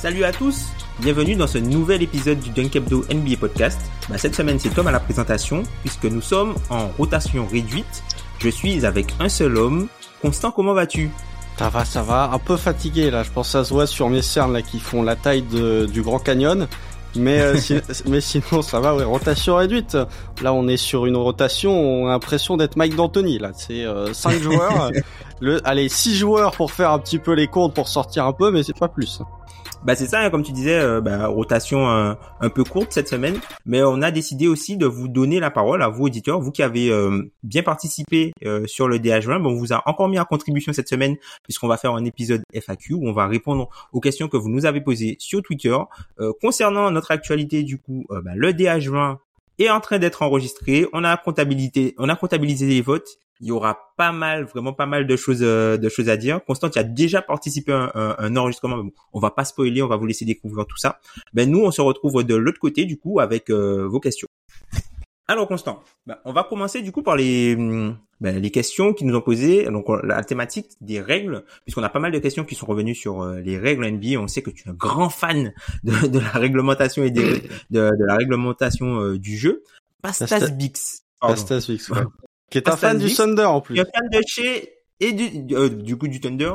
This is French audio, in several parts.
Salut à tous, bienvenue dans ce nouvel épisode du Dunk Hebdo NBA Podcast. Bah, cette semaine c'est Tom à la présentation puisque nous sommes en rotation réduite. Je suis avec un seul homme. Constant, comment vas-tu? Ça va, ça va. Un peu fatigué là. Je pense que ça se voit sur mes cernes là qui font la taille de, du Grand Canyon. Mais euh, si- mais sinon ça va. Ouais, rotation réduite. Là on est sur une rotation. On a l'impression d'être Mike D'Antoni là. C'est euh, cinq joueurs. Le, allez, six joueurs pour faire un petit peu les comptes pour sortir un peu, mais c'est pas plus. Bah c'est ça, hein, comme tu disais, euh, bah, rotation euh, un peu courte cette semaine, mais on a décidé aussi de vous donner la parole à vous auditeurs, vous qui avez euh, bien participé euh, sur le DH20. Bon, on vous a encore mis en contribution cette semaine puisqu'on va faire un épisode FAQ où on va répondre aux questions que vous nous avez posées sur Twitter Euh, concernant notre actualité. Du coup, euh, bah, le DH20 est en train d'être enregistré. On a comptabilisé les votes. Il y aura pas mal, vraiment pas mal de choses, euh, de choses à dire. Constant, tu as déjà participé à un, enregistrement. bon, on va pas spoiler, on va vous laisser découvrir tout ça. Ben nous, on se retrouve de l'autre côté du coup avec euh, vos questions. Alors Constant, ben, on va commencer du coup par les hum, ben, les questions qui nous ont posées. Donc on- la thématique des règles, puisqu'on a pas mal de questions qui sont revenues sur euh, les règles NBA. On sait que tu es un grand fan de, de la réglementation et des, de, de la réglementation euh, du jeu. Pastas Bix. Pastas Vix, ouais. Qui est un fan du. Thunder en plus. Tu es fan de chez et du euh, du coup du Thunder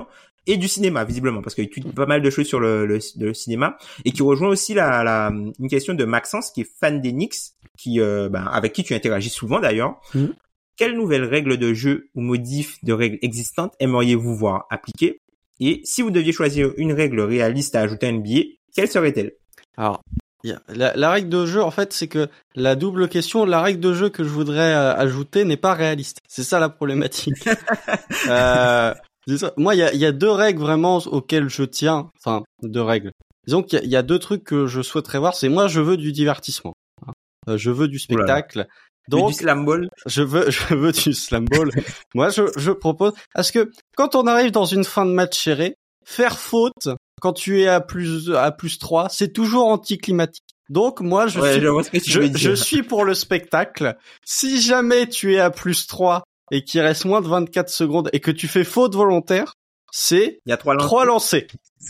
et du cinéma visiblement parce qu'il tweet pas mal de choses sur le, le, le cinéma et qui rejoint aussi la, la une question de Maxence qui est fan des Knicks qui euh, ben, avec qui tu interagis souvent d'ailleurs. Mhm. Quelles nouvelles règles de jeu ou modifs de règles existantes aimeriez-vous voir appliquées? Et si vous deviez choisir une règle réaliste à ajouter à NBA, quelle serait-elle? Alors, la, la règle de jeu, en fait, c'est que la double question, la règle de jeu que je voudrais euh, ajouter n'est pas réaliste. C'est ça la problématique. euh, moi, il y a, y a deux règles vraiment auxquelles je tiens. Enfin, deux règles. Disons qu'il y, a- il y a deux trucs que je souhaiterais voir. C'est moi, je veux du divertissement. hein. Euh, Je veux du spectacle. Donc, Donc, du slam ball? je veux, je veux du slam ball. Moi, je, je propose, parce que quand on arrive dans une fin de match serrée, faire faute quand tu es à plus, à plus 3, c'est toujours anticlimatique. Donc, moi, je Ouais, suis, je je suis pour le spectacle. Si jamais tu es à plus 3 et qu'il reste moins de 24 secondes et que tu fais faute volontaire, c'est Il y a trois lancers. trois lancés.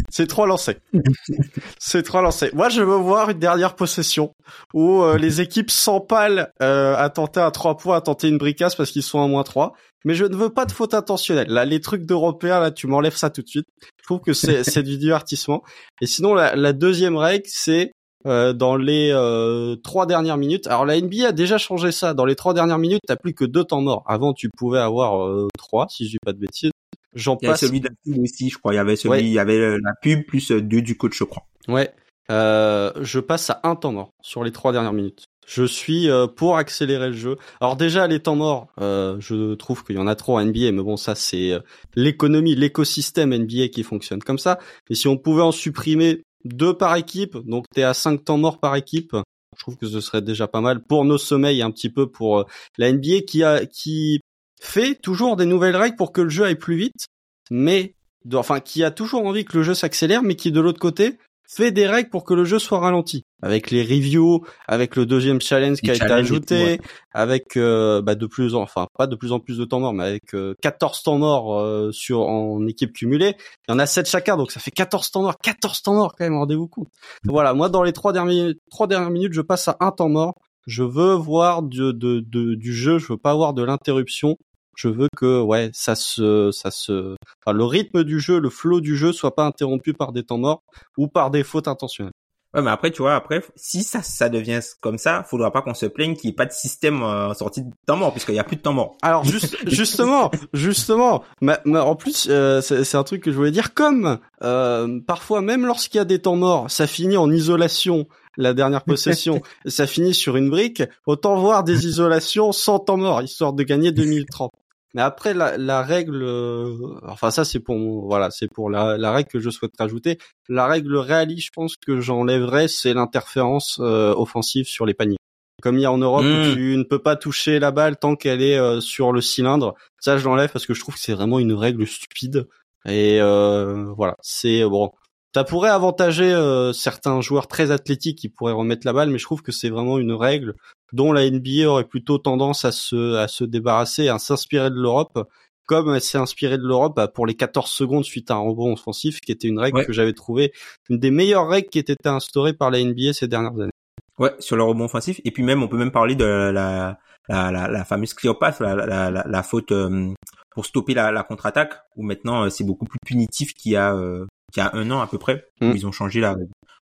C'est trois lancés. c'est trois lancés. Moi, je veux voir une dernière possession où euh, les équipes s'empalent euh, à tenter un 3 points, à tenter une bricasse parce qu'ils sont à moins 3. Mais je ne veux pas de faute intentionnelle. Là, les trucs d'Européens, là, tu m'enlèves ça tout de suite. Je trouve que c'est c'est du divertissement. Et sinon, la, la deuxième règle, c'est euh, dans les euh, trois dernières minutes. Alors la NBA a déjà changé ça. Dans les trois dernières minutes, t'as plus que deux temps morts. Avant, tu pouvais avoir euh, trois, si je dis pas de bêtises. J'en Il y avait passe. celui de la pub aussi, je crois. Il y avait celui, Ouais. il y avait euh, la pub plus euh, deux du coach, je crois. Ouais. Euh, je passe à un temps mort sur les trois dernières minutes. Je suis euh, pour accélérer le jeu. Alors déjà les temps morts, euh, je trouve qu'il y en a trop en NBA, mais bon ça c'est l'économie, l'écosystème NBA qui fonctionne comme ça. Mais si on pouvait en supprimer deux par équipe, donc t'es à cinq temps morts par équipe, je trouve que ce serait déjà pas mal pour nos sommeils un petit peu pour euh, la NBA qui a qui fait toujours des nouvelles règles pour que le jeu aille plus vite, mais enfin qui a toujours envie que le jeu s'accélère, mais qui de l'autre côté fait des règles pour que le jeu soit ralenti. Avec les reviews, avec le deuxième challenge qui a été ajouté, ouais. avec euh, bah, de plus en, enfin pas de plus en plus de temps morts, mais avec euh, 14 temps morts euh, sur en équipe cumulée. Il y en a 7 chacun, donc ça fait 14 temps morts. 14 temps morts quand même, rendez-vous compte. Voilà, moi dans les trois dernières trois dernières minutes, je passe à un temps mort. Je veux voir du, de, de- du jeu, je veux pas avoir de l'interruption. Je veux que ouais, ça se ça se enfin, le rythme du jeu, le flow du jeu soit pas interrompu par des temps morts ou par des fautes intentionnelles. Ouais, mais après, tu vois, après, si ça, ça devient comme ça, faudra pas qu'on se plaigne qu'il n'y ait pas de système euh, sorti de temps mort, puisqu'il n'y a plus de temps mort. Alors, juste, justement, justement, mais, en plus, euh, c'est un truc que je voulais dire, comme euh, parfois, même lorsqu'il y a des temps morts, ça finit en isolation, la dernière possession, ça finit sur une brique, autant voir des isolations sans temps mort, histoire de gagner 2030. Mais après la, la règle, euh, enfin ça c'est pour voilà c'est pour la, la, règle que je souhaite rajouter. La règle réaliste, je pense que j'enlèverais, c'est l'interférence euh, offensive sur les paniers. Comme il y a en Europe, où hmm. tu ne peux pas toucher la balle tant qu'elle est euh, sur le cylindre. Ça je l'enlève parce que je trouve que c'est vraiment une règle stupide. Et voilà, c'est bon. Ça pourrait avantager certains joueurs très athlétiques qui pourraient remettre la balle, mais je trouve que c'est vraiment une règle dont la NBA aurait plutôt tendance à se, à se débarrasser, à s'inspirer de l'Europe, comme elle s'est inspirée de l'Europe bah, pour les 14 secondes suite à un rebond offensif, qui était une règle que j'avais trouvé une des meilleures règles qui était instaurée par la NBA ces dernières années. Ouais, sur le rebond offensif. Et puis même, on peut même parler de la, la, la, la fameuse Cléopâtre, la, la, la, faute euh, pour stopper la, contre-attaque, où maintenant euh, c'est beaucoup plus punitif qu'il y a euh, qu'il y a un an à peu près, où mm. ils ont changé la,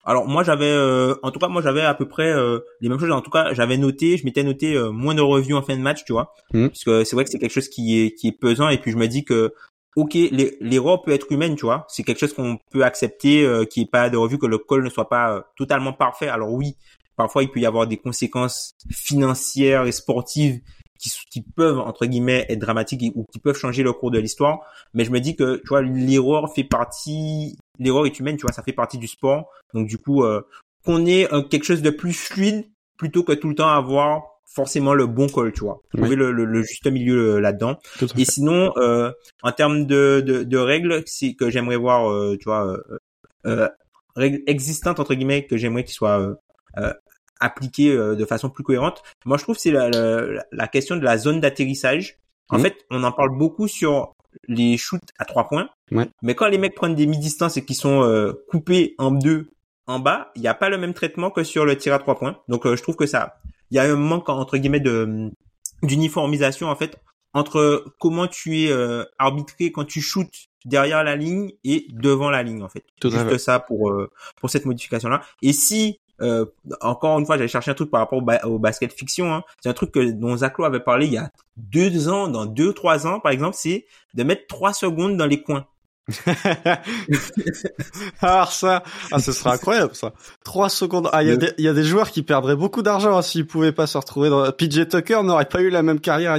alors moi j'avais, euh, en tout cas moi j'avais à peu près euh, les mêmes choses. En tout cas j'avais noté, je m'étais noté euh, moins de reviews en fin de match, tu vois, mmh. parce que c'est vrai que c'est quelque chose qui est qui est pesant. Et puis je me dis que ok, l'erreur peut être humaine, tu vois, c'est quelque chose qu'on peut accepter, euh, qui est pas de revue que le call ne soit pas totalement parfait. Alors oui, parfois il peut y avoir des conséquences financières et sportives qui, qui peuvent entre guillemets être dramatiques ou qui peuvent changer le cours de l'histoire. Mais je me dis que tu vois l'erreur fait partie, l'erreur est humaine, tu vois, ça fait partie du sport. Donc du coup, euh, qu'on ait quelque chose de plus fluide plutôt que tout le temps avoir forcément le bon call, tu vois. Trouver le, le, juste milieu euh, là-dedans. Et sinon, euh, en termes de, de, de règles, c'est que j'aimerais voir, euh, tu vois, euh, règles existantes entre guillemets que j'aimerais qu'ils soient appliqué euh, de façon plus cohérente. Moi, je trouve c'est la, la, question de la zone d'atterrissage. En mmh. fait, on en parle beaucoup sur les shoots à trois points, mais quand les mecs prennent des mi-distances et qui sont euh, coupés en deux en bas, il n'y a pas le même traitement que sur le tir à trois points. Donc, euh, je trouve que ça, il y a un manque entre guillemets de d'uniformisation en fait entre comment tu es arbitré quand tu shootes derrière la ligne et devant la ligne en fait. Tout Juste ça pour pour cette modification là. Et si euh, encore une fois, j'allais chercher un truc par rapport au, basket fiction. Hein. C'est un truc que dont Zaclo avait parlé il y a deux ans, dans deux trois ans par exemple, c'est de mettre trois secondes dans les coins. Alors ça, ah, ce sera incroyable ça. Trois secondes. Ah, il y, a des, y a des joueurs qui perdraient beaucoup d'argent hein, s'ils pouvaient pas se retrouver dans. PJ Tucker n'aurait pas eu la même carrière à.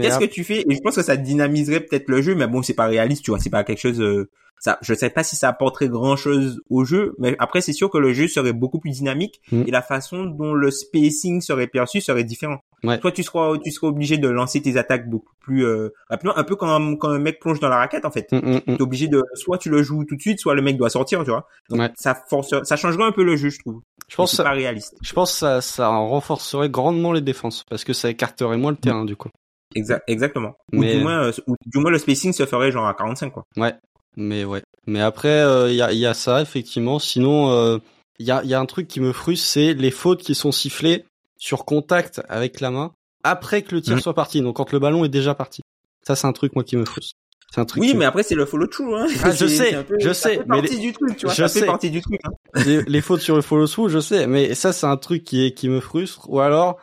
Qu'est-ce que tu fais? Et je pense que ça dynamiserait peut-être le jeu, mais bon, c'est pas réaliste, tu vois. C'est pas quelque chose. Euh, ça, je sais pas si ça apporterait grand chose au jeu, mais après c'est sûr que le jeu serait beaucoup plus dynamique mm. et la façon dont le spacing serait perçu serait différent. Ouais. Toi, tu seras, tu seras obligé de lancer tes attaques beaucoup plus euh, rapidement, un peu comme quand un mec plonge dans la raquette en fait. Mm, mm, tu es obligé de, soit tu le joues tout de suite, soit le mec doit sortir, tu vois. Donc ça force, ça changerait un peu le jeu, je trouve. Je pense pas réaliste. Je pense ça, ça renforcerait grandement les défenses parce que ça écarterait moins le terrain du coup. Exact, exactement. Mais... Ou du moins, euh, ou du moins le spacing se ferait genre à 45 quoi. Ouais. Mais ouais. Mais après, il euh, y, a, y, a, ça effectivement. Sinon, il euh, y, a, y a un truc qui me frustre, c'est les fautes qui sont sifflées sur contact avec la main après que le tir mmh. soit parti. Donc quand le ballon est déjà parti. Ça, c'est un truc moi qui me frustre. C'est un truc. Oui, mais après c'est le follow through. Hein. Ah, je sais, je sais. mais partie du truc, tu vois. Je ça sais. Fait partie du truc. Hein. les, les, fautes sur le follow through, je sais. Mais ça, c'est un truc qui est qui me frustre. Ou alors,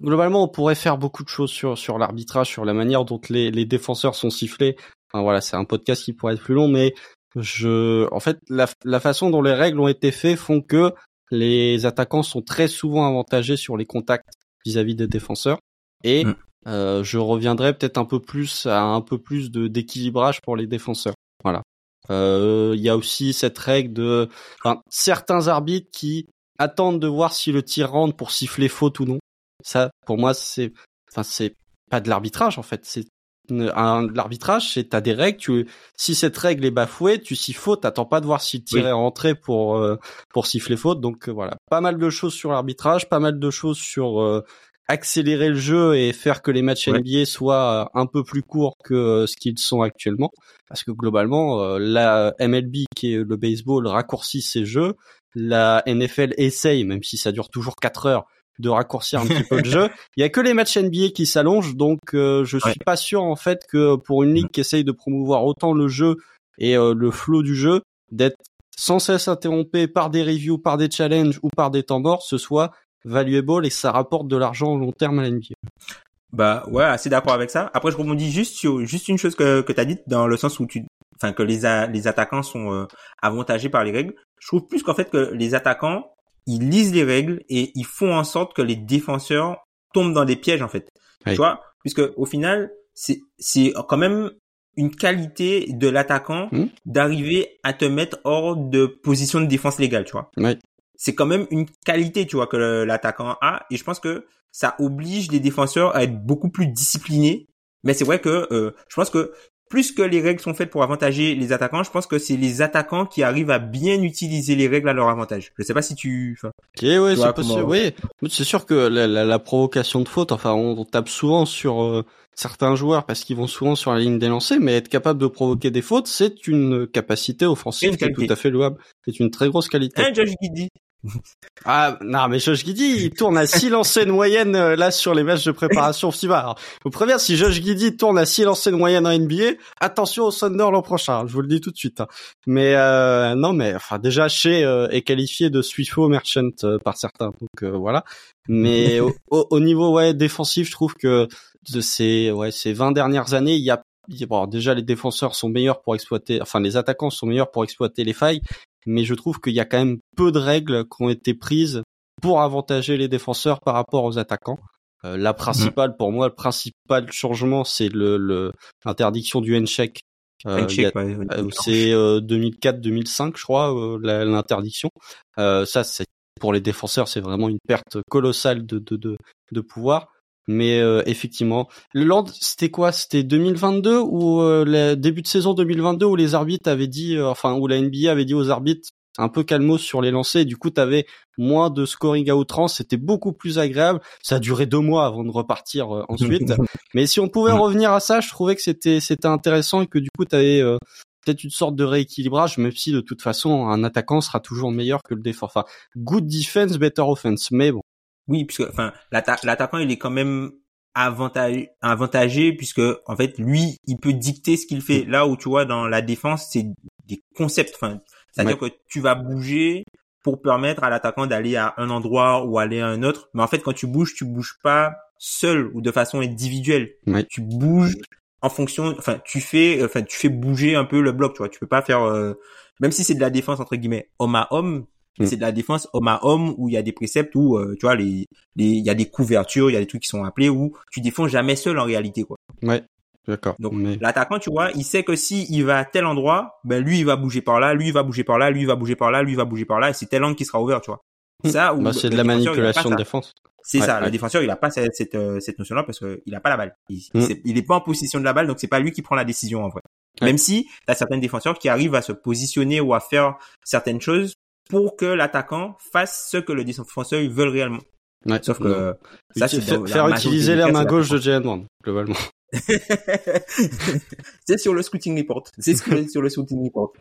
globalement, on pourrait faire beaucoup de choses sur sur l'arbitrage, sur la manière dont les, les défenseurs sont sifflés. Enfin voilà, c'est un podcast qui pourrait être plus long, mais je, en fait, la, la façon dont les règles ont été faites font que les attaquants sont très souvent avantagés sur les contacts vis-à-vis des défenseurs. Et mm. euh, je reviendrai peut-être un peu plus à un peu plus de d'équilibrage pour les défenseurs. Voilà. Euh, il y a aussi cette règle de enfin, certains arbitres qui attendent de voir si le tir rentre pour siffler faute ou non. Ça, pour moi, c'est enfin c'est pas de l'arbitrage en fait, c'est l'arbitrage, c'est t'as des règles. Tu, si cette règle est bafouée, tu s'y fautes. T'attends pas de voir si tirer oui. rentrer pour euh, pour siffler faute. Donc euh, voilà, pas mal de choses sur l'arbitrage, pas mal de choses sur euh, accélérer le jeu et faire que les matchs NBA soient un peu plus courts que ce qu'ils sont actuellement. Parce que globalement, la MLB qui est le baseball raccourcit ses jeux. La NFL essaye, même si ça dure toujours 4 heures, de raccourcir un petit peu le jeu. Il y a que les matchs NBA qui s'allongent, donc euh, je suis pas sûr en fait que pour une ligue qui essaye de promouvoir autant le jeu et euh, le flow du jeu, d'être sans cesse interrompue par des reviews, par des challenges ou par des temps morts, ce soit valuable et ça rapporte de l'argent au long terme à la NBA. Bah ouais, assez d'accord avec ça. Après, je rebondis juste sur juste une chose que que t'as dite dans le sens où tu, enfin que les les attaquants sont euh, avantagés par les règles. Je trouve plus qu'en fait que les attaquants ils lisent les règles et ils font en sorte que les défenseurs tombent dans des pièges en fait. Tu vois, puisque au final c'est c'est quand même une qualité de l'attaquant Hmm. d'arriver à te mettre hors de position de défense légale, tu vois. C'est quand même une qualité, tu vois, que l'attaquant a, et je pense que ça oblige les défenseurs à être beaucoup plus disciplinés. Mais c'est vrai que euh, je pense que plus que les règles sont faites pour avantager les attaquants, je pense que c'est les attaquants qui arrivent à bien utiliser les règles à leur avantage. Je sais pas si tu. enfin, Ok, ouais, Tu vois, c'est possible. comment- Oui, c'est sûr que la, la, la provocation de faute, enfin, on, tape souvent sur euh, certains joueurs parce qu'ils vont souvent sur la ligne des lancers, mais être capable de provoquer des fautes, c'est une capacité offensive Une qui est tout à fait louable. C'est une très grosse qualité. Hein, Josh Giddy? Ah non, mais Josh Giddy, il tourne à 6 lancers de moyenne euh, là sur les matchs de préparation FIBA. Alors, vous prévenir, si Josh Giddy tourne à 6 lancers de moyenne en NBA, attention au Thunder l'an prochain, je vous le dis tout de suite. hein. Mais euh, non, mais enfin déjà chez euh, est qualifié de Swifo Merchant euh, par certains, donc euh, voilà. Mais au, au- au niveau ouais défensif, je trouve que de ces ouais ces 20 dernières années, il y a- bon, déjà les défenseurs sont meilleurs pour exploiter, enfin les attaquants sont meilleurs pour exploiter les failles, mais je trouve qu'il y a quand même peu de règles qui ont été prises pour avantager les défenseurs par rapport aux attaquants. Euh, la principale, pour moi, le principal changement, c'est le le- l'interdiction du handshake. Euh, ouais, euh, c'est 2004-2005, je crois, euh, l'interdiction. Euh, ça, c'est pour les défenseurs, c'est vraiment une perte colossale de de de, de pouvoir. Mais euh, effectivement, le Land, c'était quoi? C'était 2022 ou euh, le début de saison 2022 où les arbitres avaient dit, euh, enfin où la NBA avait dit aux arbitres un peu calmos sur les lancers. Et du coup, t'avais moins de scoring à outrance. C'était beaucoup plus agréable. Ça a duré deux mois avant de repartir euh, ensuite. Mais si on pouvait revenir à ça, je trouvais que c'était c'était intéressant et que du coup, t'avais euh, peut-être une sorte de rééquilibrage, même si de toute façon, un attaquant sera toujours meilleur que le défenseur. Enfin, good defense, better offense. Mais bon. Oui, puisque enfin l'atta- l'attaquant il est quand même avantagé, avantagé puisque en fait lui il peut dicter ce qu'il fait. Là où tu vois dans la défense c'est des concepts. Enfin, c'est-à-dire que tu vas bouger pour permettre à l'attaquant d'aller à un endroit ou aller à un autre. Mais en fait quand tu bouges tu bouges pas seul ou de façon individuelle. Ouais. Tu bouges en fonction. Enfin tu fais enfin tu fais bouger un peu le bloc. Tu vois tu peux pas faire euh, même si c'est de la défense entre guillemets homme à homme. Mm. C'est de la défense homme à homme où il y a des préceptes où euh, tu vois les les il y a des couvertures, il y a des trucs qui sont appelés où tu défends jamais seul en réalité quoi. Ouais. D'accord. Donc Mais- l'attaquant, tu vois, il sait que si il va à tel endroit, ben lui il va bouger par là, lui il va bouger par là, lui il va bouger par là, lui il va bouger par là et c'est tel angle qui sera ouvert, tu vois. Ça ou Bah, c'est de la manipulation de défense. C'est Ouais, ça, ouais. le défenseur, il a pas cette cette, euh, cette notion-là parce que il a pas la balle. Il, Mm. c'est- il est pas en possession de la balle, donc c'est pas lui qui prend la décision en vrai. Ouais. Même si t'as certains défenseurs qui arrivent à se positionner ou à faire certaines choses pour que l'attaquant fasse ce que le défenseur veulent réellement. Ouais. Sauf que ça c'est Faire- utiliser des la cas, main gauche de. Jalen Brown, globalement. c'est sur le scouting report. C'est sur le scouting report.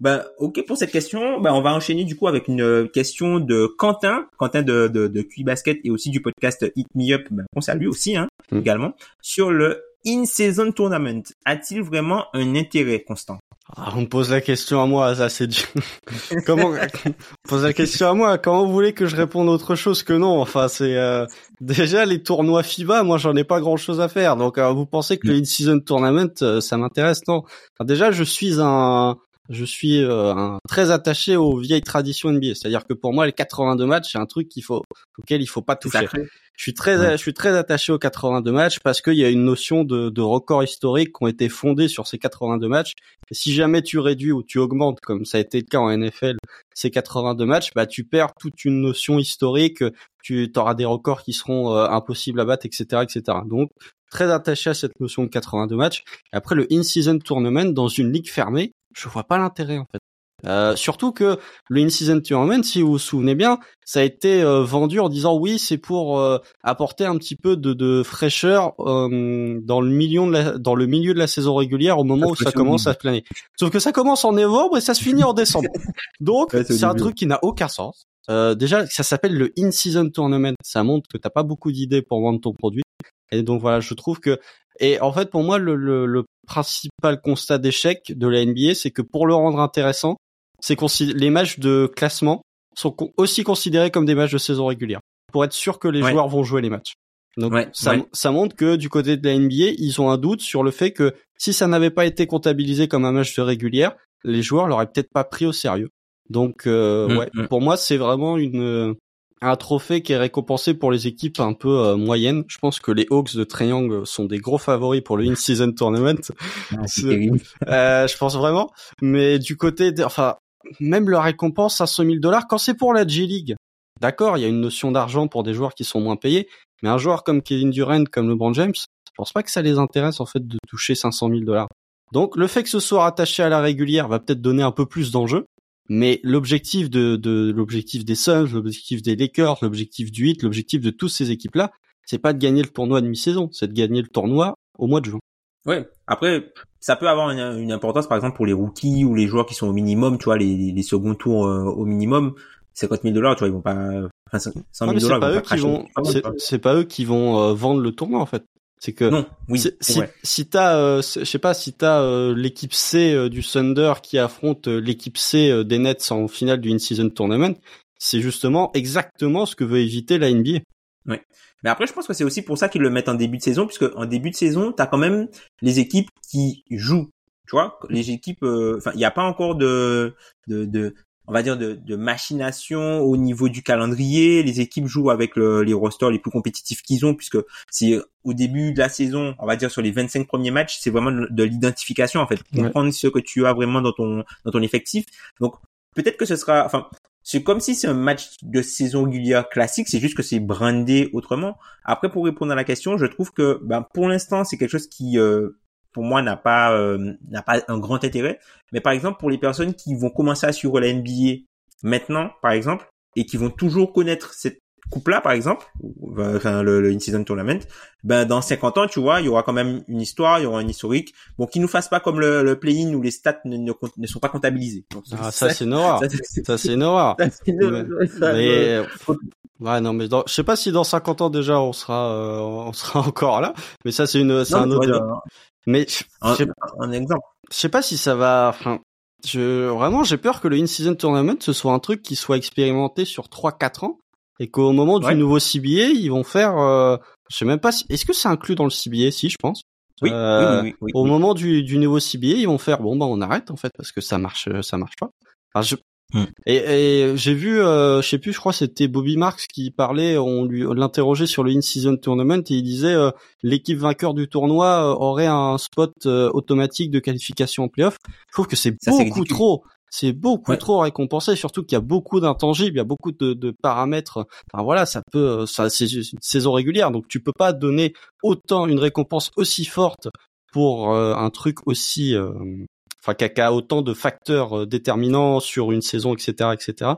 Ben, ok pour cette question. Ben, on va enchaîner du coup avec une euh, question de Quentin, Quentin de de, de QI Basket et aussi du podcast Hit Me Up. Ben, on salue aussi, hein, Mm. également sur le in-season tournament. A-t-il vraiment un intérêt constant? Ah, on me pose la question à moi, ça c'est dur. Comment on pose la question à moi Comment vous voulez que je réponde autre chose que non? Enfin, c'est euh, déjà les tournois FIBA. Moi, j'en ai pas grand chose à faire. Donc, euh, vous pensez que le in-season tournament, euh, ça m'intéresse? Non. Enfin, déjà, je suis un, je suis euh, un, très attaché aux vieilles traditions NBA. C'est-à-dire que pour moi, les 82 matchs, c'est un truc qu'il faut, auquel il faut pas toucher. sacré. Je suis très, Ouais. je suis très attaché aux 82 matchs parce qu'il y a une notion de, de record historique qui ont été fondés sur ces 82 matchs. Et si jamais tu réduis ou tu augmentes, comme ça a été le cas en NFL, ces 82 matchs, bah tu perds toute une notion historique. Tu auras des records qui seront euh, impossibles à battre, etc., etc. Donc très attaché à cette notion de 82 matchs. Et après le in-season tournament dans une ligue fermée, je vois pas l'intérêt en fait. Euh, surtout que le in-season tournament, si vous vous souvenez bien, ça a été euh, vendu en disant oui, c'est pour euh, apporter un petit peu de, de fraîcheur euh, dans le milieu de la, dans le milieu de la saison régulière au moment où ça commence à se planer. Sauf que ça commence en novembre et ça se finit en décembre. Donc Ouais, c'est un truc qui n'a aucun sens. Euh, déjà, ça s'appelle le in-season tournament. Ça montre que t'as pas beaucoup d'idées pour vendre ton produit. Et donc voilà, je trouve que et en fait pour moi le, le, le principal constat d'échec de la NBA, c'est que pour le rendre intéressant, c'est les matchs de classement sont aussi considérés comme des matchs de saison régulière pour être sûr que les joueurs vont jouer les matchs. Donc ça, ça montre que du côté de la NBA, ils ont un doute sur le fait que si ça n'avait pas été comptabilisé comme un match de régulière, les joueurs l'auraient peut-être pas pris au sérieux. Donc euh, mm, ouais, mm. pour moi c'est vraiment une un trophée qui est récompensé pour les équipes un peu euh, moyennes. Je pense que les Hawks de Triangle sont des gros favoris pour le in-season tournament. euh, je pense vraiment. Mais du côté, de, enfin, même leur récompense à 100 000 dollars, quand c'est pour la G League, d'accord, il y a une notion d'argent pour des joueurs qui sont moins payés, mais un joueur comme Kevin Durant, comme LeBron James, je pense pas que ça les intéresse en fait de toucher 500 000 dollars. Donc le fait que ce soit rattaché à la régulière va peut-être donner un peu plus d'enjeu, mais l'objectif de, l'objectif des Suns, l'objectif des Lakers, l'objectif du Heat, l'objectif de toutes ces équipes-là, c'est pas de gagner le tournoi de mi-saison, c'est de gagner le tournoi au mois de juin. Ouais. Après, ça peut avoir une, importance, par exemple, pour les rookies ou les joueurs qui sont au minimum, tu vois, les, les seconds tours euh, au minimum. 50 000 dollars, tu vois, ils vont pas, enfin, 100 000 dollars, c'est pas, eux qui vont, c'est pas eux qui vont vendre le tournoi, en fait. C'est que non, oui, si, si t'as, euh, je sais pas, si t'as euh, l'équipe C euh, du Thunder qui affronte euh, l'équipe C des Nets en finale du in-season tournament, c'est justement exactement ce que veut éviter la NBA. Oui. Mais après, je pense que c'est aussi pour ça qu'ils le mettent en début de saison, puisque en début de saison, t'as quand même les équipes qui jouent. Tu vois, les équipes, enfin, il n'y a pas encore de, de, de, on va dire de, de, machination au niveau du calendrier. Les équipes jouent avec les rosters les plus compétitifs qu'ils ont, puisque c'est au début de la saison, on va dire sur les 25 premiers matchs, c'est vraiment de, l'identification en fait, comprendre ce que tu as vraiment dans ton dans ton effectif. Donc peut-être que ce sera, enfin c'est comme si c'est un match de saison régulière classique, c'est juste que c'est brandé autrement. Après, pour répondre à la question, je trouve que ben, pour l'instant, c'est quelque chose qui, euh, pour moi n'a pas euh, n'a pas un grand intérêt. Mais par exemple pour les personnes qui vont commencer à suivre la NBA maintenant, par exemple, et qui vont toujours connaître cette coupe-là, par exemple, enfin le, le in-season tournament, ben dans 50 ans, tu vois, il y aura quand même une histoire, il y aura un historique. Bon, qui nous fasse pas comme le, le play-in où les stats ne, ne, sont pas comptabilisés. ah, ça, c'est noir. Ça, c'est noir. Mais, ouais, non, mais je sais pas si dans 50 ans déjà on sera, euh, on sera encore là. Mais ça, c'est une, c'est un autre. Mais un, un exemple. Je sais pas si ça va. Enfin, je vraiment j'ai peur que le in-season tournament ce soit un truc qui soit expérimenté sur 3-4 ans et qu'au moment du nouveau CBA ils vont faire. Euh, je sais même pas. Si, Est-ce que c'est inclus dans le CBA Si, je pense. Oui, euh, oui, oui, oui, Au moment du, du nouveau CBA, ils vont faire bon bah on arrête en fait parce que ça marche, ça marche pas. Enfin, je, Hmm. Et, et j'ai vu, euh, je sais plus, je crois c'était Bobby Marks qui parlait, on lui l'interrogeait sur le in-season tournament et il disait euh, l'équipe vainqueur du tournoi euh, aurait un spot euh, automatique de qualification en playoff. Je trouve que c'est beaucoup trop. C'est beaucoup trop récompensé, surtout qu'il y a beaucoup d'intangibles, il y a beaucoup de, de, paramètres. Enfin voilà, ça peut, ça c'est une saison régulière, donc tu peux pas donner autant une récompense aussi forte pour un truc aussi enfin qui a, autant de facteurs euh, déterminants sur une saison, etc., etc.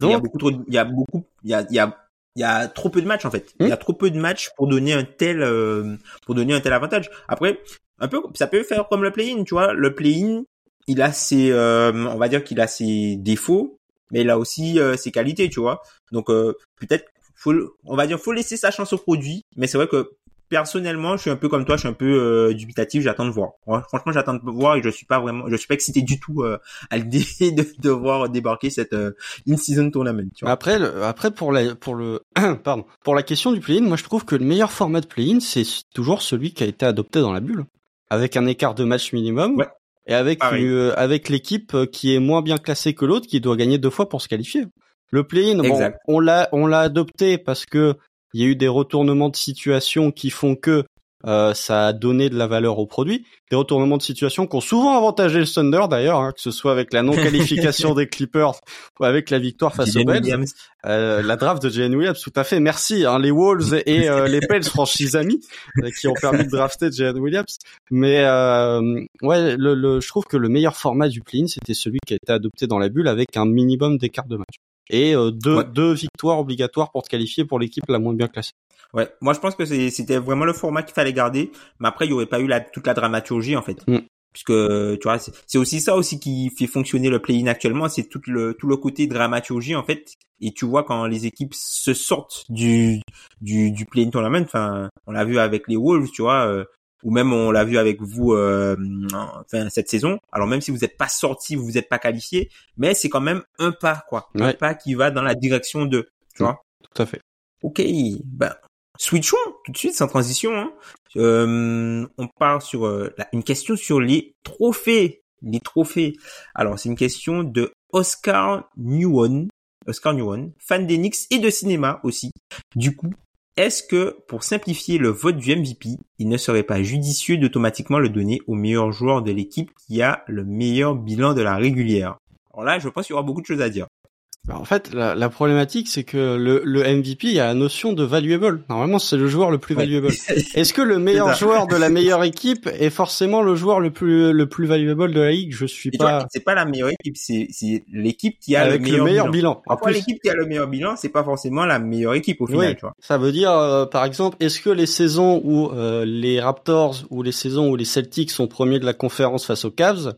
Donc, il y a beaucoup trop, il y a beaucoup, il y a, il y a il y a trop peu de matchs en fait. Il y a hmm? trop peu de matchs pour donner un tel euh, pour donner un tel avantage. Après, un peu ça peut faire comme le play-in, tu vois. Le play-in, il a ses euh, on va dire qu'il a ses défauts, mais il a aussi ses qualités, tu vois. Donc peut-être faut on va dire faut laisser sa chance au produit, mais c'est vrai que personnellement, je suis un peu comme toi, je suis un peu euh, dubitatif, j'attends de voir. franchement, j'attends de voir et je suis pas vraiment, je suis pas excité du tout euh, à l'idée de, de voir débarquer cette euh, in-season tournament. Tu vois. Après, le, après pour la, pour le, pardon, pour la question du play-in, moi je trouve que le meilleur format de play-in, c'est toujours celui qui a été adopté dans la bulle, avec un écart de match minimum. Ouais. Et avec euh, avec l'équipe qui est moins bien classée que l'autre, qui doit gagner deux fois pour se qualifier. Le play-in, bon, on l'a on l'a adopté parce que il y a eu des retournements de situation qui font que euh, ça a donné de la valeur au produit. Des retournements de situation qui ont souvent avantagé le Thunder d'ailleurs, hein, que ce soit avec la non-qualification des Clippers ou avec la victoire face aux Pels. Euh, la draft de Jalen Williams, tout à fait. Merci. Hein, les Wolves et euh, les Pels, franchise amis, euh, qui ont permis de drafter Jalen Williams. Mais ouais, le, le, je trouve que le meilleur format du play c'était celui qui a été adopté dans la bulle avec un minimum d'écart de match et euh, deux, deux victoires obligatoires pour te qualifier pour l'équipe la moins bien classée. Ouais, moi je pense que c'était vraiment le format qu'il fallait garder, mais après il y aurait pas eu la, toute la dramaturgie en fait. Mm. Puisque tu vois, c'est aussi ça aussi qui fait fonctionner le play-in actuellement, c'est tout le tout le côté dramaturgie en fait. Et tu vois quand les équipes se sortent du du, du play-in tournament, enfin on l'a vu avec les Wolves, tu vois, euh, ou même on l'a vu avec vous euh, enfin cette saison. Alors même si vous n'êtes pas sorti, vous vous êtes pas qualifié, mais c'est quand même un pas quoi, un pas qui va dans la direction de, tu Mm. vois. Tout à fait. Ok, ben switchons tout de suite sans transition. Hein. Euh, on part sur euh, une question sur les trophées, les trophées. Alors c'est une question de Oscar Newon, Oscar Newon, fan d'Enix et de cinéma aussi. Du coup, est-ce que pour simplifier le vote du MVP, il ne serait pas judicieux d'automatiquement le donner au meilleur joueur de l'équipe qui a le meilleur bilan de la régulière? Alors là, je pense qu'il y aura beaucoup de choses à dire. Alors, en fait, la, la problématique, c'est que le, le MVP, il y a la notion de valuable. Normalement, c'est le joueur le plus valuable. Est-ce que le meilleur joueur de la meilleure équipe est forcément le joueur le plus le plus valuable de la ligue? Je suis Et pas c'est pas la meilleure équipe, c'est l'équipe qui a avec le meilleur, bilan. bilan. Plus, l'équipe qui a le meilleur bilan, c'est pas forcément la meilleure équipe au final, Oui, tu vois. ça veut dire, euh, par exemple, est-ce que les saisons où euh, les Raptors ou les saisons où les Celtics sont premiers de la conférence face aux Cavs,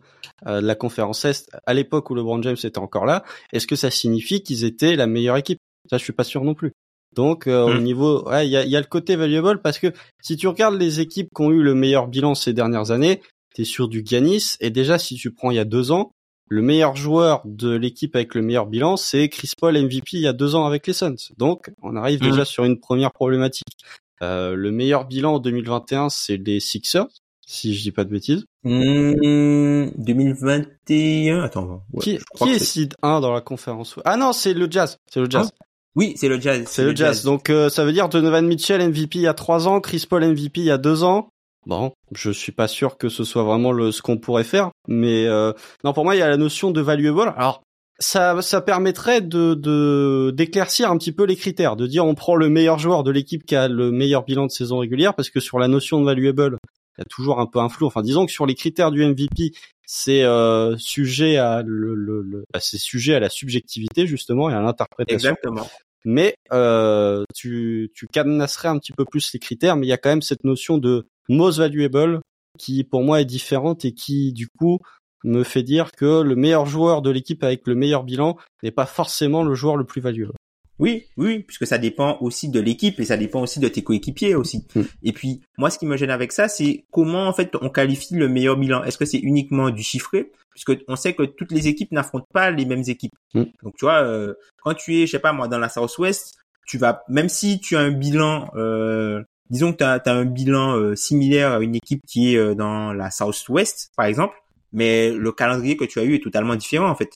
euh, de la conférence Est, à l'époque où LeBron James était encore là, est-ce que ça signifie qu'ils étaient la meilleure équipe Ça, je suis pas sûr non plus. Donc, euh, au Hmm. niveau, ouais, il y a, y a le côté valuable parce que si tu regardes les équipes qui ont eu le meilleur bilan ces dernières années, t'es sur du Giannis et déjà si tu prends il y a deux ans, le meilleur joueur de l'équipe avec le meilleur bilan, c'est Chris Paul MVP il y a deux ans avec les Suns. Donc, on arrive Mhm. déjà sur une première problématique. Euh, le meilleur bilan en 2021, c'est les Sixers, si je dis pas de bêtises. Mmh, 2021, attends. ouais, qui qui est seed 1 dans la conférence? Ah non, c'est le Jazz. C'est le Jazz. Oui, c'est le Jazz. c'est le Jazz. Donc, euh, ça veut dire Donovan Mitchell MVP il y a trois ans, Chris Paul MVP il y a deux ans. Bon, je suis pas sûr que ce soit vraiment le, ce qu'on pourrait faire, mais euh, non, pour moi, il y a la notion de valuable. Alors, ça, ça permettrait de, de d'éclaircir un petit peu les critères, de dire on prend le meilleur joueur de l'équipe qui a le meilleur bilan de saison régulière, parce que sur la notion de valuable, il y a toujours un peu un flou. Enfin, disons que sur les critères du MVP, c'est euh, sujet à le, le, le- bah, c'est sujet à la subjectivité justement et à l'interprétation Exactement. mais euh, tu, tu cadenasserais un petit peu plus les critères, mais il y a quand même cette notion de most valuable qui pour moi est différente et qui du coup me fait dire que le meilleur joueur de l'équipe avec le meilleur bilan n'est pas forcément le joueur le plus valuable. Oui, oui, puisque ça dépend aussi de l'équipe et ça dépend aussi de tes coéquipiers aussi. Mm. Et puis, moi, ce qui me gêne avec ça, c'est comment en fait on qualifie le meilleur bilan. Est-ce que c'est uniquement du chiffré? Puisque on sait que toutes les équipes n'affrontent pas les mêmes équipes. Mm. Donc, tu vois, euh, quand tu es, je sais pas moi, dans la Southwest, tu vas, même si tu as un bilan, euh, disons que tu as, un bilan euh, similaire à une équipe qui est euh, dans la Southwest, par exemple, mais le calendrier que tu as eu est totalement différent en fait.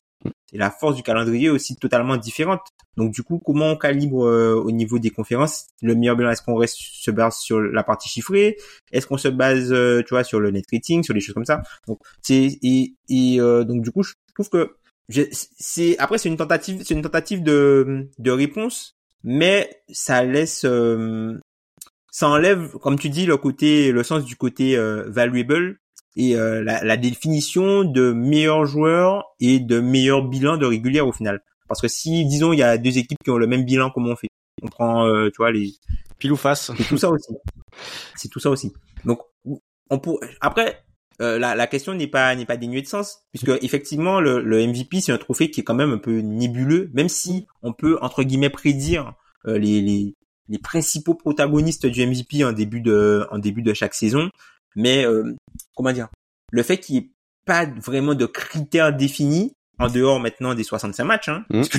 Et la force du calendrier aussi totalement différente. Donc du coup, comment on calibre euh, au niveau des conférences? Le meilleur bilan Est-ce qu'on reste se base sur la partie chiffrée? Est-ce qu'on se base, euh, tu vois, sur le net rating, sur les choses comme ça? Donc c'est et, et euh, donc du coup, je trouve que c'est après c'est une tentative, c'est une tentative de de réponse, mais ça laisse euh, ça enlève, comme tu dis, le côté, le sens du côté euh, valuable et euh, la, la définition de meilleur joueur et de meilleur bilan de régulière au final. Parce que si, disons, il y a deux équipes qui ont le même bilan, comment on fait? On prend, euh, tu vois, les, Pile ou face. c'est tout ça aussi. C'est tout ça aussi. Donc, on pour... après, euh, la, la question n'est pas n'est pas dénuée de sens, puisque effectivement, le, le MVP c'est un trophée qui est quand même un peu nébuleux, même si on peut entre guillemets prédire euh, les, les les principaux protagonistes du MVP en début de en début de chaque saison. Mais euh, comment dire, le fait qu'il n'y ait pas vraiment de critères définis en dehors maintenant des 65 matchs, hein, Mmh. que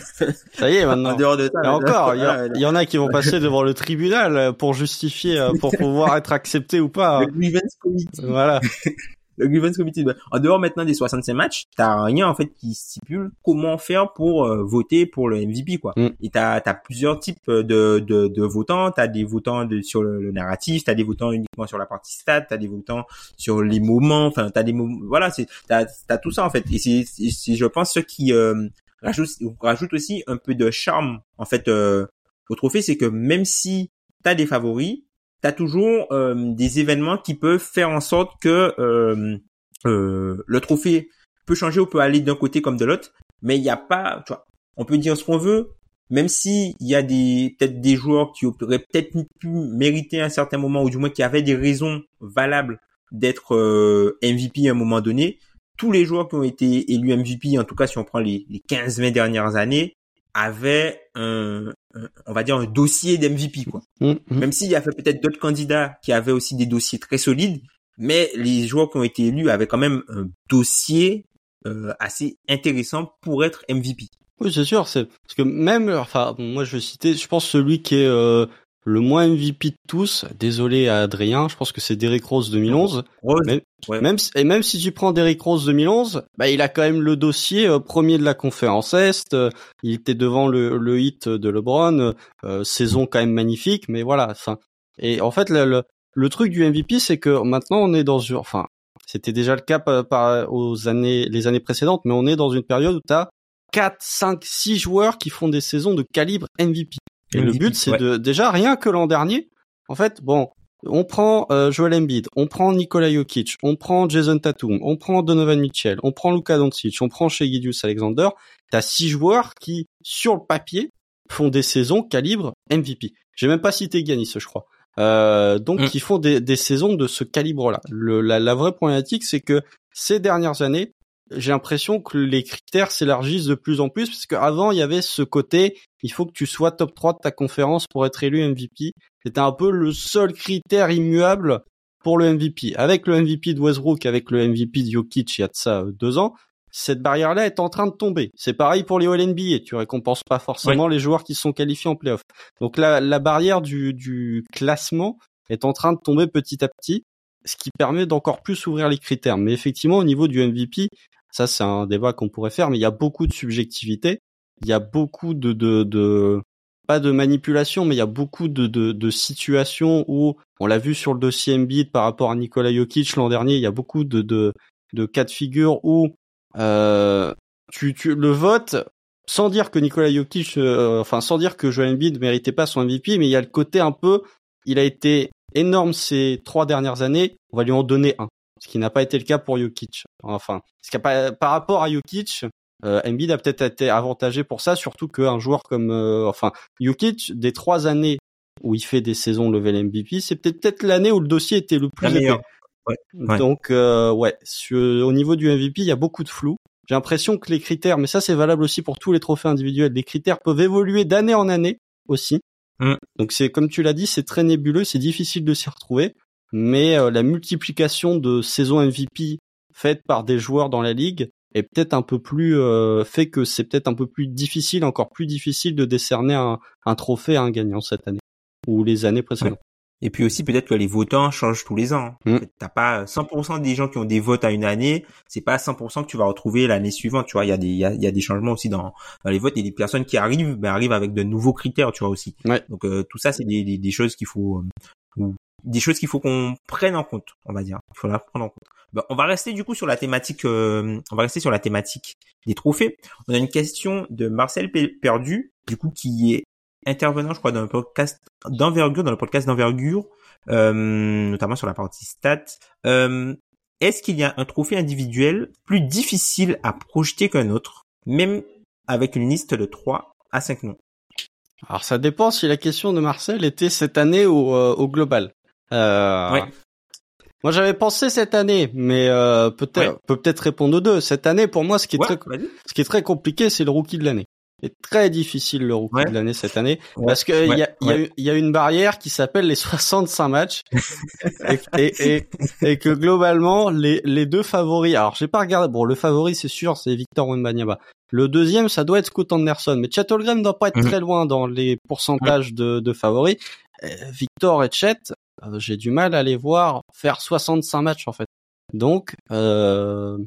Ça y est en maintenant. dehors de ça, Et encore, il y, voilà, en a qui vont passer devant le tribunal pour justifier, euh, pour pouvoir être acceptés ou pas. le grievance committee. Voilà. le grievance committee. En dehors maintenant des 65 matchs, t'as rien en fait qui stipule comment faire pour euh, voter pour le MVP quoi. Mm. Et t'as as plusieurs types de de, de votants. T'as des votants de, sur le, le narratif, t'as des votants uniquement sur la partie stat, t'as des votants sur les moments. Enfin, t'as des moments. Voilà, c'est t'as t'as tout ça en fait. Et c'est, je pense ce qui euh, rajoute rajoute aussi un peu de charme en fait euh, au trophée, c'est que même si t'as des favoris, t'as toujours euh, des événements qui peuvent faire en sorte que euh, euh, le trophée peut changer ou peut aller d'un côté comme de l'autre, mais il n'y a pas, tu vois, on peut dire ce qu'on veut, même si il y a des peut-être des joueurs qui auraient peut-être pu mériter un certain moment ou du moins qui avaient des raisons valables d'être MVP à un moment donné, tous les joueurs qui ont été élus MVP, en tout cas si on prend les, les 15-20 dernières années, avaient un- on va dire un dossier d'MVP quoi. Mm, mm. Même s'il y avait peut-être d'autres candidats qui avaient aussi des dossiers très solides, mais les joueurs qui ont été élus avaient quand même un dossier euh, assez intéressant pour être MVP. Oui, c'est sûr, c'est parce que même, enfin, moi je vais citer, je pense celui qui est euh, le moins MVP de tous. Désolé à Adrien, je pense que c'est Derrick Rose 2011. même, même, et même si tu prends Derrick Rose 2011, bah il a quand même le dossier euh, premier de la conférence Est. il était devant le, le hit de LeBron, saison quand même magnifique, mais voilà. Et en fait le, le, truc du MVP, c'est que maintenant on est dans, enfin, c'était déjà le cas par, aux années, les années précédentes, mais on est dans une période où tu as 4, 5, 6 joueurs qui font des saisons de calibre MVP. Et le but, c'est de déjà rien que l'an dernier. En fait, bon, on prend euh, Joel Embiid, on prend Nikola Jokic, on prend Jason Tatum, on prend Donovan Mitchell, on prend Luka Doncic, on prend Shea Alexander. T'as six joueurs qui, sur le papier, font des saisons calibre MVP. J'ai même pas cité Giannis, je crois. Euh, donc, mm. ils font des, des, saisons de ce calibre-là. La, la vraie problématique, c'est que ces dernières années, j'ai l'impression que les critères s'élargissent de plus en plus parce qu'avant il y avait ce côté il faut que tu sois top 3 de ta conférence pour être élu MVP. C'était un peu le seul critère immuable pour le MVP. Avec le MVP de Westbrook, avec le MVP de Jokic il y a de ça euh, deux ans, cette barrière-là est en train de tomber. C'est pareil pour les All-NBA. Tu récompenses pas forcément les joueurs qui sont qualifiés en playoff. Donc la, la barrière du, du classement est en train de tomber petit à petit, ce qui permet d'encore plus ouvrir les critères. Mais effectivement, au niveau du MVP, ça c'est un débat qu'on pourrait faire, mais il y a beaucoup de subjectivité. Il y a beaucoup de, de, de pas de manipulation, mais il y a beaucoup de, de, de situations où on l'a vu sur le dossier Embiid par rapport à Nikola Jokic l'an dernier. Il y a beaucoup de, de, de cas de figure où euh, tu, tu, le vote, sans dire que Nikola Jokic, euh, enfin sans dire que Joel Embiid méritait pas son MVP, mais il y a le côté un peu, il a été énorme ces trois dernières années, on va lui en donner un, ce qui n'a pas été le cas pour Jokic. Enfin, ce qui pas, par rapport à Jokic, euh, Embiid a peut-être été avantagé pour ça, surtout qu'un joueur comme, euh, enfin, Jokic des trois années où il fait des saisons level MVP, c'est peut-être peut-être l'année où le dossier était le plus épais. Donc euh, ouais, au niveau du MVP, il y a beaucoup de flou. J'ai l'impression que les critères, mais ça c'est valable aussi pour tous les trophées individuels, les critères peuvent évoluer d'année en année aussi. Mm. Donc c'est comme tu l'as dit, c'est très nébuleux, c'est difficile de s'y retrouver. Mais euh, la multiplication de saisons MVP faites par des joueurs dans la ligue est peut-être un peu plus euh, fait que c'est peut-être un peu plus difficile, encore plus difficile de décerner un, un trophée à un gagnant cette année ou les années précédentes. Et puis aussi peut-être que les votants changent tous les ans. Mm. T'as pas 100% des gens qui ont des votes à une année, c'est pas 100% que tu vas retrouver l'année suivante. Tu vois, il y a des il y a, des changements aussi dans, dans les votes et des personnes qui arrivent, ben arrivent avec de nouveaux critères, tu vois aussi. Donc euh, tout ça c'est des, des, des, choses qu'il faut euh, des choses qu'il faut qu'on prenne en compte, on va dire. Il faudra prendre en compte. Ben, on va rester du coup sur la thématique euh, on va rester sur la thématique des trophées. On a une question de Marcel Perdu du coup qui est intervenant, je crois, dans le podcast d'envergure, dans le podcast d'envergure, euh, notamment sur la partie stats. Euh, est-ce qu'il y a un trophée individuel plus difficile à projeter qu'un autre, même avec une liste de 3 à 5 noms? Alors ça dépend si la question de Marcel était cette année ou euh, au global. Euh, Moi j'avais pensé cette année, mais euh, peut-être peut peut-être répondre aux deux. Cette année pour moi ce qui est très ce qui est très compliqué c'est le rookie de l'année. C'est très difficile le rookie de l'année cette année parce que il y, a, y, a, y, a, une barrière qui s'appelle les 65 matchs et, et, et, que globalement les, les deux favoris. Alors j'ai pas regardé. Bon, le favori c'est sûr c'est Victor Wembanyama. Le deuxième ça doit être Scott Anderson, mais Chet Holmgren doit pas être mhm. très loin dans les pourcentages de, de favoris. Euh, Victor et Chet, j'ai du mal à les voir faire 65 matchs en fait. Donc euh,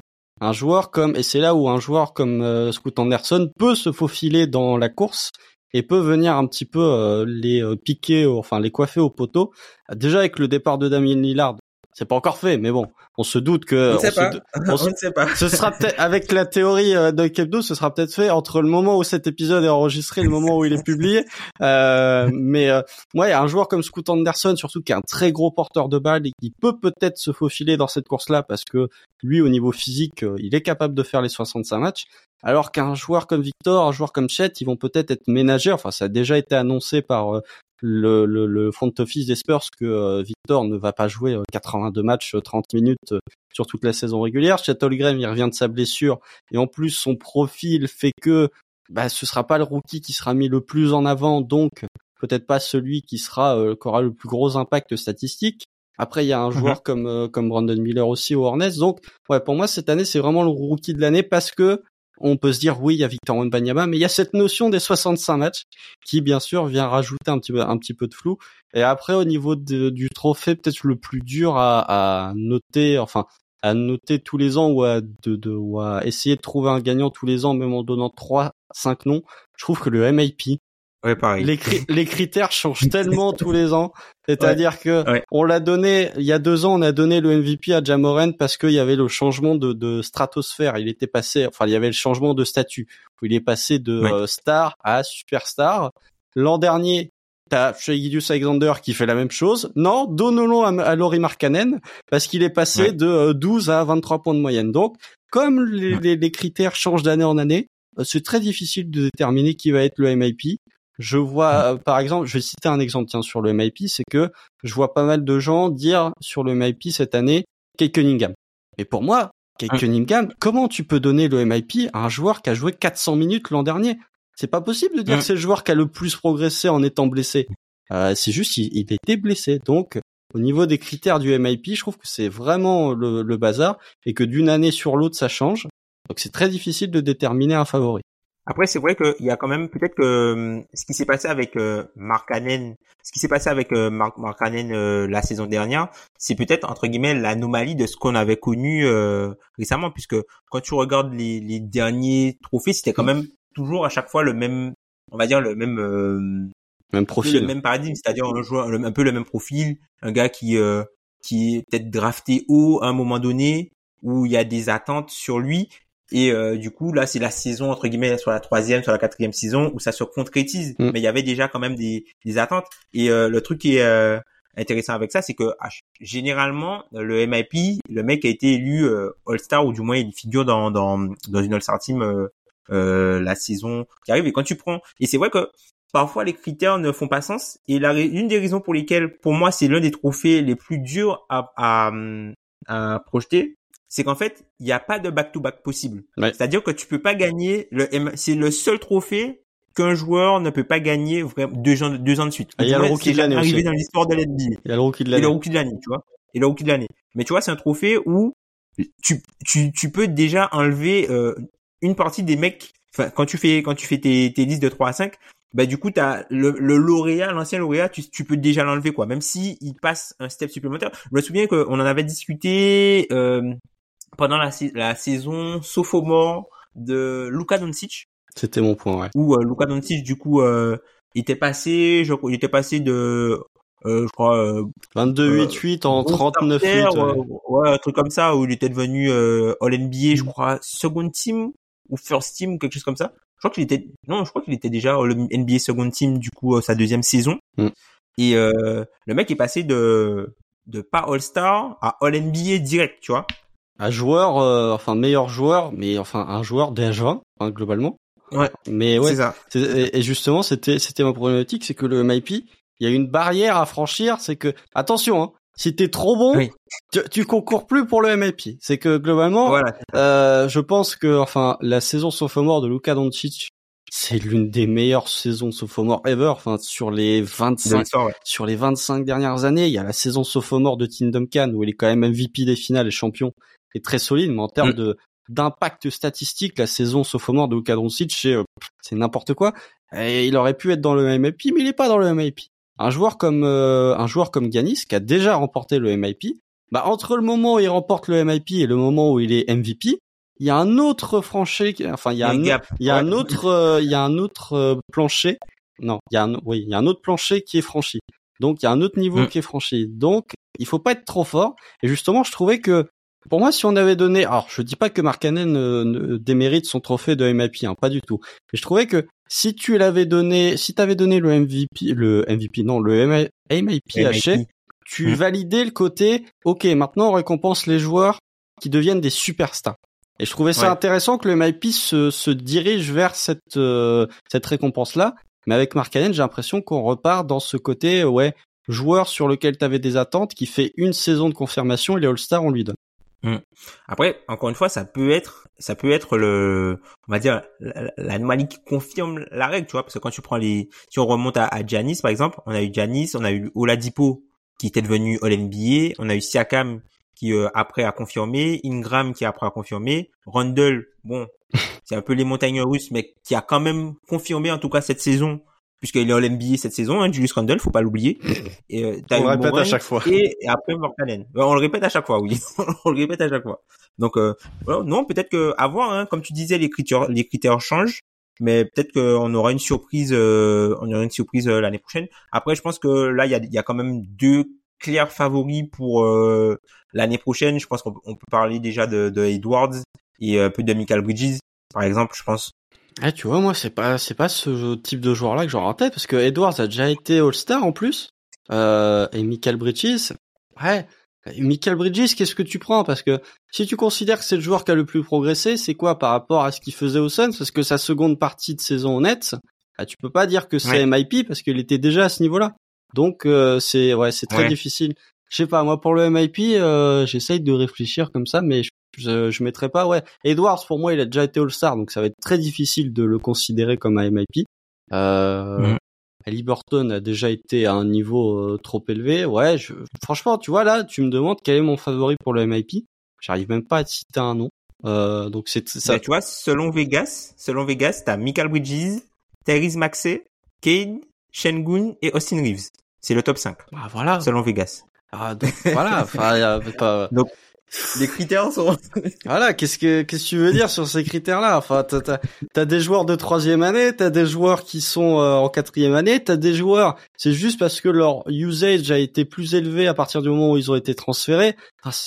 un joueur comme et c'est là où un joueur comme euh, Anderson peut se faufiler dans la course et peut venir un petit peu euh, les euh, piquer, enfin les coiffer au poteau. Déjà avec le départ de Damien Lillard, c'est pas encore fait, mais bon, on se doute que on, ne sait, pas. On, ne sait pas. ce sera peut-être avec la théorie euh, de Kebdo, ce sera peut-être fait entre le moment où cet épisode est enregistré et le moment où il est publié. Euh, mais euh, ouais, un joueur comme Scoot Anderson, surtout qui est un très gros porteur de balle et qui peut peut-être se faufiler dans cette course-là parce que lui, au niveau physique, euh, il est capable de faire les 65 matchs. Alors qu'un joueur comme Victor, un joueur comme Chet, ils vont peut-être être ménagers. Enfin, ça a déjà été annoncé par le, le, le front office des Spurs que euh, Victor ne va pas jouer 82 euh, matchs, 30 euh, minutes sur toute la saison régulière. Chet Holmgren, il revient de sa blessure et en plus son profil fait que bah, ce sera pas le rookie qui sera mis le plus en avant, donc peut-être pas celui qui sera qui aura le plus gros impact statistique. Après, il y a un Mhm. joueur comme euh, comme Brandon Miller aussi au Hornets. Donc, ouais, pour moi cette année, c'est vraiment le rookie de l'année parce que on peut se dire oui, il y a Victor Wembanyama, mais il y a cette notion des 65 matchs qui, bien sûr, vient rajouter un petit peu de flou. Et après, au niveau du trophée, peut-être le plus dur à, à noter, enfin à noter tous les ans ou à de, de ou à essayer de trouver un gagnant tous les ans, même en donnant trois, cinq noms. Je trouve que le MIP, Ouais, pareil. les, cri- les critères changent tellement tous les ans. C'est-à-dire que Ouais. on l'a donné il y a deux ans, on a donné le MVP à Jamoran parce qu'il y avait le changement de, de stratosphère. Il était passé, enfin il y avait le changement de statut. Il est passé de Ouais. euh, star à superstar. L'an dernier, t'as Shai Alexander qui fait la même chose. Non, donnons-le à, à Laurie Markkanen parce qu'il est passé Ouais. de euh, 12 à 23 points de moyenne. Donc, comme les, les- les critères changent d'année en année, euh, c'est très difficile de déterminer qui va être le MIP. Je vois, euh, par exemple, je vais citer un exemple tiens sur le MIP, c'est que je vois pas mal de gens dire sur le MIP cette année Kate Cunningham. Et pour moi, Kate Ouais. Cunningham, comment tu peux donner le MIP à un joueur qui a joué 400 minutes l'an dernier? C'est pas possible de dire Ouais. que c'est le joueur qui a le plus progressé en étant blessé. Euh, c'est juste il, il était blessé. Donc au niveau des critères du MIP, je trouve que c'est vraiment le, le bazar et que d'une année sur l'autre ça change. Donc c'est très difficile de déterminer un favori. Après, c'est vrai qu'il y a quand même peut-être que hum, ce qui s'est passé avec euh, Mark Cannon, ce qui s'est passé avec euh, Mark, Mark Cannon euh, la saison dernière, c'est peut-être entre guillemets l'anomalie de ce qu'on avait connu euh, récemment, puisque quand tu regardes les, les derniers trophées, c'était quand même toujours à chaque fois le même, on va dire le même, euh, le profil. même paradigme, c'est-à-dire un joueur, un peu le même profil, un gars qui euh, qui est peut-être drafté haut à un moment donné où il y a des attentes sur lui et euh, du coup là c'est la saison entre guillemets sur la troisième, sur la quatrième saison où ça se concrétise, Mm. mais il y avait déjà quand même des, des attentes. Et euh, le truc qui est euh, intéressant avec ça c'est que ah, généralement le MIP, le mec a été élu euh, All-Star ou du moins il figure dans dans dans une All-Star team euh, euh, la saison qui arrive. Et quand tu prends et c'est vrai que parfois les critères ne font pas sens. Et la une des raisons pour lesquelles pour moi c'est l'un des trophées les plus durs à à, à projeter c'est qu'en fait il n'y a pas de back to back possible Ouais. c'est-à-dire que tu peux pas gagner le M- c'est le seul trophée qu'un joueur ne peut pas gagner vraiment deux ans deux ans de suite Ah, il y a le rookie de l'année arrivé dans l'histoire de l'NBA Il y a le rookie de et le l'année. rookie de l'année, tu vois. Et le rookie de l'année. Mais tu vois, c'est un trophée où tu, tu, tu peux déjà enlever euh, une partie des mecs. Enfin, quand tu fais quand tu fais tes, tes listes de 3 à 5, bah du coup t'as le, le lauréat, l'ancien lauréat, tu, tu peux déjà l'enlever quoi. Même si il passe un step supplémentaire. Je me souviens qu'on en avait discuté euh, pendant la, la saison sophomore de Luka Doncic C'était mon point, ouais. où euh, Luka Doncic du coup euh, était passé, je, il était passé de euh, je crois euh, 22 8-8 en Bon 39 starter, 8 ouais, ouais. ouais, un truc comme ça où il était devenu euh, All NBA, je crois, second team ou first team, quelque chose comme ça. Je crois qu'il était non, je crois qu'il était déjà All NBA second team du coup euh, sa deuxième saison. Mm. Et euh, le mec est passé de de pas All Star à All NBA direct, tu vois. Un joueur, euh, enfin meilleur joueur, mais enfin un joueur déjà, hein, globalement. Ouais. Mais ouais, C'est ça. et et justement, c'était c'était ma problématique, c'est que le MIP, il y a une barrière à franchir, c'est que attention, hein, si t'es trop bon, Oui. tu, tu concours plus pour le MIP. C'est que globalement, Voilà. euh, je pense que enfin la saison sophomore de Luka Doncic, c'est l'une des meilleures saisons sophomore ever. Enfin sur les De 25 l'histoire, ouais. sur les 25 dernières années, il y a la saison sophomore de Tim Duncan où il est quand même MVP des finales et champion, et très solide, mais en termes Mm. de d'impact statistique, la saison sophomore de Luka Doncic, c'est euh, c'est n'importe quoi. Et il aurait pu être dans le MIP, mais il est pas dans le MIP. Un joueur comme euh, un joueur comme Giannis qui a déjà remporté le MIP, bah entre le moment où il remporte le MIP et le moment où il est MVP, il y a un autre franchi, enfin il y a Un gap. il y a un autre, euh, il y a un autre euh, plancher. Non, il y a un, oui, il y a un autre plancher qui est franchi. Donc il y a un autre niveau Mm. qui est franchi. Donc il faut pas être trop fort. Et justement, je trouvais que pour moi, si on avait donné, alors je dis pas que Mark Cannon euh, ne démérite son trophée de MIP, hein, pas du tout. Mais je trouvais que si tu l'avais donné, si t'avais donné le MVP, le MVP, non, le MI MIP MIP. tu Mm. validais le côté, ok, maintenant on récompense les joueurs qui deviennent des superstars. Et je trouvais ça Ouais. intéressant que le MIP se, se dirige vers cette euh, cette récompense-là. Mais avec Mark Cannon, j'ai l'impression qu'on repart dans ce côté, ouais, joueur sur lequel tu avais des attentes, qui fait une saison de confirmation, il est All-Star, on lui donne. Après, encore une fois, ça peut être, ça peut être le, on va dire, la- l'anomalie qui confirme la règle, tu vois, parce que quand tu prends les, si on remonte à, à Giannis, par exemple, on a eu Giannis, on a eu Oladipo, qui était devenu All NBA. On a eu Siakam qui euh, après a confirmé, Ingram qui après a confirmé, Rundle, bon, c'est un peu les montagnes russes, mais qui a quand même confirmé en tout cas cette saison, puisqu'il est All NBA cette saison, hein, Julius Randle, faut pas l'oublier. Et euh, on le répète à chaque fois. Et, après Mortanen. On le répète à chaque fois, oui. on le répète à chaque fois. Donc euh, non, peut-être que à voir, hein, comme tu disais, les critères, les critères changent mais peut-être qu'on aura une surprise euh, on aura une surprise euh, l'année prochaine après je pense que là il y a, y a quand même deux clairs favoris pour euh, l'année prochaine je pense qu'on peut parler déjà de, de Edwards et un peu de Michael Bridges par exemple je pense ah, tu vois moi c'est pas c'est pas ce type de joueur là que j'aurais en tête parce que Edwards a déjà été All-Star en plus. Et Michael Bridges ouais. Michael Bridges, qu'est-ce que tu prends? Parce que si tu considères que c'est le joueur qui a le plus progressé, c'est quoi par rapport à ce qu'il faisait au Suns? Parce que sa seconde partie de saison honnête, ah, tu peux pas dire que c'est MIP parce qu'il était déjà à ce niveau-là. Donc euh, c'est ouais, c'est très difficile. Je sais pas, moi pour le MIP, euh, j'essaye de réfléchir comme ça, mais je, je, mettrais pas. Ouais, Edwards pour moi, il a déjà été All-Star, donc ça va être très difficile de le considérer comme un MIP. Euh, mm. Burton a déjà été à un niveau euh, trop élevé. Ouais, je... franchement, tu vois là, tu me demandes quel est mon favori pour le MIP. J'arrive même pas à te citer un nom. Euh, donc c'est ça. tu vois, selon Vegas, selon Vegas, t'as Michael Bridges, Therese Maxey, Kane, Shengun et Austin Reeves. C'est le top 5. Ah voilà. Selon Vegas. Ah donc voilà. Enfin, pas... donc les critères sont. voilà, qu'est-ce que qu'est-ce que tu veux dire sur ces critères-là? Enfin, t'as as, des joueurs de troisième année, t'as des joueurs qui sont euh, en quatrième année, t'as des joueurs. C'est juste parce que leur usage a été plus élevé à partir du moment où ils ont été transférés.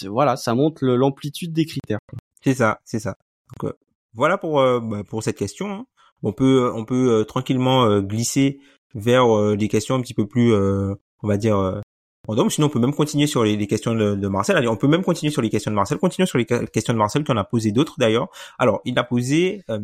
voilà, ça montre l'amplitude des critères. C'est ça, c'est ça. Donc, euh, voilà pour euh, bah, pour cette question. Hein. On peut on peut tranquillement glisser vers des questions un petit peu plus, on va dire donc, sinon, on peut même continuer sur les, questions de, Marcel. Allez, on peut même continuer sur les questions de Marcel. Continuons sur les questions de Marcel, qu'on a posé d'autres d'ailleurs. Alors, il a posé euh,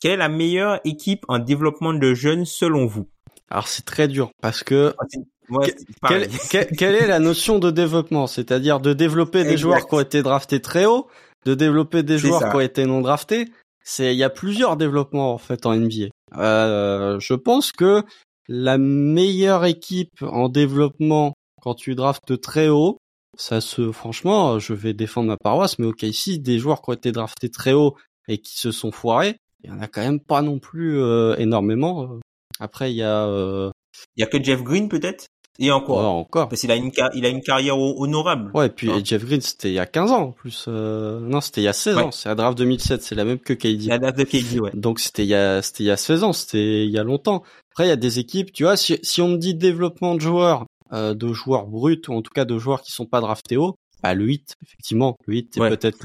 quelle est la meilleure équipe en développement de jeunes selon vous? Alors, c'est très dur parce que ah, quelle, est la notion de développement? C'est-à-dire de développer des joueurs qui ont été draftés très haut, de développer des joueurs qui ont été non draftés. C'est il y a plusieurs développements en fait en NBA. Euh, je pense que la meilleure équipe en développement quand tu draftes très haut, ça se, franchement, je vais défendre ma paroisse, mais ok, ici, des joueurs qui ont été draftés très haut et qui se sont foirés, il y en a quand même pas non plus euh, énormément. Après, il y a, euh... il y a que Jeff Green peut-être? Et encore. Ouais, encore. Parce qu'il a une, il a une carrière honorable. Ouais, et puis Jeff Green, c'était il y a 15 ans en plus. Euh... Non, c'était il y a 16 ans. C'est la draft 2007. C'est la même que KD. La draft de KD, ouais. Donc c'était il y a, c'était il y a 16 ans. C'était il y a longtemps. Après, il y a des équipes, tu vois, si, si on me dit développement de joueurs, euh, de joueurs bruts ou en tout cas de joueurs qui sont pas draftés haut, bah le 8 effectivement, le 8 c'est peut-être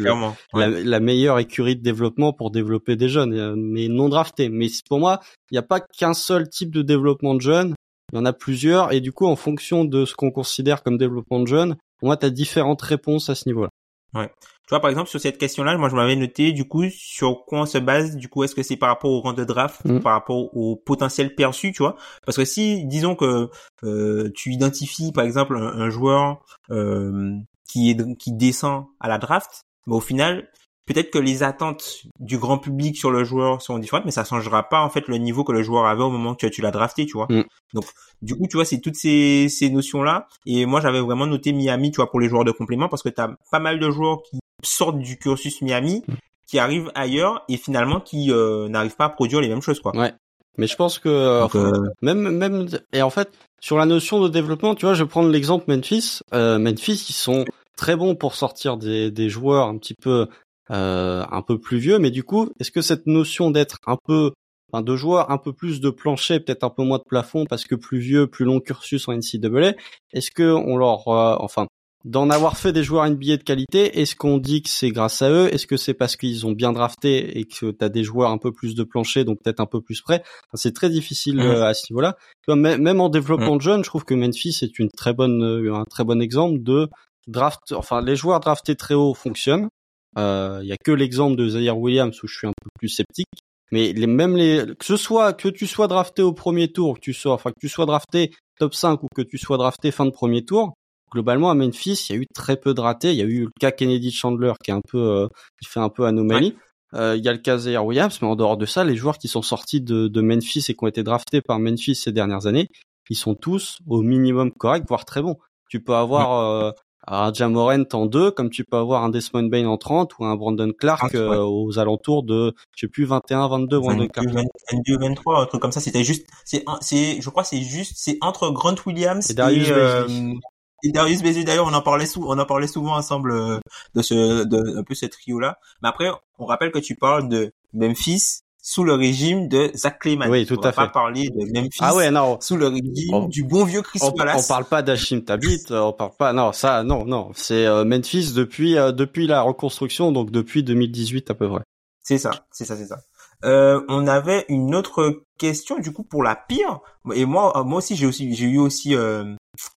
la, meilleure écurie de développement pour développer des jeunes euh, mais non draftés. Mais pour moi, il n'y a pas qu'un seul type de développement de jeunes, il y en a plusieurs et du coup en fonction de ce qu'on considère comme développement de jeunes, pour moi tu as différentes réponses à ce niveau-là. Ouais. Tu vois, par exemple, sur cette question-là, moi, je m'avais noté, du coup, sur quoi on se base, du coup, est-ce que c'est par rapport au rang de draft, mm. par rapport au potentiel perçu, tu vois? Parce que si, disons que euh, tu identifies, par exemple, un, joueur euh, qui est qui descend à la draft, mais au final, peut-être que les attentes du grand public sur le joueur sont différentes, mais ça changera pas en fait le niveau que le joueur avait au moment que tu l'as drafté, tu vois? Mm. Donc du coup, tu vois, c'est toutes ces, ces notions là. Et moi, j'avais vraiment noté Miami, tu vois, pour les joueurs de complément, parce que tu as pas mal de joueurs qui sortent du cursus Miami, qui arrivent ailleurs et finalement qui euh, n'arrivent pas à produire les mêmes choses, quoi. Ouais. Mais je pense que euh, euh, même même et en fait sur la notion de développement, tu vois, je vais prendre l'exemple Memphis. Memphis, ils sont très bons pour sortir des, des joueurs un petit peu euh, un peu plus vieux. Mais du coup, est-ce que cette notion d'être un peu, enfin, de joueur un peu plus de plancher, peut-être un peu moins de plafond, parce que plus vieux, plus long cursus en NCAA, est-ce que on leur, euh, enfin, d'en avoir fait des joueurs NBA de qualité, est-ce qu'on dit que c'est grâce à eux? Est-ce que c'est parce qu'ils ont bien drafté et que tu as des joueurs un peu plus de plancher, donc peut-être un peu plus près C'est très difficile mmh. euh, à ce niveau-là. Même en développement mmh. de jeunes, je trouve que Memphis est une très bonne, un très bon exemple de draft. Enfin, les joueurs draftés très haut fonctionnent. Il euh, y a que l'exemple de Zaire Williams où je suis un peu plus sceptique. Mais les, même les, que ce soit que tu sois drafté au premier tour, que tu sois, enfin que tu sois drafté top 5 ou que tu sois drafté fin de premier tour, globalement à Memphis, il y a eu très peu de ratés. Il y a eu le cas Kennedy Chandler qui est un peu, euh, qui fait un peu anomalie. Euh, il y a le cas Zaire Williams, mais en dehors de ça, les joueurs qui sont sortis de, de Memphis et qui ont été draftés par Memphis ces dernières années, ils sont tous au minimum corrects, voire très bons. Tu peux avoir euh, un Jamorant en 2, comme tu peux avoir un Desmond Bain en 30 ou un Brandon Clark ouais. euh, aux alentours de, je sais plus, 21, 22 Brandon 22, Clark. 22, 23, un truc comme ça. C'était juste, c'est, c'est, je crois, que c'est juste, c'est entre Grant Williams Et Bazley. Et Darius Bazley. D'ailleurs, on en parlait sou, on en parlait souvent ensemble euh, de ce, de un peu ce trio là. Mais après, on rappelle que tu parles de Memphis sous le régime de Zach Clayman. Oui, tout on va à pas fait. parler de Memphis Ah ouais, non. sous le régime On- du bon vieux Chris On, Wallace. on parle pas d'Hashim Tabit, euh, on parle pas, non, ça, non, non. C'est euh, Memphis depuis, euh, depuis la reconstruction, donc depuis 2018 à peu près. C'est ça, c'est ça, c'est ça. Euh, on avait une autre question du coup pour la pire. Et moi, euh, moi aussi, j'ai aussi, j'ai eu aussi euh,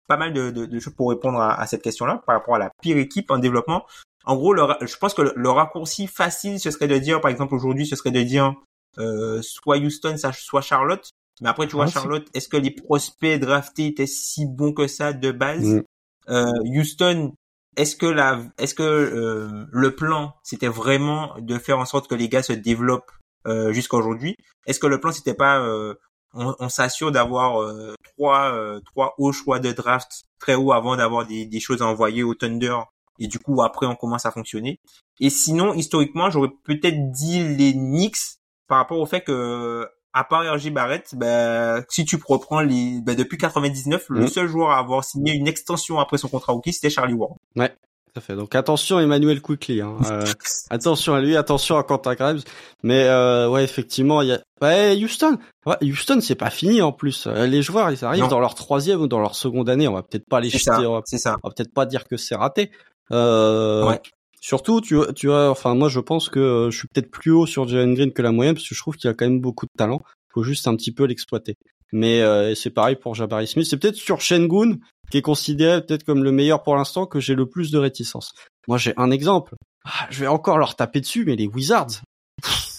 pas mal de, de, de choses pour répondre à, à cette question-là par rapport à la pire équipe en développement. En gros, le je pense que le, le raccourci facile, ce serait de dire, par exemple, aujourd'hui, ce serait de dire euh, soit Houston, soit Charlotte. Mais après, tu vois, Ah, Charlotte, est-ce que les prospects draftés étaient si bons que ça de base? Mm. euh, Houston, est-ce que la, est-ce que euh, le plan c'était vraiment de faire en sorte que les gars se développent jusqu'à aujourd'hui Est-ce que le plan c'était pas euh, on, on s'assure d'avoir euh, trois euh, trois hauts choix de draft très haut avant d'avoir des, des choses à envoyer au Thunder et du coup après on commence à fonctionner? Et sinon historiquement j'aurais peut-être dit les Knicks par rapport au fait que à part RJ Barrett, ben, si tu reprends les, ben, depuis 99, le Mhm. seul joueur à avoir signé une extension après son contrat rookie, c'était Charlie Ward. À fait. Donc attention Emmanuel Quickly. Hein. Euh, attention à lui, attention à Quentin Krebs. Mais euh, ouais, effectivement, il y a. Ouais, Houston. Ouais, Houston, c'est pas fini en plus. Euh, Les joueurs, ils arrivent Non. dans leur troisième ou dans leur seconde année. On va peut-être pas les jeter. ça, On va, c'est ça. on va peut-être pas dire que c'est raté. Euh, Ouais. Surtout, tu, tu vois, enfin moi je pense que je suis peut-être plus haut sur Jalen Green que la moyenne parce que je trouve qu'il a quand même beaucoup de talent. Faut juste un petit peu l'exploiter. Mais euh, c'est pareil pour Jabari Smith. C'est peut-être sur Shengun qui est considéré peut-être comme le meilleur pour l'instant que j'ai le plus de réticence. Moi j'ai un exemple. Ah, je vais encore leur taper dessus, mais les Wizards.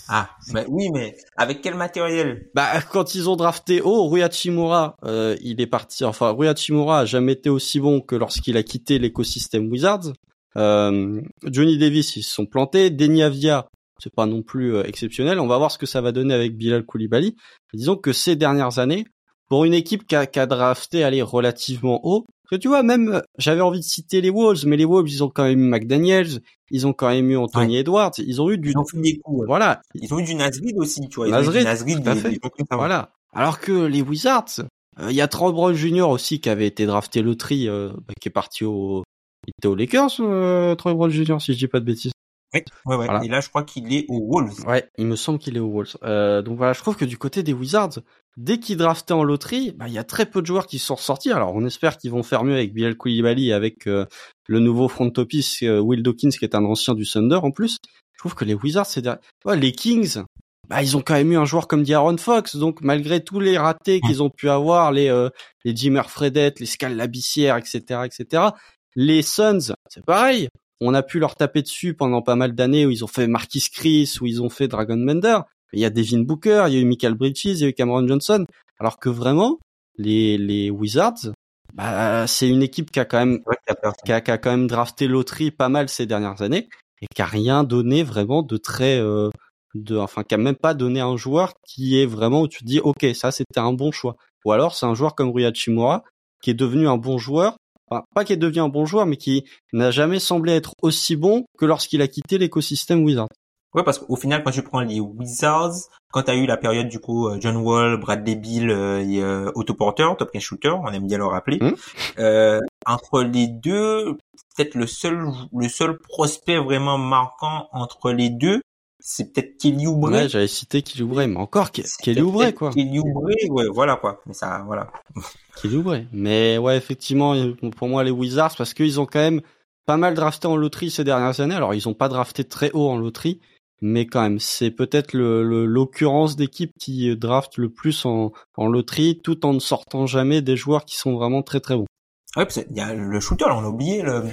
Ah, ben oui, mais avec quel matériel? Bah quand ils ont drafté oh Rui Hachimura, euh, il est parti. Enfin Rui Hachimura a jamais été aussi bon que lorsqu'il a quitté l'écosystème Wizards. Euh, Johnny Davis ils se sont plantés. Denny Avdia c'est pas non plus euh, exceptionnel. On va voir ce que ça va donner avec Bilal Koulibaly. Disons que ces dernières années, pour une équipe qui a, qui a drafté aller relativement haut, parce que tu vois même euh, j'avais envie de citer les Wolves, mais les Wolves ils ont quand même eu McDaniels, ils ont quand même eu Anthony Edwards, ils ont eu du Ils ont fait des coups. ouais. voilà, Ils ont eu du Nasrid aussi, tu vois. Ils Nasrid, ont eu du Nasrid, tout à des- fait. des gens comme ça. Voilà. Alors que les Wizards, euh, il y a Trent Brown Jr. aussi qui avait été drafté loterie, euh, bah, qui est parti au, il était aux Lakers, euh, Trent Brown Jr. si je dis pas de bêtises. Oui, ouais, ouais. Voilà. Et là, je crois qu'il est aux Wolves. Ouais, il me semble qu'il est aux Wolves. Euh, donc voilà, je trouve que du côté des Wizards, dès qu'ils draftaient en loterie, bah, il y a très peu de joueurs qui sont ressortis. Alors on espère qu'ils vont faire mieux avec Bilal Koulibaly, et avec euh, le nouveau front office euh, Will Dawkins qui est un ancien du Thunder en plus. Je trouve que les Wizards, c'est derrière- ouais, les Kings. Bah, ils ont quand même eu un joueur comme D'Aaron Fox, donc malgré tous les ratés qu'ils ont pu avoir, les euh, les Jimmer Fredette, les Scal Labissière, etc., etc. Les Suns, c'est pareil. On a pu leur taper dessus pendant pas mal d'années où ils ont fait Marquis Chris, où ils ont fait Dragon Bender. Il y a Devin Booker, il y a eu Michael Bridges, il y a eu Cameron Johnson. Alors que vraiment, les, les Wizards, bah, c'est une équipe qui a quand même, qui a, qui a quand même drafté loterie pas mal ces dernières années et qui a rien donné vraiment de très, euh, de, enfin, qui a même pas donné un joueur qui est vraiment où tu te dis, ok, ça c'était un bon choix. Ou alors c'est un joueur comme Rui Hachimura qui est devenu un bon joueur, enfin, pas qui est devenu un bon joueur, mais qui n'a jamais semblé être aussi bon que lorsqu'il a quitté l'écosystème Wizard. Ouais, parce qu'au final, quand tu prends les Wizards, quand tu as eu la période du coup euh, John Wall, Bradley Beal euh, et euh, Otto Porter, top 15 shooter, on aime bien le rappeler. Hmm. Euh, entre les deux, peut-être le seul le seul prospect vraiment marquant entre les deux, c'est peut-être Kelly Oubre. Ouais, j'avais cité Kelly Oubre, mais encore Kelly Oubre quoi. Kelly Oubre, ouais, voilà quoi. Mais ça, voilà. Kelly Oubre. Mais ouais, effectivement, pour moi les Wizards parce qu'ils ont quand même pas mal drafté en loterie ces dernières années. Alors ils ont pas drafté très haut en loterie, mais quand même c'est peut-être le- le- l'occurrence d'équipe qui draft le plus en, en loterie, tout en ne sortant jamais des joueurs qui sont vraiment très très bons. Ouais, qu'il y a le shooter, là, on a oublié le.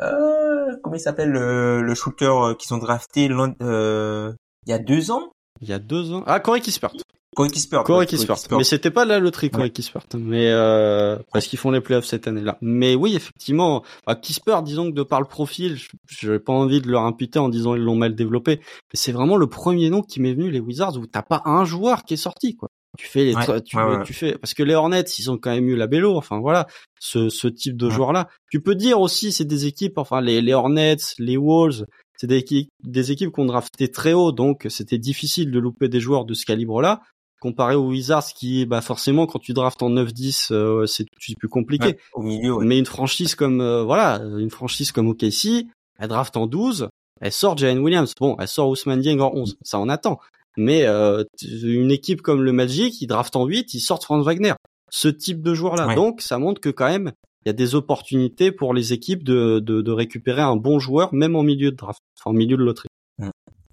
Euh, comment il s'appelle le, le shooter euh, qu'ils ont drafté euh, il y a deux ans? Il y a deux ans. Ah, Corey Kispert. Corey Kispert. Corey ouais, Kispert. Mais c'était pas de la loterie, Corey Kispert. Mais euh, parce qu'ils font les playoffs cette année-là. Mais oui, effectivement, bah, Kispert, disons que de par le profil, je n'ai pas envie de leur imputer en disant ils l'ont mal développé. Mais c'est vraiment le premier nom qui m'est venu les Wizards où t'as pas un joueur qui est sorti, quoi. Tu fais les, Ouais, tu, ouais, ouais. tu fais parce que les Hornets, ils ont quand même eu la Bello. Enfin voilà, ce, ce type de joueur-là. Tu peux dire aussi, c'est des équipes. Enfin les, les Hornets, les Wolves, c'est des équipes, des équipes qu'on drafté très haut, donc c'était difficile de louper des joueurs de ce calibre-là. Comparé aux Wizards, qui, bah forcément, quand tu draftes en 9-10, euh, c'est tout de suite plus compliqué. Au milieu. Mais une franchise comme euh, voilà, une franchise comme OKC, elle draft en 12, elle sort Jalen Williams. Bon, elle sort Ousmane Dieng en 11, ça on attend. Mais euh, une équipe comme le Magic, ils draftent en 8, ils sortent Franz Wagner. Ce type de joueur-là. Ouais. Donc ça montre que quand même, il y a des opportunités pour les équipes de, de, de récupérer un bon joueur, même en milieu de draft, enfin en milieu de loterie.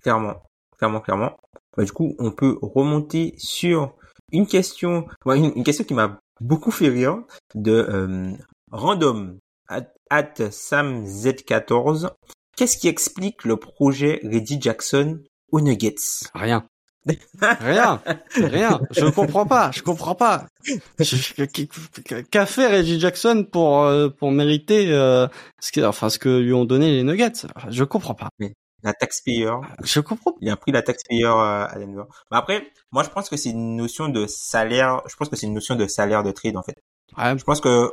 Clairement, clairement, clairement. Bah, du coup, on peut remonter sur une question, ouais, une, une question qui m'a beaucoup fait rire de euh, random at, at samz14. Qu'est-ce qui explique le projet Reggie Jackson aux Nuggets Rien. rien, rien. Je comprends pas, je comprends pas. Qu'a fait Reggie Jackson pour euh, pour mériter euh, ce que enfin ce que lui ont donné les Nuggets? Je comprends pas. La taxpayer. Je comprends. Il a pris la taxpayer euh, à Denver. Mais après, moi, je pense que c'est une notion de salaire. Je pense que c'est une notion de salaire de trade en fait. Ouais, Je pense que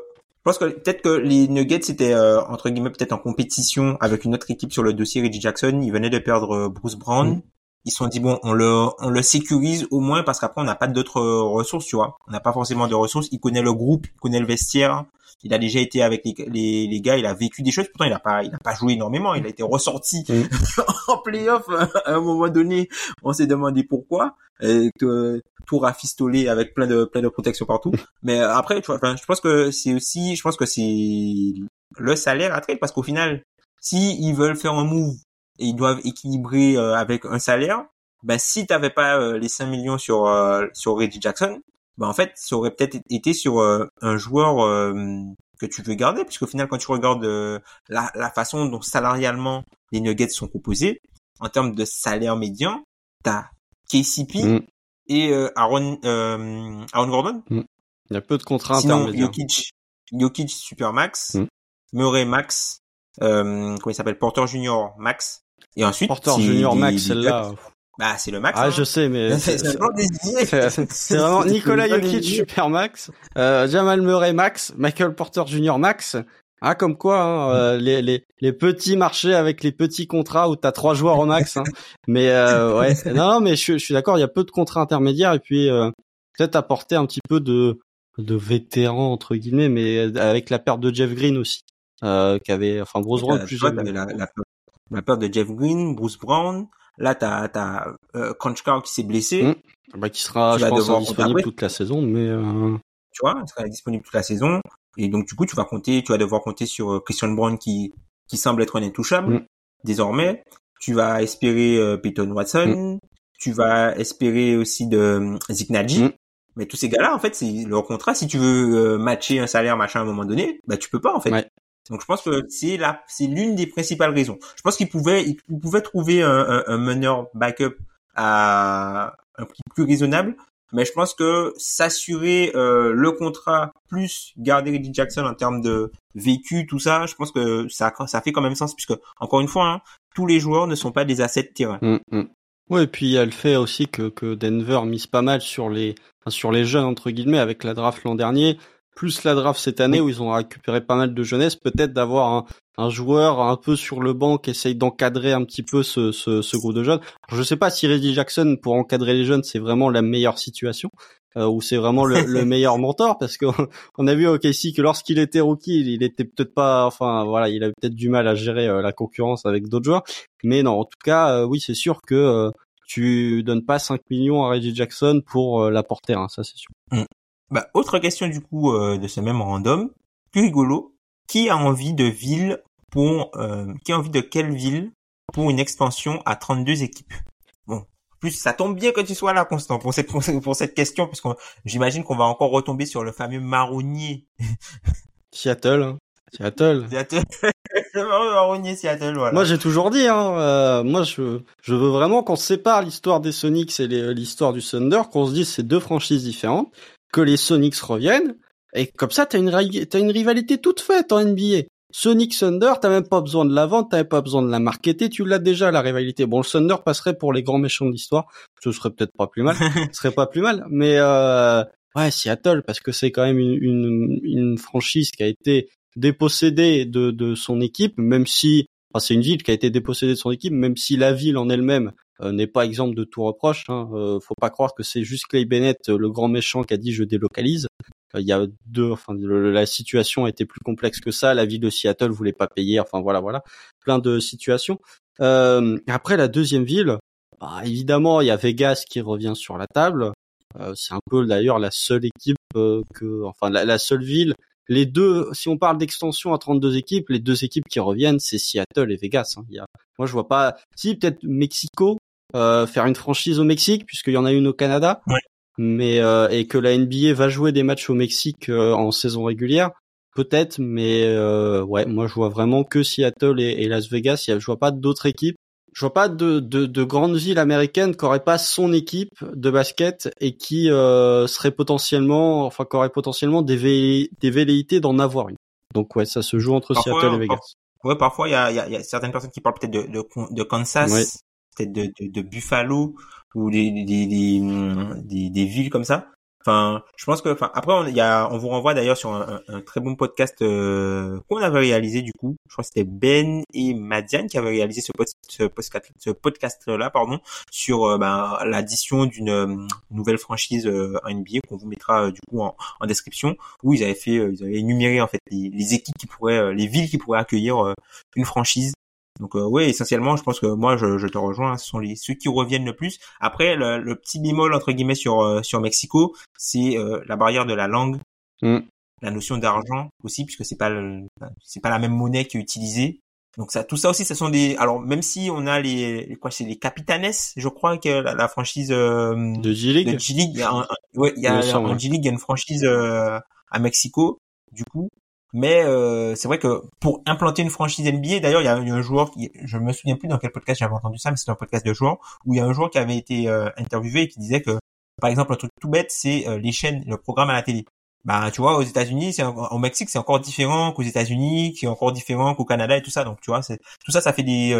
pense que peut-être que les Nuggets étaient euh, entre guillemets peut-être en compétition avec une autre équipe sur le dossier Reggie Jackson. Ils venaient de perdre euh, Bruce Brown. Mm. Ils se sont dit bon, on le on le sécurise au moins parce qu'après on n'a pas d'autres euh, ressources, tu vois. On n'a pas forcément de ressources. Il connaît le groupe, il connaît le vestiaire. Il a déjà été avec les, les, les gars, il a vécu des choses. Pourtant, il a pas il a pas joué énormément. Il a été ressorti en playoff à un moment donné. On s'est demandé pourquoi. Et que, tout rafistolé avec plein de plein de protections partout. Mais euh, après, tu vois, enfin, je pense que c'est aussi, je pense que c'est le salaire à trade parce qu'au final, si ils veulent faire un move et ils doivent équilibrer euh, avec un salaire, ben si t'avais pas euh, les 5 millions sur euh, sur Reggie Jackson, ben en fait, ça aurait peut-être été sur euh, un joueur euh, que tu veux garder puisqu'au final, quand tu regardes euh, la la façon dont salarialement les Nuggets sont composés en termes de salaire médian, t'as KCP Mm. et euh, Aaron euh, Aaron Gordon. Il y a peu de contrats Sinon. Jokic, Jokic super max, Mm. Murray max, euh, comment il s'appelle, Porter Junior max. Et ensuite, Porter Junior des- Max, celle-là. Bah, c'est le max. Ah, hein. je sais, mais C'est vraiment Nicolas Jokic super max, euh, Jamal Murray max, Michael Porter Jr. max. Ah, comme quoi, hein, euh, les, les, les petits marchés avec les petits contrats où t'as trois joueurs au max. Hein. Mais euh, ouais, non, non, mais je, suis- je suis d'accord, il y a peu de contrats intermédiaires et puis euh, peut-être apporter un petit peu de de vétérans entre guillemets, mais avec la perte de Jeff Green aussi, euh, qui avait, enfin Bruce Brown plus t'avais la, la, la peur de Jeff Green, Bruce Brown. Là, t'as, t'as, euh, Conchcar qui s'est blessé. Mm. bah, qui sera, Tu je pense, disponible toute la saison, mais euh, tu vois, il sera disponible toute la saison. Et donc, du coup, tu vas compter, tu vas devoir compter sur euh, Christian Brown qui, qui semble être un intouchable. Mm. Désormais, tu vas espérer euh, Peyton Watson. Tu vas espérer aussi de euh, Zeke Naji. Mm. Mais tous ces gars-là, en fait, c'est leur contrat. Si tu veux euh, matcher un salaire, machin, à un moment donné, bah, tu peux pas, en fait. Ouais. Donc, je pense que c'est la, c'est l'une des principales raisons. Je pense qu'ils pouvaient, ils pouvaient trouver un, un, un meneur backup à un prix plus raisonnable mais je pense que s'assurer euh, le contrat plus garder Reggie Jackson en termes de vécu, tout ça, je pense que ça ça fait quand même sens puisque encore une fois, hein, tous les joueurs ne sont pas des assets de terrain. Mm, mm. Ouais, et puis il y a le fait aussi que, que Denver mise pas mal sur les enfin, sur les jeunes entre guillemets avec la draft l'an dernier, plus la draft cette année où ils ont récupéré pas mal de jeunesse, peut-être d'avoir un, un joueur un peu sur le banc qui essaye d'encadrer un petit peu ce, ce, ce groupe de jeunes. Alors, je sais pas si Reggie Jackson pour encadrer les jeunes c'est vraiment la meilleure situation euh, ou c'est vraiment le, le meilleur mentor parce qu'on on a vu au KC que lorsqu'il était rookie il était peut-être pas enfin voilà il avait peut-être du mal à gérer euh, la concurrence avec d'autres joueurs. Mais non en tout cas euh, oui c'est sûr que euh, tu donnes pas 5 millions à Reggie Jackson pour euh, l'apporter hein, ça c'est sûr Bah, autre question du coup euh, de ce même random, plus rigolo, qui a envie de ville pour euh, qui a envie de quelle ville pour une expansion à 32 équipes? Bon, en plus ça tombe bien que tu sois là Constant pour cette pour cette question parce que j'imagine qu'on va encore retomber sur le fameux marronnier Seattle hein. Seattle Seattle. marronnier Seattle voilà. Moi, j'ai toujours dit, hein, euh, moi, je, je veux vraiment qu'on sépare l'histoire des Sonics et l'histoire du Thunder, qu'on se dise c'est deux franchises différentes, que les Sonics reviennent, et comme ça, t'as une, une rivalité toute faite en NBA. Sonic Thunder, t'as même pas besoin de la vente, t'as même pas besoin de la marketer, tu l'as déjà la rivalité. Bon, le Thunder passerait pour les grands méchants de l'histoire, ce serait peut-être pas plus mal, ce serait pas plus mal, mais euh, ouais, Seattle parce que c'est quand même une, une, une, franchise qui a été dépossédée de, de son équipe, même si enfin, c'est une ville qui a été dépossédée de son équipe, même si la ville en elle-même n'est pas exemple de tout reproche. Hein. Euh, faut pas croire que c'est juste Clay Bennett, le grand méchant, qui a dit je délocalise. Euh, il y a deux, enfin la situation était plus complexe que ça. La ville de Seattle voulait pas payer. Enfin voilà, voilà, plein de situations. Euh, après la deuxième ville, bah, évidemment il y a Vegas qui revient sur la table. Euh, c'est un peu d'ailleurs la seule équipe que, enfin la, seule ville. Les deux, si on parle d'extension à 32 équipes, les deux équipes qui reviennent, c'est Seattle et Vegas. Hein. Y a, moi je vois pas, si peut-être Mexico, faire une franchise au Mexique puisqu'il y en a une au Canada. Ouais mais euh, et que la NBA va jouer des matchs au Mexique euh, en saison régulière, peut-être, mais euh, ouais, moi je vois vraiment que Seattle et, Las Vegas. Je vois pas d'autres équipes. Je vois pas de, de, de grandes villes américaines qui auraient pas son équipe de basket et qui euh, serait potentiellement, enfin, qui aurait potentiellement des, des velléités d'en avoir une. Donc ouais, ça se joue entre Seattle et Vegas. Ouais, parfois il y a, y, a, y a, certaines personnes qui parlent peut-être de, de, de Kansas, de, de, de, Buffalo ou des, des, des, des, villes comme ça. Enfin, je pense que, enfin, après, on, y a, on vous renvoie d'ailleurs sur un, un, très bon podcast euh, qu'on avait réalisé du coup. Je crois que c'était Ben et Madiane qui avaient réalisé ce, podcast, podcast-là, pardon, sur euh, ben, l'addition d'une euh, nouvelle franchise euh, NBA qu'on vous mettra du coup en, en, description, où ils avaient fait, ils avaient énuméré en fait les équipes qui pourraient, les villes qui pourraient accueillir une franchise donc euh, oui, essentiellement, je pense que moi, je, je te rejoins. Ce sont les ceux qui reviennent le plus. Après, le, le petit bémol entre guillemets sur euh, sur Mexico, c'est euh, la barrière de la langue, mm. la notion d'argent aussi, puisque c'est pas c'est pas la même monnaie qui est utilisée. Donc ça, tout ça aussi, ce sont des. Alors même si on a les, quoi, c'est les Capitanes, je crois que la, la franchise de G-League. De G-League, il y a un, ouais, il y a, G-League, il y a une franchise à Mexico. Du coup, mais euh, c'est vrai que pour implanter une franchise NBA, d'ailleurs, il y a, un joueur qui, je me souviens plus dans quel podcast j'avais entendu ça, mais c'est un podcast de joueurs où il y a un joueur qui avait été euh, interviewé et qui disait que, par exemple, un truc tout bête, c'est euh, les chaînes, le programme à la télé. Bah, tu vois, aux États-Unis, c'est au Mexique, c'est encore différent qu'aux États-Unis, qui est encore différent qu'au Canada et tout ça. Donc, tu vois, c'est tout ça, ça fait des,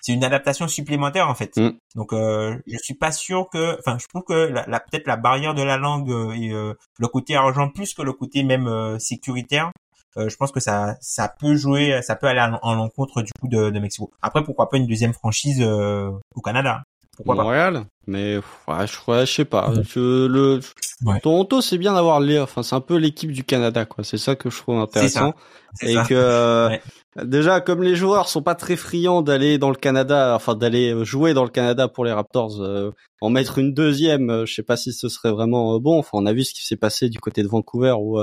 c'est une adaptation supplémentaire en fait. Mm. Donc, euh, je suis pas sûr que, enfin, je trouve que la, la peut-être la barrière de la langue et le côté argent plus que le côté même sécuritaire euh, je pense que ça ça peut jouer, ça peut aller en, l'encontre du coup de, de, Mexico. Après, pourquoi pas une deuxième franchise euh, au Canada? Pourquoi Montréal, mais ouais, je, ouais, je sais pas. Je, le Toronto, c'est bien d'avoir les, enfin c'est un peu l'équipe du Canada, quoi. C'est ça que je trouve intéressant. Et que euh, déjà, comme les joueurs sont pas très friands d'aller dans le Canada, enfin d'aller jouer dans le Canada pour les Raptors, en mettre une deuxième, je sais pas si ce serait vraiment bon. Enfin, on a vu ce qui s'est passé du côté de Vancouver où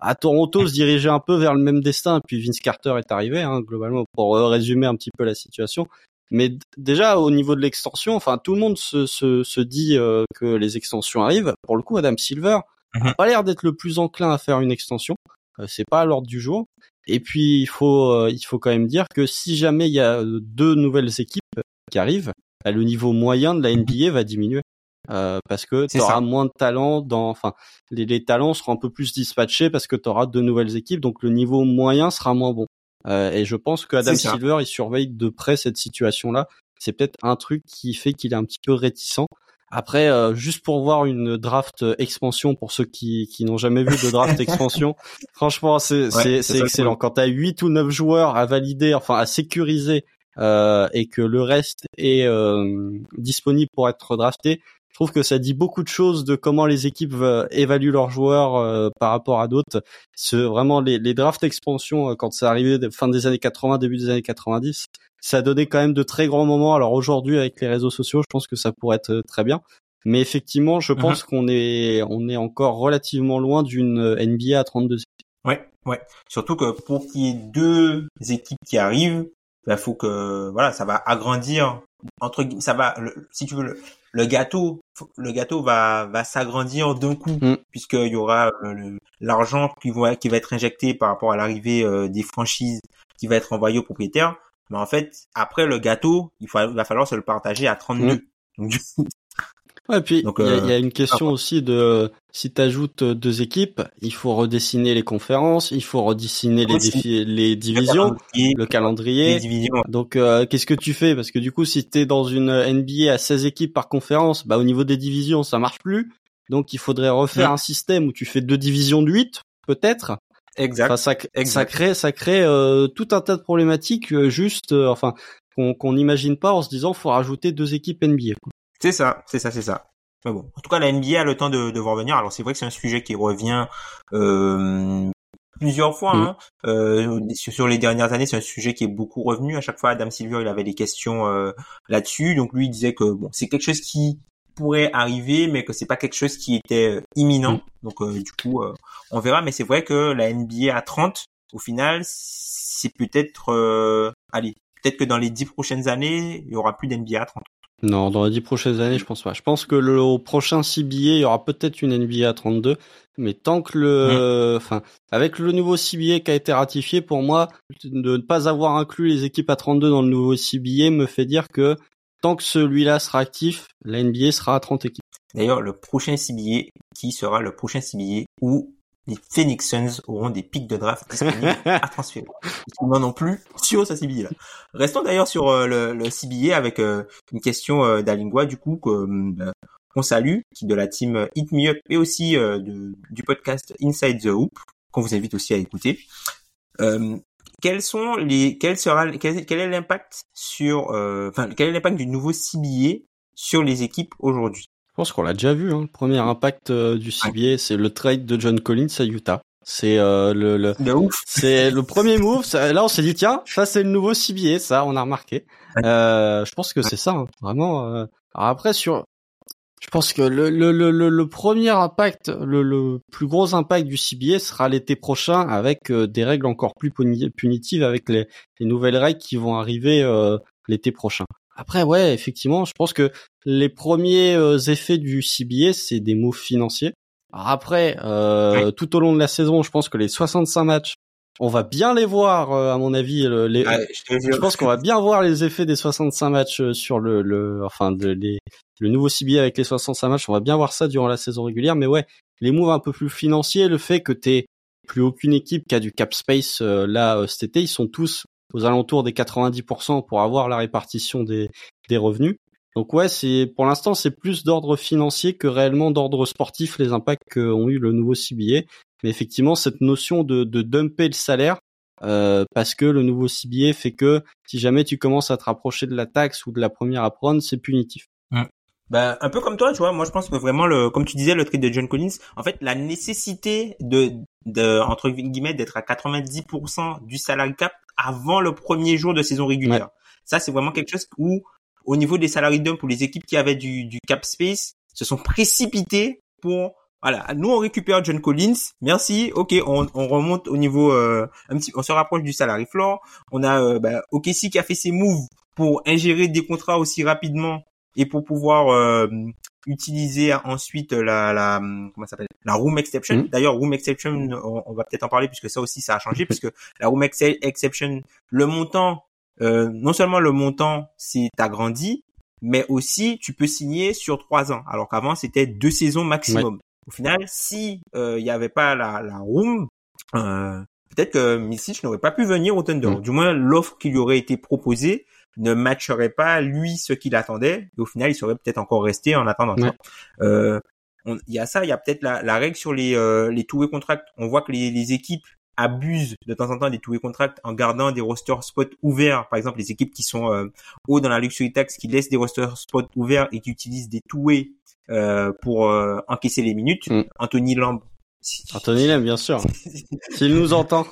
à Toronto se dirigeait un peu vers le même destin. Puis Vince Carter est arrivé, hein, globalement, pour euh, résumer un petit peu la situation. Mais déjà au niveau de l'extension, enfin tout le monde se, se, se dit euh, que les extensions arrivent. Pour le coup, Adam Silver n'a mhm. pas l'air d'être le plus enclin à faire une extension. Euh, c'est pas à l'ordre du jour. Et puis il faut il faut quand même dire que si jamais il y a deux nouvelles équipes qui arrivent, bah, le niveau moyen de la NBA va diminuer. Euh, parce que tu auras moins de talent dans enfin les, les, talents seront un peu plus dispatchés parce que tu auras de nouvelles équipes donc le niveau moyen sera moins bon. Euh, et je pense que Adam Silver il surveille de près cette situation là c'est peut-être un truc qui fait qu'il est un petit peu réticent après euh, juste pour voir une draft expansion pour ceux qui, qui n'ont jamais vu de draft expansion franchement c'est c'est excellent. Quand tu as 8 ou 9 joueurs à valider enfin à sécuriser euh, et que le reste est euh, disponible pour être drafté je trouve que ça dit beaucoup de choses de comment les équipes euh, évaluent leurs joueurs euh, par rapport à d'autres. C'est vraiment les, les drafts expansion euh, quand c'est arrivé fin des années 80, début des années 90, ça a donné quand même de très grands moments. Alors aujourd'hui avec les réseaux sociaux, je pense que ça pourrait être très bien. Mais effectivement, je pense mhm. qu'on est on est encore relativement loin d'une NBA à 32 Ouais, ouais. Surtout que pour qu'il y ait deux équipes qui arrivent, il bah, faut que voilà, ça va agrandir entre ça va si tu veux le, le gâteau, le gâteau va va s'agrandir d'un coup mm. puisqu'il y aura euh, l'argent qui va qui va être injecté par rapport à l'arrivée euh, des franchises qui va être envoyé aux propriétaires. Mais en fait, après le gâteau, il, faut, va falloir se le partager à 32. Mm. Ouais, puis il y, a- euh, il y a une question aussi de si tu ajoutes deux équipes, il faut redessiner les conférences, il faut redessiner les défis, les divisions, le calendrier. les divisions. Donc euh, qu'est-ce que tu fais? Parce que du coup, si tu es dans une NBA à 16 équipes par conférence, bah au niveau des divisions, ça marche plus. Donc il faudrait refaire Ouais. un système où tu fais deux divisions de 8 peut-être. Exact. Enfin, ça, ça exact. crée ça crée euh, tout un tas de problématiques euh, juste euh, enfin qu'on qu'on n'imagine pas en se disant faut rajouter deux équipes NBA. quoi. C'est ça, c'est ça, c'est ça. Mais bon, en tout cas, la NBA a le temps de, de voir venir. Alors, c'est vrai que c'est un sujet qui revient euh, plusieurs fois. Mm. Hein. Euh, sur, les dernières années, c'est un sujet qui est beaucoup revenu. À chaque fois, Adam Silver, il avait des questions euh, là-dessus. Donc, lui, il disait que bon, c'est quelque chose qui pourrait arriver, mais que c'est pas quelque chose qui était euh, imminent. Mm. Donc, euh, du coup, euh, on verra. Mais c'est vrai que la NBA à 30, au final, c'est peut-être, euh, allez, peut-être que dans les 10 prochaines années, il y aura plus d'NBA à 30. Non, dans les dix prochaines années, je pense pas. Je pense que le au prochain CBA, il y aura peut-être une NBA à 32, mais tant que le, enfin, avec le nouveau CBA qui a été ratifié, pour moi, de ne pas avoir inclus les équipes à 32 dans le nouveau CBA me fait dire que tant que celui-là sera actif, la NBA sera à 30 équipes. D'ailleurs, le prochain CBA, qui sera le prochain CBA où les Phoenix Suns auront des pics de draft disponibles à transférer. Ils n'en ont plus sur ce CBA là. Restons d'ailleurs sur euh, le, le CBA avec euh, une question euh, d'Alingua du coup qu'on salue, qui de la team Hit Me Up et aussi de- du podcast Inside the Hoop qu'on vous invite aussi à écouter. Quels sont les quel sera quel, quel est l'impact sur enfin quel est l'impact du nouveau CBA sur les équipes aujourd'hui? Pense qu'on l'a déjà vu. Hein. Le premier impact euh, du CBA, c'est le trade de John Collins à Utah. C'est euh, le, le c'est le premier move. Ça- Là, on s'est dit tiens, ça c'est le nouveau CBA, ça on a remarqué. Euh, je pense que c'est ça, hein, vraiment. euh. Alors après sur, je pense que le le le le, premier impact, le, le plus gros impact du CBA sera l'été prochain avec euh, des règles encore plus puni- punitives avec les, les nouvelles règles qui vont arriver euh, l'été prochain. Après, ouais, effectivement, je pense que les premiers euh, effets du CBA, c'est des moves financiers. Alors après, euh, tout au long de la saison, je pense que les 65 matchs, on va bien les voir, euh, à mon avis. le- les, Ouais, je pense qu'on va bien voir les effets des 65 matchs euh, sur le, le enfin de, les, le nouveau CBA avec les 65 matchs. On va bien voir ça durant la saison régulière. Mais ouais, les moves un peu plus financiers, le fait que t'aies plus aucune équipe qui a du cap space euh, là cet été, ils sont tous aux alentours des 90% pour avoir la répartition des, des revenus. Donc ouais, c'est pour l'instant c'est plus d'ordre financier que réellement d'ordre sportif les impacts qu'ont eu le nouveau CBA. Mais effectivement, cette notion de, de dumper le salaire, euh, parce que le nouveau CBA fait que si jamais tu commences à te rapprocher de la taxe ou de la première apron, c'est punitif. Ben, un peu comme toi, tu vois. Moi, je pense que vraiment, le, comme tu disais, le trade de John Collins, en fait, la nécessité de, de entre guillemets, d'être à 90% du salary cap avant le premier jour de saison régulière. Ça, c'est vraiment quelque chose où, au niveau des salary dump, pour les équipes qui avaient du, du cap space, se sont précipitées pour voilà, nous on récupère John Collins, merci, ok, on, on remonte au niveau euh, un petit, on se rapproche du salary floor. On a euh, ben, OKC qui a fait ses moves pour ingérer des contrats aussi rapidement et pour pouvoir euh, utiliser ensuite la, la comment s'appelle la room exception. Mhm. D'ailleurs, room exception, on, on va peut-être en parler puisque ça aussi ça a changé puisque la room ex- exception, le montant, euh, non seulement le montant s'est agrandi, mais aussi tu peux signer sur trois ans, alors qu'avant c'était deux saisons maximum. Au final, si euh, il y avait pas la, la room, euh, peut-être que Milicic n'aurait pas pu venir au Thunder. Mm. Du moins, l'offre qui lui aurait été proposée ne matcherait pas lui ce qu'il attendait. Et au final, il serait peut-être encore resté en attendant. Ouais. Euh, on- Il y a ça, il y a peut-être la, la règle sur les, euh, les two-way contracts. On voit que les, les équipes abusent de temps en temps des two-way contracts en gardant des roster spots ouverts. Par exemple, les équipes qui sont euh, haut dans la luxury tax, qui laissent des roster spots ouverts et qui utilisent des two-way euh, pour euh, encaisser les minutes. Mm. Anthony Lamb, Anthony Lem, bien sûr. S'il nous entend.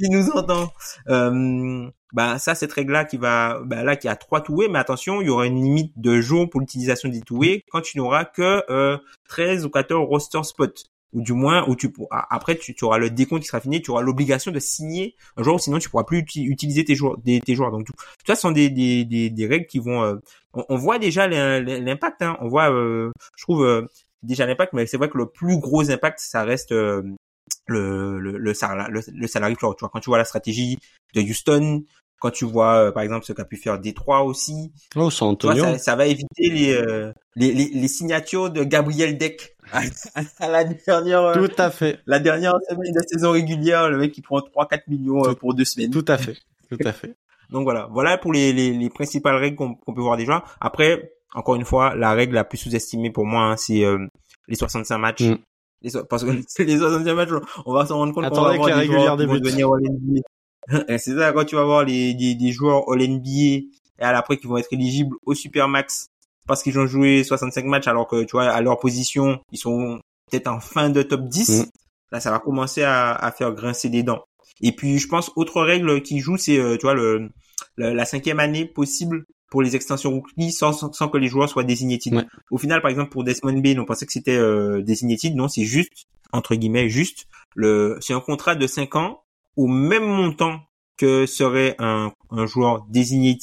S'il nous entend, euh, bah ça cette règle là qui va, bah là qui a trois two-way, mais attention, il y aura une limite de jours pour l'utilisation des two-way quand tu n'auras que euh, 13 ou 14 roster spots. Ou du moins où tu pourras après tu, tu auras le décompte qui sera fini, tu auras l'obligation de signer un jour, sinon tu pourras plus uti- utiliser tes joueurs, des, tes joueurs. Donc tout, tout ça sont des, des, des, des règles qui vont, euh, on, on voit déjà l'im- l'impact, hein, on voit, euh, je trouve euh, déjà l'impact, mais c'est vrai que le plus gros impact, ça reste euh, le, le, le, salari, le, le salary floor. Tu vois, quand tu vois la stratégie de Houston, quand tu vois par exemple ce qu'a pu faire Détroit aussi. Oh, San Antonio. ça, ça, va éviter les, les, les, les signatures de Gabriel Deck à, la dernière tout à fait la dernière semaine de saison régulière le mec qui prend 3 4 millions pour deux semaines tout à fait tout à fait donc voilà voilà pour les les, les principales règles qu'on peut voir déjà après encore une fois la règle la plus sous-estimée pour moi hein, c'est les 65 matchs mm. Les, parce que les 65 matchs on va s'en rendre compte Attendez qu'on va avoir des joueurs qui vont NBA c'est ça quand tu vas voir les des, des joueurs All NBA et à l'après qui vont être éligibles au Supermax parce qu'ils ont joué 65 matchs alors que tu vois à leur position ils sont peut-être en fin de top 10 mm. là ça va commencer à, à, faire grincer des dents. Et puis je pense autre règle qui joue c'est euh, tu vois le, la cinquième année possible pour les extensions rookies sans, sans que les joueurs soient désignés ouais. au final par exemple pour Desmond Bain on pensait que c'était euh, désigné non c'est juste entre guillemets juste le c'est un contrat de 5 ans au même montant que serait un, un joueur désigné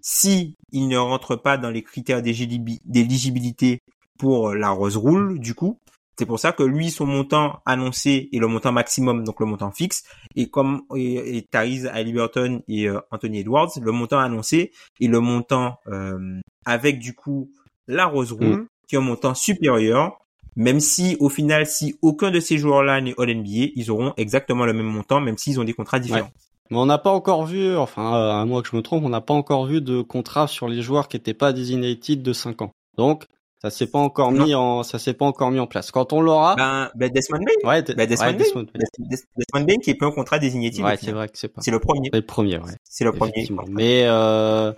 si il ne rentre pas dans les critères d'éligibilité pour la Rose Rule, du coup, c'est pour ça que lui, son montant annoncé est le montant maximum, donc le montant fixe. Et comme et, et Halliburton et euh, Anthony Edwards, le montant annoncé est le montant euh, avec du coup la Rose Rule, mm. qui est un montant supérieur. Même si au final, si aucun de ces joueurs-là n'est All NBA, ils auront exactement le même montant, même s'ils ont des contrats différents. Mais on n'a pas encore vu, enfin, à moi que je me trompe, on n'a pas encore vu de contrat sur les joueurs qui n'étaient pas designated de 5 ans. Donc, ça s'est pas encore mis en, ça s'est pas encore mis en place. Quand on l'aura. Ben, ben Desmond Bain. Ouais, ben Desmond, ouais, Desmond, Bain. Desmond Bain qui est pas un contrat designated. Ouais, c'est vrai que c'est pas. C'est le premier. C'est le premier, ouais. C'est le premier. Mais, euh,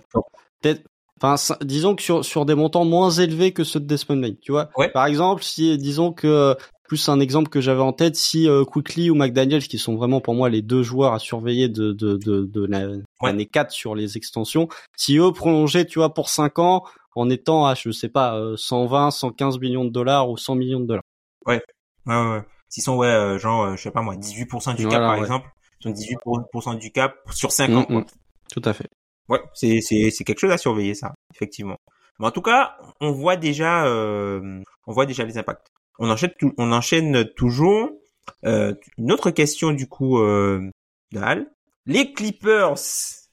peut-être, Enfin, disons que sur sur des montants moins élevés que ceux de Desmond Bain, tu vois. Ouais. Par exemple, si disons que plus un exemple que j'avais en tête, si euh, Quickly ou McDaniels, qui sont vraiment pour moi les deux joueurs à surveiller de de de, de l'année ouais. 4 sur les extensions, si eux prolongeaient, tu vois, pour 5 ans, en étant à je sais pas euh, 120, 115 millions de dollars ou 100 millions de dollars. Ouais. Ouais ouais. S'ils sont ouais euh, genre euh, je sais pas moi 18% du cap par ouais. exemple, ils sont 18% du cap sur 5 mmh, ans. Mmh. Tout à fait. Ouais, c'est c'est c'est quelque chose à surveiller ça, effectivement. Mais en tout cas, on voit déjà euh, on voit déjà les impacts. On enchaîne tout, on enchaîne toujours euh, une autre question du coup euh, Dal. Les Clippers,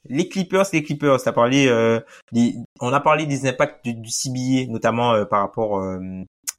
les Clippers, les Clippers, t'as parlé euh, des, on a parlé des impacts du, du CBA notamment euh, par rapport euh,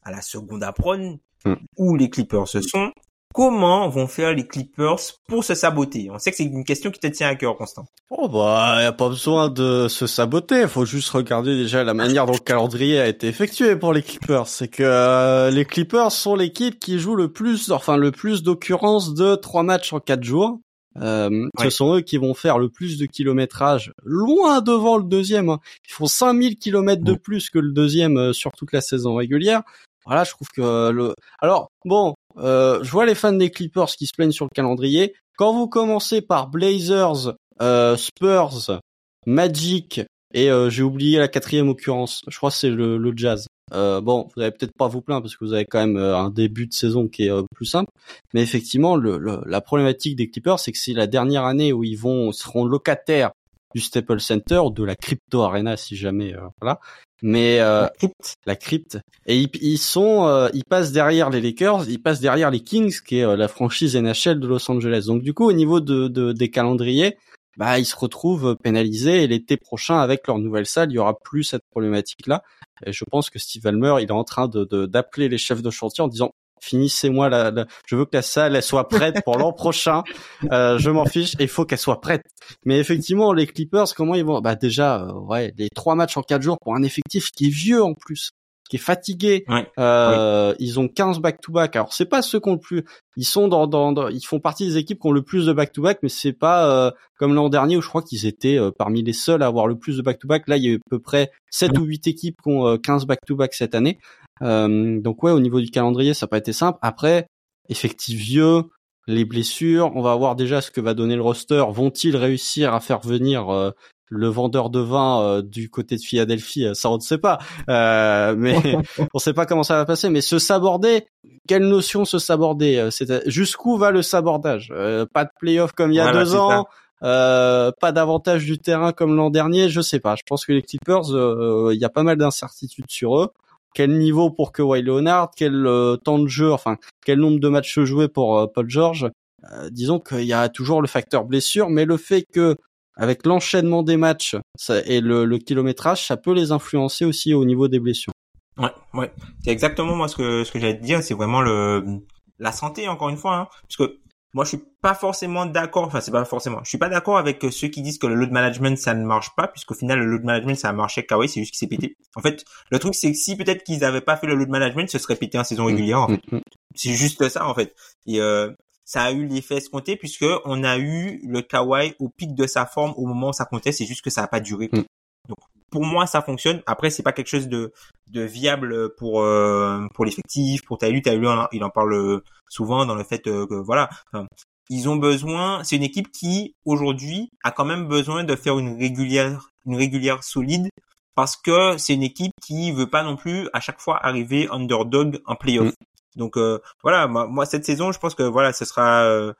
à la seconde apron mm. où les Clippers se sont comment vont faire les Clippers pour se saboter? On sait que c'est une question qui te tient à cœur, Constant. Oh bah, y a pas besoin de se saboter. Faut juste regarder déjà la manière dont le calendrier a été effectué pour les Clippers. C'est que euh, les Clippers sont l'équipe qui joue le plus, enfin le plus d'occurrences de trois matchs en quatre jours. Euh, ouais. Ce sont eux qui vont faire le plus de kilométrage, loin devant le deuxième. Hein. Ils font 5000 kilomètres de plus que le deuxième euh, sur toute la saison régulière. Voilà, je trouve que le. Alors bon, euh, je vois les fans des Clippers qui se plaignent sur le calendrier. Quand vous commencez par Blazers, euh, Spurs, Magic et euh, j'ai oublié la quatrième occurrence. Je crois que c'est le, le, Jazz. Euh, bon, vous allez peut-être pas vous plaindre parce que vous avez quand même euh, un début de saison qui est plus simple. Mais effectivement, le, le, la problématique des Clippers, c'est que c'est la dernière année où ils vont seront locataires du Staples Center de la Crypto Arena si jamais voilà mais euh, la crypte, la crypte. et ils, ils sont euh, ils passent derrière les Lakers ils passent derrière les Kings qui est euh, la franchise NHL de Los Angeles donc du coup au niveau de, de des calendriers bah ils se retrouvent pénalisés et l'été prochain avec leur nouvelle salle il y aura plus cette problématique là et je pense que Steve Ballmer il est en train de d'appeler les chefs de chantier en disant finissez-moi la, la, je veux que la salle elle soit prête pour l'an prochain. Euh, je m'en fiche il faut qu'elle soit prête. Mais effectivement les Clippers comment ils vont? Bah déjà euh, ouais les trois matchs en quatre jours pour un effectif qui est vieux en plus qui est fatigué ouais, euh, ils ont 15 back to back alors c'est pas ceux qui ont le plus ils sont dans, dans, dans, ils font partie des équipes qui ont le plus de back to back mais c'est pas euh, comme l'an dernier où je crois qu'ils étaient euh, parmi les seuls à avoir le plus de back to back là il y a eu à peu près 7 ou 8 équipes qui ont 15 back to back cette année. Euh, donc ouais, au niveau du calendrier, ça n'a pas été simple. Après, effectif vieux, les blessures, on va voir déjà ce que va donner le roster. Vont-ils réussir à faire venir euh, le vendeur de vin euh, du côté de Philadelphie Ça, on ne sait pas. Euh, mais on ne sait pas comment ça va passer. Mais se saborder, quelle notion se saborder C'est jusqu'où va le sabordage Pas de playoff comme il y a voilà, deux ans. Euh, pas d'avantage du terrain comme l'an dernier, je sais pas. Je pense que les Clippers, il y a pas mal d'incertitudes sur eux quel niveau pour Kawhi Leonard, quel euh, temps de jeu, enfin quel nombre de matchs joués pour euh, Paul George. Euh, disons qu'il y a toujours le facteur blessure, mais le fait que avec l'enchaînement des matchs ça, et le, le, kilométrage, ça peut les influencer aussi au niveau des blessures. Ouais, ouais, c'est exactement moi ce que ce que j'allais te dire, c'est vraiment le la santé encore une fois, hein, parce que moi je suis pas forcément d'accord, enfin c'est pas forcément, je suis pas d'accord avec ceux qui disent que le load management ça ne marche pas, puisqu'au final le load management ça a marché Kawhi, c'est juste qu'il s'est pété. En fait, le truc c'est que si peut-être qu'ils avaient pas fait le load management, ce serait pété en saison mm, régulière. En fait. Mm, mm. C'est juste ça en fait. Et euh, ça a eu l'effet escompté puisque on a eu le Kawhi au pic de sa forme au moment où ça comptait, c'est juste que ça a pas duré. Donc pour moi ça fonctionne. Après c'est pas quelque chose de de viable pour euh, pour l'effectif, pour Taylor. Taylor il en parle souvent dans le fait euh, que voilà, ils ont besoin. C'est une équipe qui aujourd'hui a quand même besoin de faire une régulière une régulière solide parce que c'est une équipe qui veut pas non plus à chaque fois arriver underdog en playoff. Mm. Donc euh, voilà, moi, cette saison, je pense que voilà, ce sera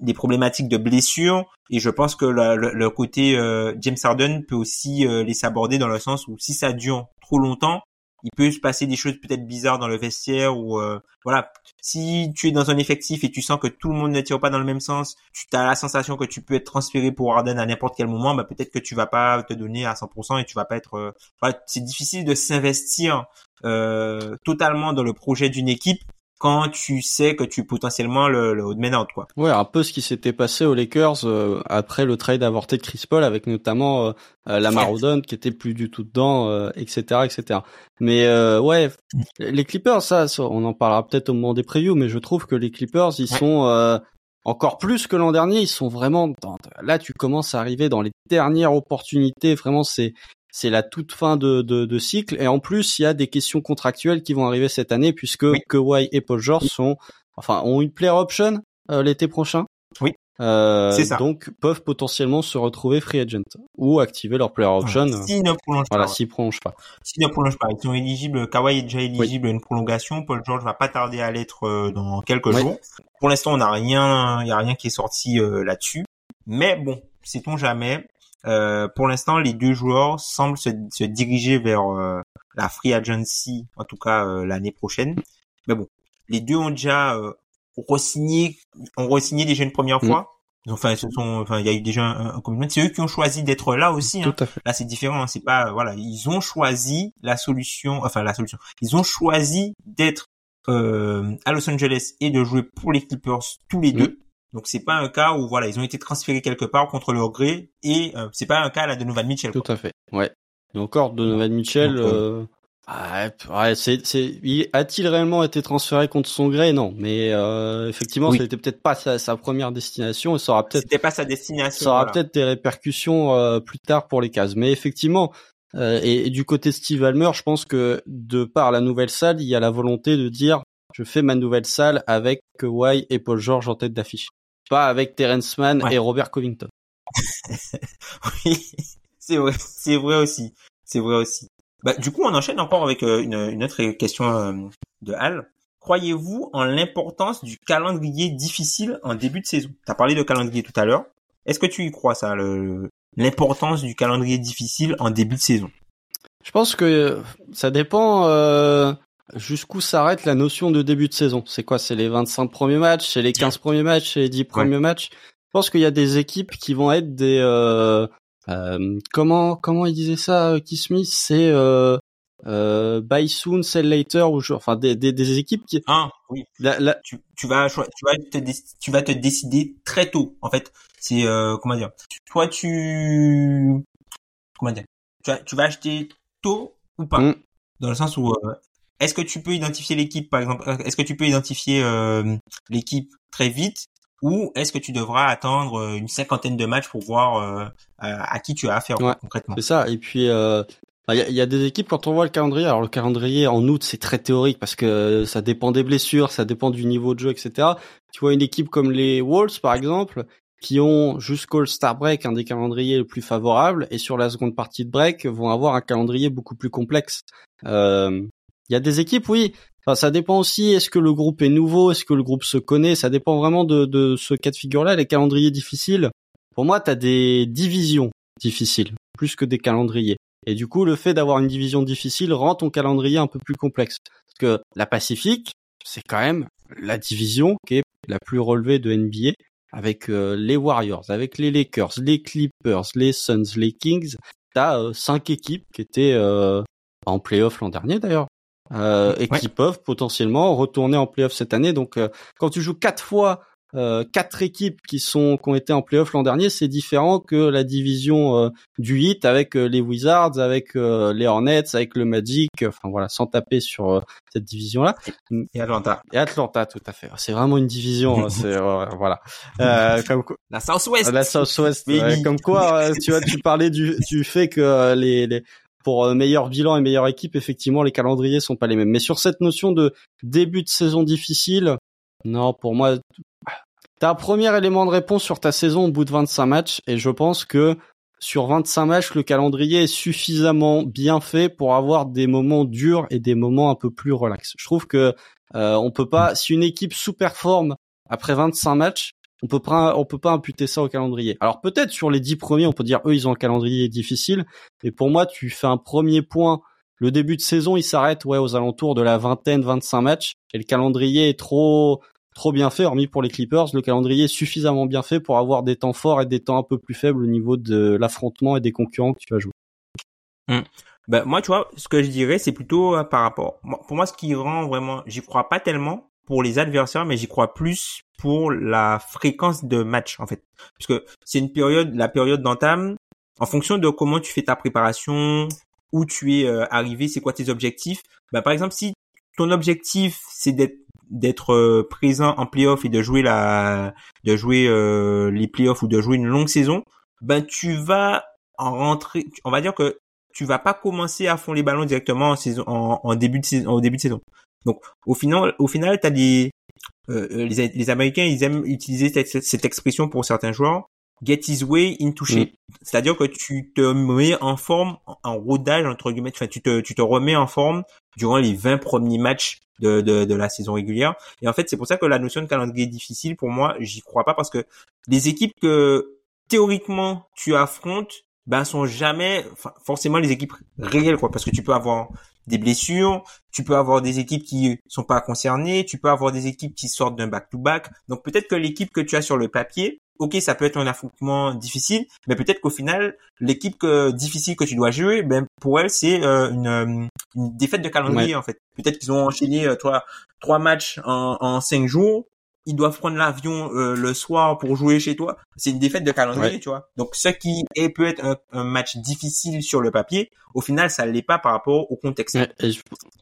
des problématiques de blessures. Et je pense que le, côté euh, James Harden peut aussi euh, les s'aborder dans le sens où si ça dure trop longtemps, il peut se passer des choses peut-être bizarres dans le vestiaire ou euh, voilà. Si tu es dans un effectif et tu sens que tout le monde ne tire pas dans le même sens tu as la sensation que tu peux être transféré pour Harden à n'importe quel moment bah peut-être que tu vas pas te donner à 100% et tu vas pas être voilà. C'est difficile de s'investir totalement dans le projet d'une équipe quand tu sais que tu es potentiellement le, le haut de quoi. Ouais, un peu ce qui s'était passé aux Lakers euh, après le trade avorté de Chris Paul avec notamment euh, euh la Marodon qui était plus du tout dedans, etc., euh, etc. Mais ouais, les Clippers, ça, on en parlera peut-être au moment des previews, mais je trouve que les Clippers, ils sont encore plus que l'an dernier, ils sont vraiment dans, là tu commences à arriver dans les dernières opportunités, vraiment c'est c'est la toute fin de, de, de, cycle. Et en plus, il y a des questions contractuelles qui vont arriver cette année puisque oui. Kawhi et Paul George sont, enfin, ont une player option euh, l'été prochain. Oui. Euh, ça. Donc peuvent potentiellement se retrouver free agent ou activer leur player option. S'ils ne prolongent voilà, pas. S'ils prolongent pas. S'ils ne prolongent pas, ils sont éligibles. Kawhi est déjà éligible à une prolongation. Paul George va pas tarder à l'être euh, dans quelques oui. jours. Pour l'instant, on n'a rien, il y a rien qui est sorti euh, là-dessus. Mais bon, sait-on jamais. Euh, pour l'instant, les deux joueurs semblent se, se diriger vers euh, la free agency, en tout cas euh, l'année prochaine. Mais bon, les deux ont déjà euh, re-signé, ont re-signé déjà une première mm. fois. Enfin, ce sont, enfin, il y a eu déjà un, un commitment. C'est eux qui ont choisi d'être là aussi. Hein. Là, c'est différent. Hein. C'est pas, voilà, ils ont choisi la solution, enfin la solution. Ils ont choisi d'être euh, à Los Angeles et de jouer pour les Clippers tous les mm. deux. Donc c'est pas un cas où voilà ils ont été transférés quelque part contre leur gré et euh, c'est pas un cas à la Donovan Mitchell. Tout à fait. Ouais. Et encore Donovan Mitchell. Donc, euh... euh ouais, c'est, c'est, a-t-il réellement été transféré contre son gré? Non, mais euh, effectivement, oui. c'était peut-être pas sa, sa, première destination et ça aura peut-être. C'était pas sa destination. Ça aura voilà. peut-être des répercussions euh, plus tard pour les cases. Mais effectivement, euh, et, et, du côté Steve Almer, je pense que de par la nouvelle salle, il y a la volonté de dire je fais ma nouvelle salle avec Kawhi et Paul George en tête d'affiche pas avec Terence Mann ouais. et Robert Covington. oui, c'est vrai, c'est vrai aussi, c'est vrai aussi. Bah, du coup, on enchaîne encore avec euh, une, une, autre question euh, de Hal. Croyez-vous en l'importance du calendrier difficile en début de saison? Tu as parlé de calendrier tout à l'heure. Est-ce que tu y crois ça, l'importance du calendrier difficile en début de saison? Je pense que ça dépend euh, jusqu'où s'arrête la notion de début de saison? C'est quoi? C'est les 25 premiers matchs? C'est les 15 premiers matchs? C'est les 10 premiers matchs? Je pense qu'il y a des équipes qui vont être des... Euh, euh, comment comment il disait ça, euh, Keith Smith? C'est euh, euh, buy soon, sell later ou enfin des, des, des équipes qui ah oui. La, la... Tu, tu vas tu vas te tu vas te décider très tôt en fait. C'est euh, comment dire? Toi tu comment dire? Tu vas, tu vas acheter tôt ou pas? Mm. dans le sens où euh, est-ce que tu peux identifier l'équipe, par exemple Est-ce que tu peux identifier euh, l'équipe très vite ou est-ce que tu devras attendre euh, une cinquantaine de matchs pour voir euh, à qui tu as affaire ouais, concrètement? C'est ça. Et puis il euh, y, a, y, a, des équipes quand on voit le calendrier. Alors le calendrier en août c'est très théorique parce que ça dépend des blessures, ça dépend du niveau de jeu, etc. Tu vois une équipe comme les Wolves par exemple qui ont jusqu'au Star Break un des calendriers les plus favorables et sur la seconde partie de break vont avoir un calendrier beaucoup plus complexe. Euh, il y a des équipes, oui. Enfin, ça dépend aussi. Est-ce que le groupe est nouveau Est-ce que le groupe se connaît Ça dépend vraiment de, de ce cas de figure-là. Les calendriers difficiles. Pour moi, tu as des divisions difficiles plus que des calendriers. Et du coup, le fait d'avoir une division difficile rend ton calendrier un peu plus complexe. Parce que la Pacifique, c'est quand même la division qui est la plus relevée de NBA avec les Warriors, avec les Lakers, les Clippers, les Suns, les Kings, t'as cinq équipes qui étaient en playoff l'an dernier d'ailleurs. Et qui peuvent potentiellement retourner en playoff cette année. Donc, quand tu joues quatre fois euh, quatre équipes qui sont qui ont été en playoff l'an dernier, c'est différent que la division euh, du hit avec euh, les Wizards, avec les Hornets, avec le Magic. Enfin voilà, sans taper sur cette division là. Et Atlanta. Et Atlanta, tout à fait. C'est vraiment une division. Hein, c'est voilà. comme la Southwest. La Southwest. comme quoi, tu vois, tu parlais du du fait que les, les pour meilleur bilan et meilleure équipe, effectivement, les calendriers sont pas les mêmes. Mais sur cette notion de début de saison difficile, non, pour moi, T'as un premier élément de réponse sur ta saison au bout de 25 matchs et je pense que sur 25 matchs, le calendrier est suffisamment bien fait pour avoir des moments durs et des moments un peu plus relax. Je trouve que euh, on peut pas, si une équipe sous-performe après 25 matchs, on peut pas, on peut pas imputer ça au calendrier. Alors peut-être sur les 10 premiers, on peut dire eux ils ont un calendrier difficile, mais pour moi tu fais un premier point. Le début de saison, il s'arrête ouais aux alentours de la vingtaine, 25 matchs et le calendrier est trop trop bien fait, hormis pour les Clippers. Le calendrier est suffisamment bien fait pour avoir des temps forts et des temps un peu plus faibles au niveau de l'affrontement et des concurrents que tu vas jouer. Hmm. Ben, moi, tu vois, ce que je dirais, c'est plutôt euh, par rapport. Pour moi, ce qui rend vraiment, j'y crois pas tellement pour les adversaires, mais j'y crois plus pour la fréquence de match, en fait. Parce que c'est une période, la période d'entame, en fonction de comment tu fais ta préparation, où tu es euh, arrivé, c'est quoi tes objectifs. Ben, par exemple, si ton objectif, c'est d'être d'être euh, présent en playoff et de jouer la de jouer euh, les playoffs ou de jouer une longue saison, ben tu vas en rentrer on va dire que tu vas pas commencer à fond les ballons directement en saison en, début de saison au début de saison. Donc au final au final tu as des euh, les, les américains ils aiment utiliser cette, expression pour certains joueurs get his way into shape. C'est-à-dire que tu te mets en forme, en rodage, entre guillemets, enfin, tu te, tu te remets en forme durant les 20 premiers matchs de, de, de la saison régulière. Et en fait, c'est pour ça que la notion de calendrier difficile, pour moi, j'y crois pas parce que les équipes que théoriquement tu affrontes, ben sont jamais forcément les équipes réelles quoi parce que tu peux avoir des blessures, tu peux avoir des équipes qui sont pas concernées, tu peux avoir des équipes qui sortent d'un back to back. Donc peut-être que l'équipe que tu as sur le papier, ok, ça peut être un affrontement difficile, mais peut-être qu'au final, l'équipe que, difficile que tu dois jouer, ben pour elle, c'est euh, une, euh, une, défaite de calendrier en fait. Peut-être qu'ils ont enchaîné euh, toi trois matchs en, en cinq jours. Ils doivent prendre l'avion le soir pour jouer chez toi. C'est une défaite de calendrier, tu vois. Donc, ce qui est peut être un, un, match difficile sur le papier, au final, ça l'est pas par rapport au contexte.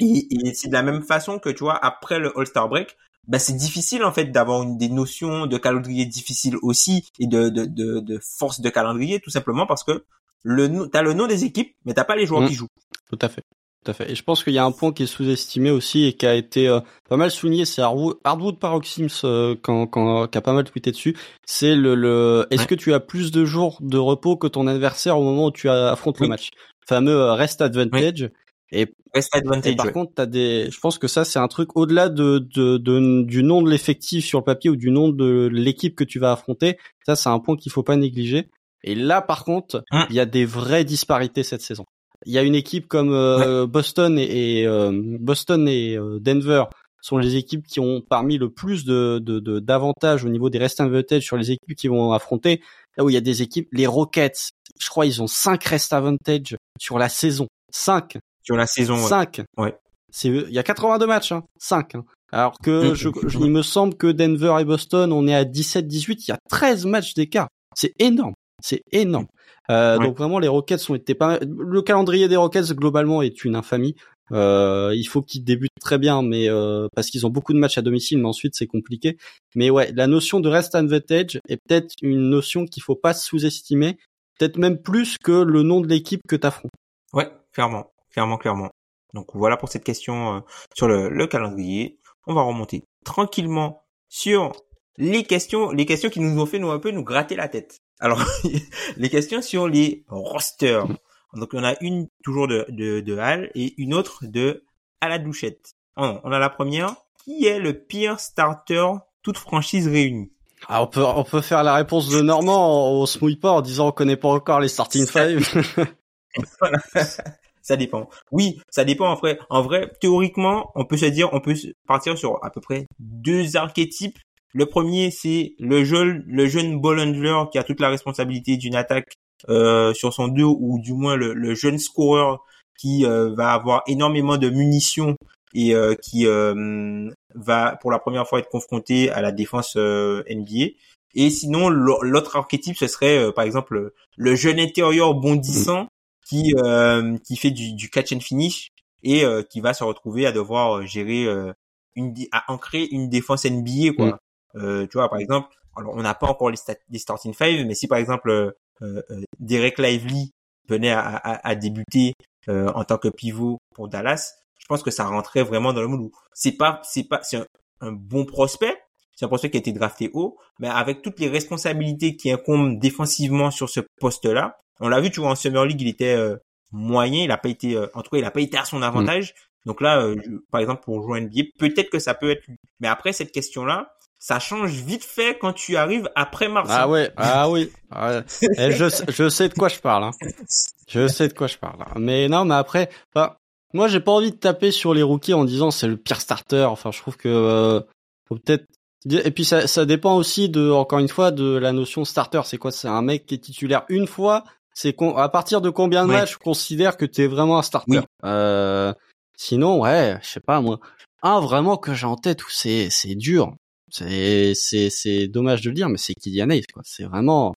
et, et c'est de la même façon que, tu vois, après le All-Star Break, bah c'est difficile en fait d'avoir des notions de calendrier difficiles aussi et de, de, de, de, force de calendrier tout simplement parce que le t'as le nom des équipes mais t'as pas les joueurs mmh. qui jouent. Tout à fait. Tout à fait. Et je pense qu'il y a un point qui est sous-estimé aussi et qui a été euh, pas mal souligné, c'est Hardwood, Paroxysms euh, quand, quand, qui a pas mal tweeté dessus. C'est le, le est-ce que tu as plus de jours de repos que ton adversaire au moment où tu affrontes le match? Fameux euh, rest advantage. Et, par contre, t'as des, je pense que ça c'est un truc au-delà de, de, de, du nom de l'effectif sur le papier ou du nom de l'équipe que tu vas affronter. Ça c'est un point qu'il faut pas négliger. Et là par contre, hein il y a des vraies disparités cette saison. Il y a une équipe comme euh, Boston et, euh, Boston et euh, Denver sont les équipes qui ont parmi le plus de d'avantages de, au niveau des rest advantage sur les équipes qui vont affronter. Là où il y a des équipes, les Rockets, je crois ils ont 5 rest advantage sur la saison. 5 sur la saison. 5. Ouais. C'est il y a 82 matchs, hein. 5. Hein. Alors que mm. je, il me semble que Denver et Boston, on est à 17-18, il y a 13 matchs d'écart. C'est énorme. C'est énorme. Euh, Donc vraiment, les Rockets ont été pas. Le calendrier des Rockets globalement est une infamie. Euh, il faut qu'ils débutent très bien, mais euh, parce qu'ils ont beaucoup de matchs à domicile, mais ensuite c'est compliqué. Mais ouais, la notion de rest advantage est peut-être une notion qu'il faut pas sous-estimer, peut-être même plus que le nom de l'équipe que t'affrontes. Ouais, clairement clairement, clairement. Donc voilà pour cette question euh, sur le, calendrier. On va remonter tranquillement sur les questions, les questions qui nous ont fait nous un peu nous gratter la tête. Alors les questions sur les rosters. Donc on a une toujours de de, de Hal et une autre de à la douchette. on a la première. Qui est le pire starter toute franchise réunie? Ah, on peut on peut faire la réponse de Normand. On, se mouille pas en disant on connaît pas encore les starting five. ça dépend. Oui, ça dépend en vrai. En vrai, théoriquement, on peut se dire, on peut partir sur à peu près deux archétypes Le premier, c'est le jeune, le jeune ball handler qui a toute la responsabilité d'une attaque euh, sur son dos, ou du moins le, jeune scorer qui euh, va avoir énormément de munitions et euh, qui va pour la première fois être confronté à la défense NBA. Et sinon, l'autre archétype, ce serait par exemple le jeune intérieur bondissant qui qui fait du, du catch and finish et qui va se retrouver à devoir gérer une à ancrer une défense NBA quoi. Euh, tu vois, par exemple, alors on n'a pas encore les, les, starting five, mais si par exemple euh, euh, Derek Lively venait à, à, à débuter en tant que pivot pour Dallas, je pense que ça rentrait vraiment dans le moule. C'est pas, c'est pas, c'est un, bon prospect. C'est un prospect qui a été drafté haut, mais avec toutes les responsabilités qui incombent défensivement sur ce poste-là. On l'a vu, tu vois, en Summer League, il était moyen, il a pas été, en tout cas, il a pas été à son avantage. Donc là, par exemple, pour jouer NBA, peut-être que ça peut être lui. Mais après cette question-là, ça change vite fait quand tu arrives après mars. Ah ouais, ah oui. Ah Et je, je sais de quoi je parle. Hein. Je sais de quoi je parle. Mais non, mais après, enfin, moi j'ai pas envie de taper sur les rookies en disant c'est le pire starter. Enfin, je trouve que euh, faut peut-être. Et puis ça, ça dépend aussi de, encore une fois, de la notion starter. C'est quoi? C'est un mec qui est titulaire une fois. C'est à partir de combien de matchs je considère que tu es vraiment un starter? Euh, sinon, ouais, je sais pas moi. Un vraiment que j'ai en tête où c'est c'est dur. C'est c'est c'est dommage de le dire, mais c'est Kylian Hayes quoi. C'est vraiment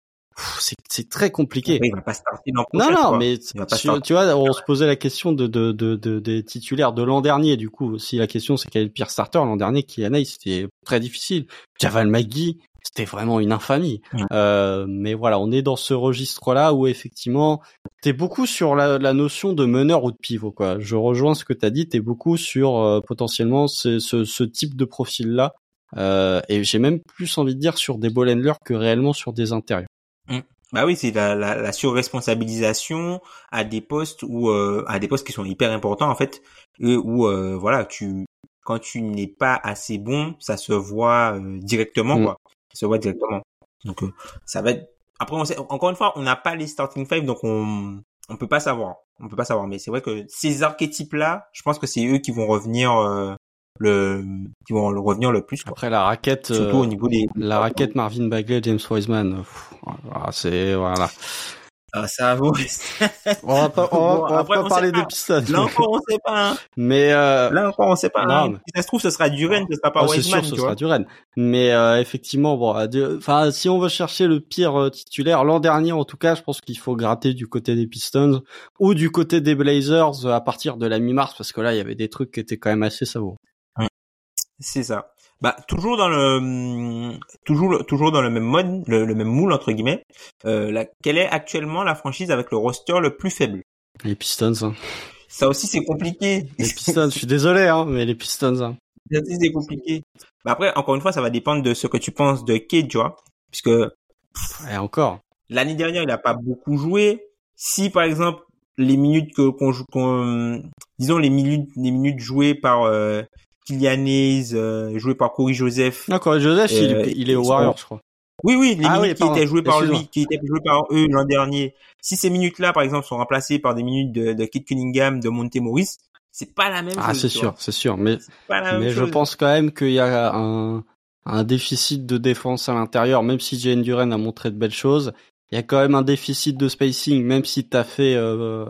c'est c'est très compliqué. Il va pas starter non non, mais tu, vois, on se posait la question de de, de, de des titulaires de l'an dernier. Du coup, si la question c'est quel est le pire starter l'an dernier, Kylian Hayes, c'était très difficile. Javal McGee, c'était vraiment une infamie. Euh, mais voilà, on est dans ce registre-là où effectivement, t'es beaucoup sur la, la, notion de meneur ou de pivot. Quoi. Je rejoins ce que t'as dit. T'es beaucoup sur euh, potentiellement ce, ce, ce, type de profil-là euh, et j'ai même plus envie de dire sur des ball handlers que réellement sur des intérieurs. Mmh. Bah oui, c'est la, la, la, surresponsabilisation à des postes ou euh, à des postes qui sont hyper importants en fait, et où euh, voilà, tu quand tu n'es pas assez bon, ça se voit euh, directement mmh. quoi, ça se voit directement. Donc ça va être après on sait, encore une fois, on n'a pas les starting five donc on on peut pas savoir, on peut pas savoir mais c'est vrai que ces archétypes là, je pense que c'est eux qui vont revenir le qui vont le revenir le plus. Après la raquette, surtout au euh, niveau des la raquette Marvin Bagley, James Wiseman, c'est voilà. Ah, ça vaut. on va pas, on va, pas parler des Pistons. Là encore, on sait pas. Hein. Mais euh... là encore, on sait pas. Non, hein. Si ça se trouve, ce sera Duren, ce sera pas oh, Wiseman. C'est sûr, ce sera Duren. Mais euh, effectivement, bon, enfin, si on veut chercher le pire euh, titulaire, l'an dernier, en tout cas, je pense qu'il faut gratter du côté des Pistons ou du côté des Blazers à partir de la mi-mars, parce que là, il y avait des trucs qui étaient quand même assez savoureux. C'est ça. Bah toujours dans le toujours toujours dans le même mode, le, même moule entre guillemets. Euh, la, quelle est actuellement la franchise avec le roster le plus faible? Les Pistons. Hein. Ça aussi c'est compliqué. Les Pistons, je suis désolé hein, mais les Pistons. Hein. Ça aussi c'est compliqué. Bah après encore une fois ça va dépendre de ce que tu penses de Kate, tu vois, puisque et encore. L'année dernière il a pas beaucoup joué. Si par exemple les minutes que qu'on joue, disons les minutes les minutes jouées par euh, Kylian euh, joué par Corey Joseph. Non, Corey Joseph, il, euh, il, est au Warriors, je crois. Oui, oui, les ah minutes qui étaient jouées par lui, qui étaient jouées par eux l'an dernier. Si ces minutes-là, par exemple, sont remplacées par des minutes de, de Kate Cunningham, de Monte Morris, c'est pas la même ah, chose. Ah, c'est sûr, c'est sûr. Mais, mais je pense quand même qu'il y a un, un déficit de défense à l'intérieur, même si Jane Duren a montré de belles choses. Il y a quand même un déficit de spacing, même si tu as fait euh,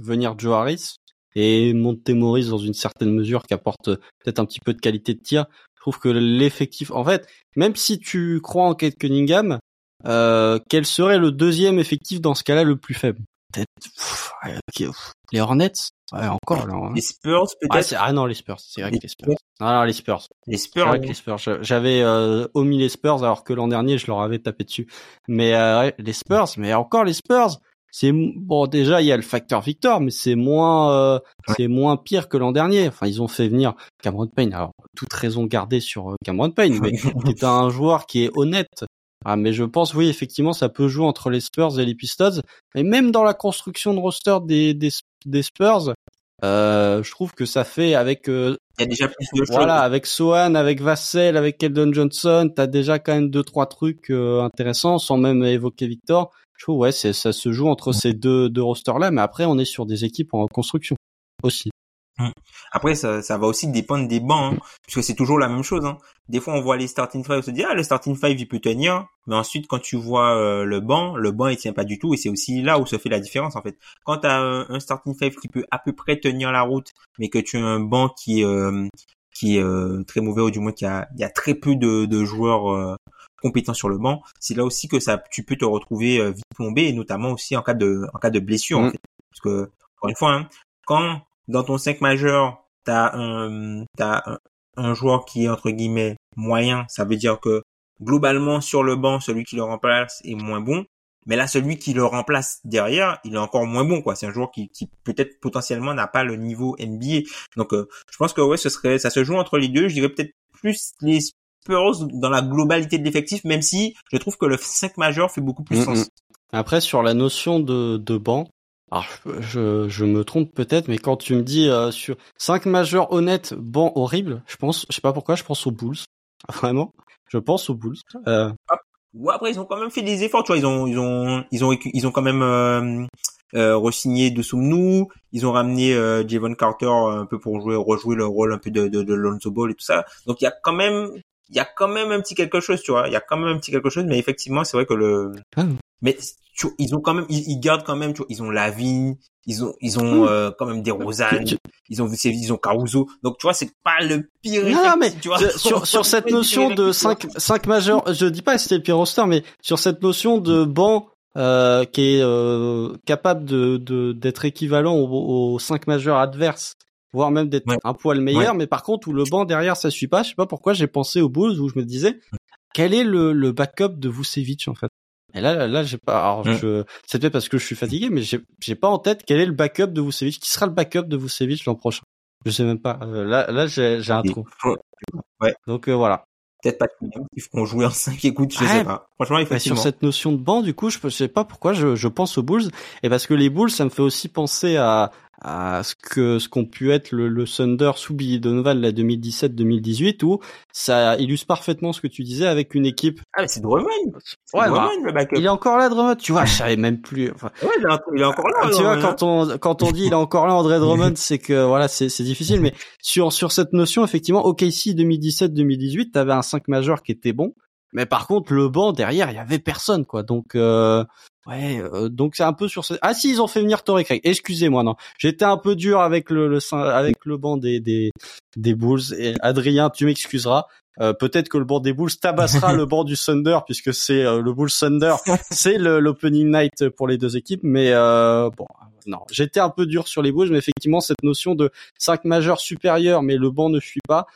venir Joe Harris et Montemoris dans une certaine mesure qui apporte peut-être un petit peu de qualité de tir. Je trouve que l'effectif, en fait, même si tu crois en Kate Cunningham, euh, quel serait le deuxième effectif dans ce cas-là le plus faible? Peut-être les Hornets? Ouais, encore alors. Les Spurs peut-être? Ah, non, les Spurs. C'est vrai que les Spurs. Ah non, les Spurs. Les Spurs. les Spurs. J'avais euh, omis les Spurs alors que l'an dernier je leur avais tapé dessus. Mais euh, les Spurs, mais encore les Spurs c'est bon déjà il y a le facteur Victor mais c'est moins euh, c'est moins pire que l'an dernier. Enfin ils ont fait venir Cameron Payne. Alors toute raison gardée sur euh, Cameron Payne mais c'est un joueur qui est honnête. Ah mais je pense oui effectivement ça peut jouer entre les Spurs et les Pistons. Et même dans la construction de roster des des, des Spurs euh, je trouve que ça fait avec euh, y a déjà plus de voilà avec Sohan avec Vassell avec Keldon Johnson t'as déjà quand même deux trois trucs intéressants sans même évoquer Victor. Je trouve ouais, c'est ça se joue entre ces deux deux rosters là, mais après on est sur des équipes en construction aussi. Après, ça, ça va aussi dépendre des bancs, hein, puisque c'est toujours la même chose. Hein. Des fois, on voit les starting five, on se dit ah le starting five il peut tenir, mais ensuite quand tu vois euh, le banc, le banc il tient pas du tout, et c'est aussi là où se fait la différence en fait. Quand tu as un, starting five qui peut à peu près tenir la route, mais que tu as un banc qui euh, qui est euh, très mauvais ou du moins qu'il y a, il y a très peu de, de joueurs compétents sur le banc, c'est là aussi que ça tu peux te retrouver vite plombé, et notamment aussi en cas de en cas de blessure. En mm. fait. Parce que encore une fois, hein, quand dans ton 5 majeur, t'as un, t'as un, un, joueur qui est entre guillemets moyen, ça veut dire que globalement sur le banc, celui qui le remplace est moins bon. Mais là, celui qui le remplace derrière, il est encore moins bon, quoi. C'est un joueur qui, qui peut-être potentiellement n'a pas le niveau NBA. Donc, euh, je pense que ouais, ce serait, ça se joue entre les deux. Je dirais peut-être plus les Spurs dans la globalité de l'effectif, même si je trouve que le 5 majeur fait beaucoup plus sens. Après, sur la notion de, de banc, alors, je, je me trompe peut-être, mais quand tu me dis euh, sur 5 majeurs honnêtes, bon, horrible, je pense, je sais pas pourquoi, je pense aux Bulls. Vraiment, je pense aux Bulls. Euh... Ouais, après ils ont quand même fait des efforts, tu vois, ils ont, ils ont, ils ont, ils ont quand même euh, euh, re-signé de nous, ils ont ramené euh, Javon Carter un peu pour jouer, rejouer le rôle un peu de, de, de Lonzo Ball et tout ça. Donc il y a quand même, il y a quand même un petit quelque chose, tu vois, il y a quand même un petit quelque chose, mais effectivement c'est vrai que le, ah. mais ils ont quand même, ils, gardent quand même, tu vois, ils ont la vie, ils ont, ils ont euh, quand même des Rosanne, ils ont, ils ont Caruso. Donc tu vois, c'est pas le pire. Non, mais tu vois, sur, sur cette notion de 5 cinq majeurs, je dis pas que c'était le pire roster, mais sur cette notion de banc euh, qui est euh, capable de d'être équivalent aux, aux 5 majeurs adverses voire même d'être un poil meilleur, mais par contre où le banc derrière ça suit pas, je sais pas pourquoi j'ai pensé aux Bulls où je me disais quel est le, le backup de Vucevic en fait? Et là, là, j'ai pas. Alors, mm. je... c'est peut-être parce que je suis fatigué, mais j'ai, j'ai pas en tête quel est le backup de Vucevic. Qui sera le backup de Vucevic l'an prochain? Je sais même pas. Euh, là, là, j'ai, j'ai un trou. Ouais. Donc euh, voilà. Peut-être pas il faut qu'on joue en 5 écoutes, je sais pas. Franchement, effectivement. Sur cette notion de banc, du coup, je, je sais pas pourquoi je, je pense aux Bulls. Et parce que les Bulls, ça me fait aussi penser à, à ce que ce qu'ont pu être le, le Thunder sous Billy Donovan la 2017-2018 où ça illustre parfaitement ce que tu disais avec une équipe. Ah mais c'est Drummond. Ouais, Drummond, le backup. Il est encore là Drummond? Tu vois, je savais même plus. Enfin, ouais, il est, encore là. Tu vois, quand on quand on dit il est encore là André Drummond, c'est que voilà, c'est c'est difficile. Mais sur sur cette notion, effectivement, OKC 2017-2018, t'avais un 5 majeur qui était bon. Mais par contre, le banc derrière, il y avait personne, quoi. Donc, euh, Ouais, euh, donc c'est un peu sur ce. Ah si, ils ont fait venir Torrey Craig. Excusez-moi, non. J'étais un peu dur avec le, le avec le banc des des des Bulls. Et Adrien, tu m'excuseras. Euh, peut-être que le banc des Bulls tabassera le banc du Thunder puisque c'est euh, le Bulls Thunder, c'est l'opening night pour les deux équipes. Mais bon, non, j'étais un peu dur sur les Bulls, mais effectivement cette notion de 5 majeurs supérieurs, mais le banc ne suit pas.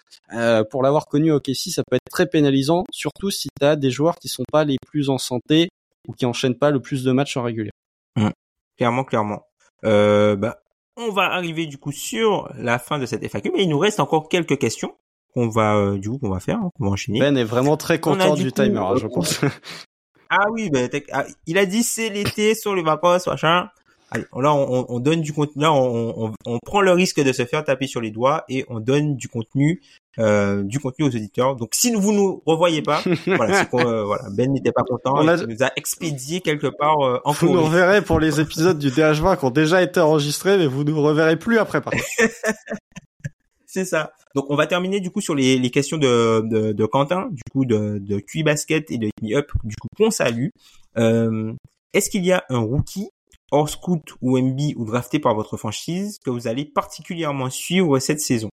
pour l'avoir connu au OKC, ça peut être très pénalisant, surtout si tu as des joueurs qui sont pas les plus en santé ou qui enchaînent pas le plus de matchs en régulier. Mmh. Clairement, clairement. Euh, bah, on va arriver du coup sur la fin de cette FAQ, mais il nous reste encore quelques questions qu'on va euh, du coup qu'on va faire, hein, qu'on va enchaîner. Ben est vraiment très content du, timer, hein, je pense. ah oui, ben ah, il a dit c'est l'été sur les vacances, machin. Allez, là on, on, donne du contenu, là on, on, prend le risque de se faire taper sur les doigts et on donne du contenu euh, du contenu aux auditeurs. Donc si vous nous revoyez pas, voilà, euh, voilà, Ben n'était pas content, on il nous a expédié quelque part euh, en Vous nous reverrez pour les épisodes du DH20 qui ont déjà été enregistrés, mais vous nous reverrez plus après par c'est ça. Donc on va terminer du coup sur les, les questions de, de, de, Quentin, du coup de, de QI Basket et de Me Up, du coup qu'on salue. Euh, Est-ce qu'il y a un rookie hors scout ou MB ou drafté par votre franchise que vous allez particulièrement suivre cette saison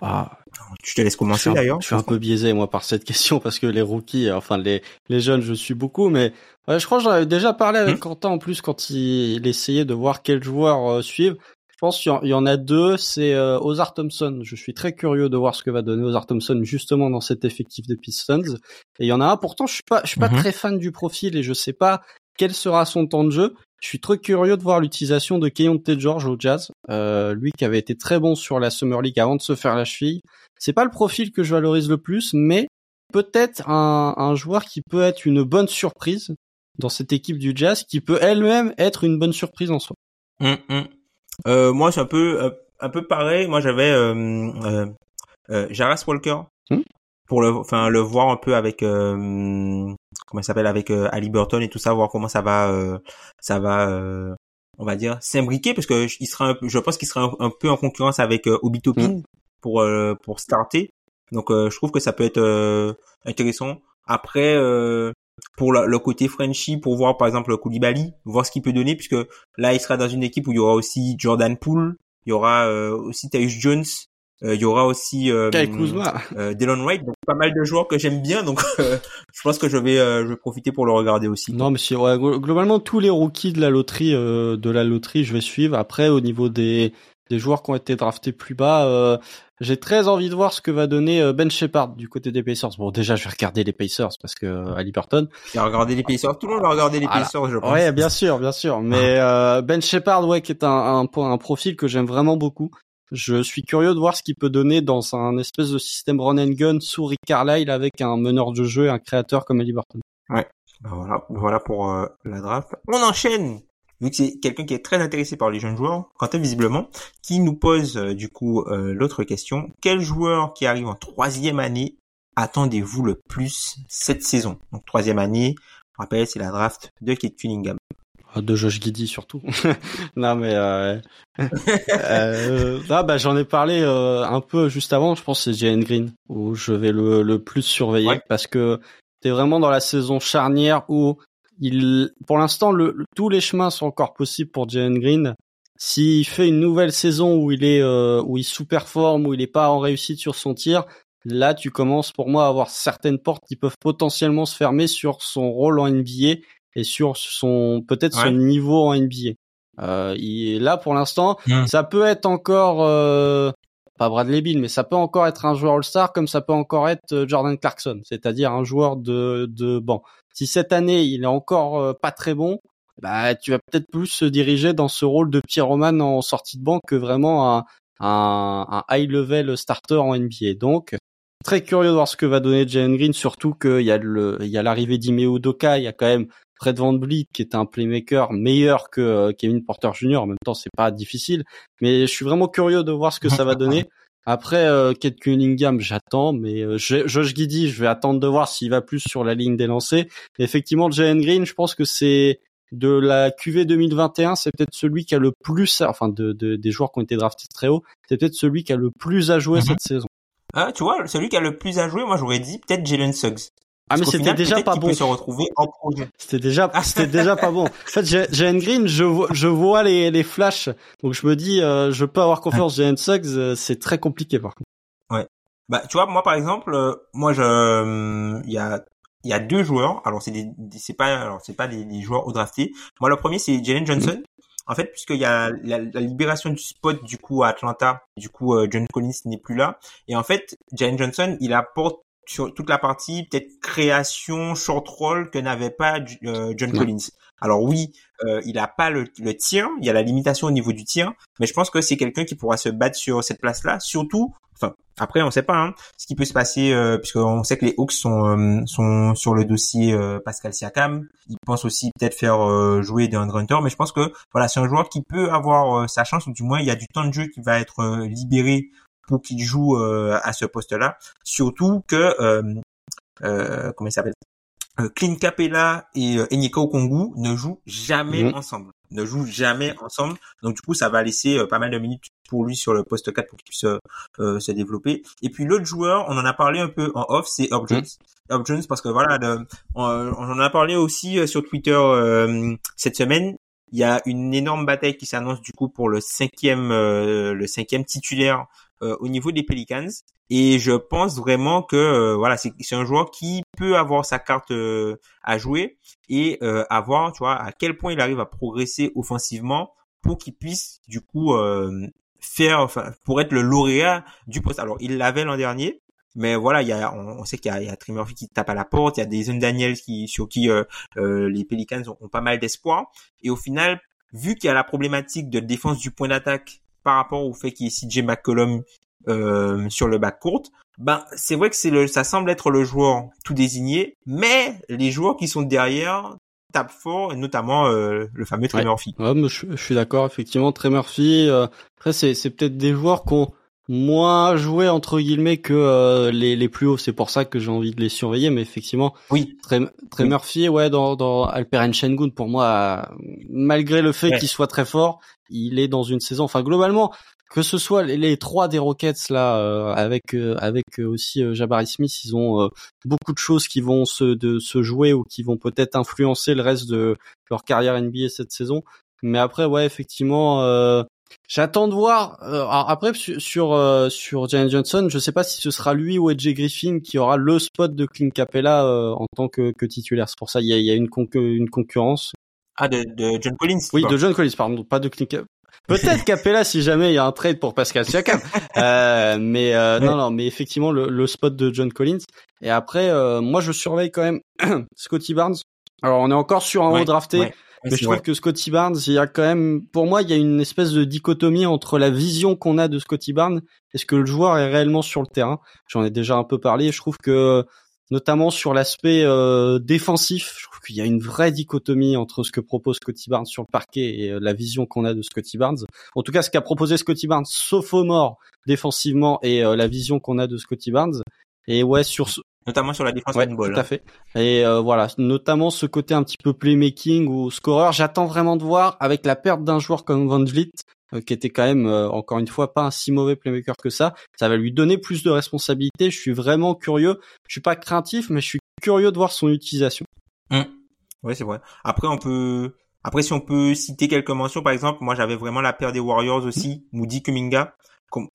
ah, je te laisse commencer d'ailleurs. Je suis un peu biaisé moi par cette question parce que les rookies, enfin les les jeunes, je suis beaucoup, mais je crois que j'en avais déjà parlé avec hmm. Quentin en plus quand il, essayait de voir quels joueurs euh, suivre. Je pense qu'il y, en a deux, c'est euh, Ozar Thompson. Je suis très curieux de voir ce que va donner Ozar Thompson justement dans cet effectif des Pistons. Et il y en a un, pourtant je suis pas je suis pas mhm. très fan du profil et je sais pas quel sera son temps de jeu. Je suis très curieux de voir l'utilisation de Keontae George au Jazz, euh, lui qui avait été très bon sur la Summer League avant de se faire la cheville. C'est pas le profil que je valorise le plus, mais peut-être un, joueur qui peut être une bonne surprise dans cette équipe du Jazz, qui peut elle-même être une bonne surprise en soi. Hum, hum. Euh, moi, c'est un peu euh, un peu pareil. Moi, j'avais euh, Jaras Walker hum. pour le, enfin, le voir un peu avec comment il s'appelle avec Ali Burton et tout ça, voir comment ça va, ça va on va dire, s'imbriquer parce que il sera, un, je pense qu'il sera un, peu en concurrence avec euh, Obitopin mm. pour euh, pour starter. Donc euh, je trouve que ça peut être euh, intéressant. Après, pour le, côté Frenchy, pour voir par exemple Koulibaly, voir ce qu'il peut donner, puisque là il sera dans une équipe où il y aura aussi Jordan Poole, il y aura aussi Tyus Jones, il y aura aussi euh, Dylan Wright, donc pas mal de joueurs que j'aime bien, donc je pense que je vais je vais profiter pour le regarder aussi. Non, mais c'est ouais, globalement tous les rookies de la loterie de la loterie, je vais suivre. Après, au niveau des des joueurs qui ont été draftés plus bas. Euh, j'ai très envie de voir ce que va donner euh, Ben Shepard du côté des Pacers. Bon, déjà, je vais regarder les Pacers parce que euh, à Liberton. Tu vas regarder les Pacers. Tout le monde va regarder les Pacers, je pense. Ouais, bien sûr, bien sûr. Mais Ben Shepard, ouais, qui est un, un, un profil que j'aime vraiment beaucoup. Je suis curieux de voir ce qu'il peut donner dans un espèce de système run and gun sous Rick Carlisle avec un meneur de jeu et un créateur comme Liberton. Ouais. Ben voilà, voilà pour la draft. On enchaîne vu que c'est quelqu'un qui est très intéressé par les jeunes joueurs, Quentin visiblement, qui nous pose euh, du coup euh, l'autre question. Quel joueur qui arrive en troisième année attendez-vous le plus cette saison? Donc troisième année, rappelle, c'est la draft de Kate Cunningham. Ah, de Josh Giddy surtout. non mais euh, euh, ah, bah j'en ai parlé un peu juste avant. Je pense que c'est Jalen Green où je vais le, le plus surveiller parce que t'es vraiment dans la saison charnière où il, pour l'instant, le, tous les chemins sont encore possibles pour Jalen Green. S'il fait une nouvelle saison où il est, euh, où il sous-performe, où il n'est pas en réussite sur son tir, là, tu commences pour moi à avoir certaines portes qui peuvent potentiellement se fermer sur son rôle en NBA et sur son, peut-être son niveau en NBA. Euh, il, là, pour l'instant, hmm. ça peut être encore, euh, pas Bradley Bill, mais ça peut encore être un joueur All-Star comme ça peut encore être euh, Jordan Clarkson, c'est-à-dire un joueur de, de banc. Si cette année il est encore euh, pas très bon, bah tu vas peut-être plus se diriger dans ce rôle de pyromane en sortie de banc que vraiment un, un, un high level starter en NBA. Donc très curieux de voir ce que va donner Jalen Green, surtout qu'il y a le il y a l'arrivée d'Ime Doka, il y a quand même Fred Van Vliet qui est un playmaker meilleur que euh, Kevin Porter Jr. En même temps, c'est pas difficile, mais je suis vraiment curieux de voir ce que ça va donner. Après, euh, Kate Cunningham, j'attends, mais euh, Josh Giddy, je vais attendre de voir s'il va plus sur la ligne des lancers. effectivement, Jalen Green, je pense que c'est de la QV 2021, c'est peut-être celui qui a le plus, enfin de, des joueurs qui ont été draftés très haut, c'est peut-être celui qui a le plus à jouer mhm. cette saison. Ah, tu vois, celui qui a le plus à jouer, moi j'aurais dit peut-être Jalen Suggs. Ah mais c'était déjà pas bon. se retrouver en projet. C'était déjà c'était déjà pas bon. En fait, Jalen Green, je vois je vois les les flashs. Donc je me dis euh, je peux avoir confiance Jalen Suggs, euh, c'est très compliqué par contre. Ouais. Bah tu vois moi par exemple, euh, moi je il y a il y a deux joueurs. Alors c'est des, c'est pas alors c'est pas des, joueurs au drafté. Moi le premier c'est Jalen Johnson. Mhm. En fait, puisqu'il y a la, la, libération du spot du coup à Atlanta, du coup John Collins n'est plus là, et en fait Jalen Johnson il apporte sur toute la partie peut-être création short roll que n'avait pas euh, John Collins. Alors oui, euh, il a pas le, le, tir, il y a la limitation au niveau du tir, mais je pense que c'est quelqu'un qui pourra se battre sur cette place-là, surtout. Enfin, après on sait pas hein, ce qui peut se passer euh, puisqu'on sait que les Hawks sont euh, sont sur le dossier Pascal Siakam. Ils pensent aussi peut-être faire jouer des Hunter, mais je pense que voilà c'est un joueur qui peut avoir sa chance ou du moins il y a du temps de jeu qui va être libéré pour qu'il joue euh, à ce poste-là. Surtout que euh, euh, comment il s'appelle Clint Capella et euh, Enyeka Okongu ne jouent jamais mhm. ensemble. Ne jouent jamais ensemble. Donc du coup, ça va laisser pas mal de minutes pour lui sur le poste 4 pour qu'il puisse se développer. Et puis l'autre joueur, on en a parlé un peu en off, c'est Herb Jones. Mhm. Herb Jones parce que voilà, on, en a parlé aussi sur Twitter cette semaine. Il y a une énorme bataille qui s'annonce du coup pour le cinquième, le cinquième titulaire euh, au niveau des Pelicans. Et je pense vraiment que euh, voilà, c'est un joueur qui peut avoir sa carte euh, à jouer et avoir, tu vois, à quel point il arrive à progresser offensivement pour qu'il puisse du coup faire, enfin, pour être le lauréat du poste. Alors, il l'avait l'an dernier, mais voilà, il y a, on, sait qu'il y a, il a Trim Murphy qui tape à la porte, il y a des Daniels qui, sur qui les Pelicans ont, ont pas mal d'espoir. Et au final, vu qu'il y a la problématique de défense du point d'attaque par rapport au fait qu'il y ait CJ McCollum euh, sur le bac court, ben c'est vrai que c'est le, ça semble être le joueur tout désigné, mais les joueurs qui sont derrière tapent fort, et notamment euh, le fameux Trey Murphy. Ouais, je, suis d'accord, effectivement, Trey Murphy. Euh, après, c'est, c'est peut-être des joueurs qu'on moins joué entre guillemets que euh, les, les plus hauts. C'est pour ça que j'ai envie de les surveiller. Mais effectivement, Oui. très, très Oui. Murphy, ouais, dans, dans Alperen Sengun, pour moi, malgré le fait Ouais. qu'il soit très fort, il est dans une saison. Enfin, globalement, que ce soit les, les trois des Rockets là, euh, avec euh, avec euh, aussi euh, Jabari Smith, ils ont euh, beaucoup de choses qui vont se de se jouer ou qui vont peut-être influencer le reste de leur carrière NBA cette saison. Mais après, ouais, effectivement. Euh, J'attends de voir. euh, alors après sur sur, euh, sur Jalen Johnson, je sais pas si ce sera lui ou AJ Griffin qui aura le spot de Clint Capella euh, en tant que, que titulaire. C'est pour ça il y a, il y a une, concu- une concurrence. Ah, de, de John Collins. Oui, de John Collins, pardon, pas de Clint Capella. Peut-être Capella si jamais il y a un trade pour Pascal Siakam. Euh, mais euh, non, non, mais effectivement le, le spot de John Collins. Et après, euh, moi je surveille quand même Scotty Barnes. Alors on est encore sur un Ouais, haut drafté. ouais. Mais je trouve que Scotty Barnes, il y a quand même, pour moi, il y a une espèce de dichotomie entre la vision qu'on a de Scotty Barnes et ce que le joueur est réellement sur le terrain. J'en ai déjà un peu parlé. Je trouve que, notamment sur l'aspect euh, défensif, je trouve qu'il y a une vraie dichotomie entre ce que propose Scotty Barnes sur le parquet et euh, la vision qu'on a de Scotty Barnes. En tout cas, ce qu'a proposé Scotty Barnes, sophomore défensivement, et euh, la vision qu'on a de Scotty Barnes. Et ouais, sur Notamment sur la défense Ouais, handball. tout à fait. Et euh, voilà, notamment ce côté un petit peu playmaking ou scoreur. J'attends vraiment de voir avec la perte d'un joueur comme Van Vliet, euh, qui était quand même euh, encore une fois pas un si mauvais playmaker que ça. Ça va lui donner plus de responsabilités. Je suis vraiment curieux. Je suis pas craintif, mais je suis curieux de voir son utilisation. Ouais, c'est vrai. Après, on peut, après, si on peut citer quelques mentions, par exemple, moi, j'avais vraiment la paire des Warriors aussi, Moody Kuminga,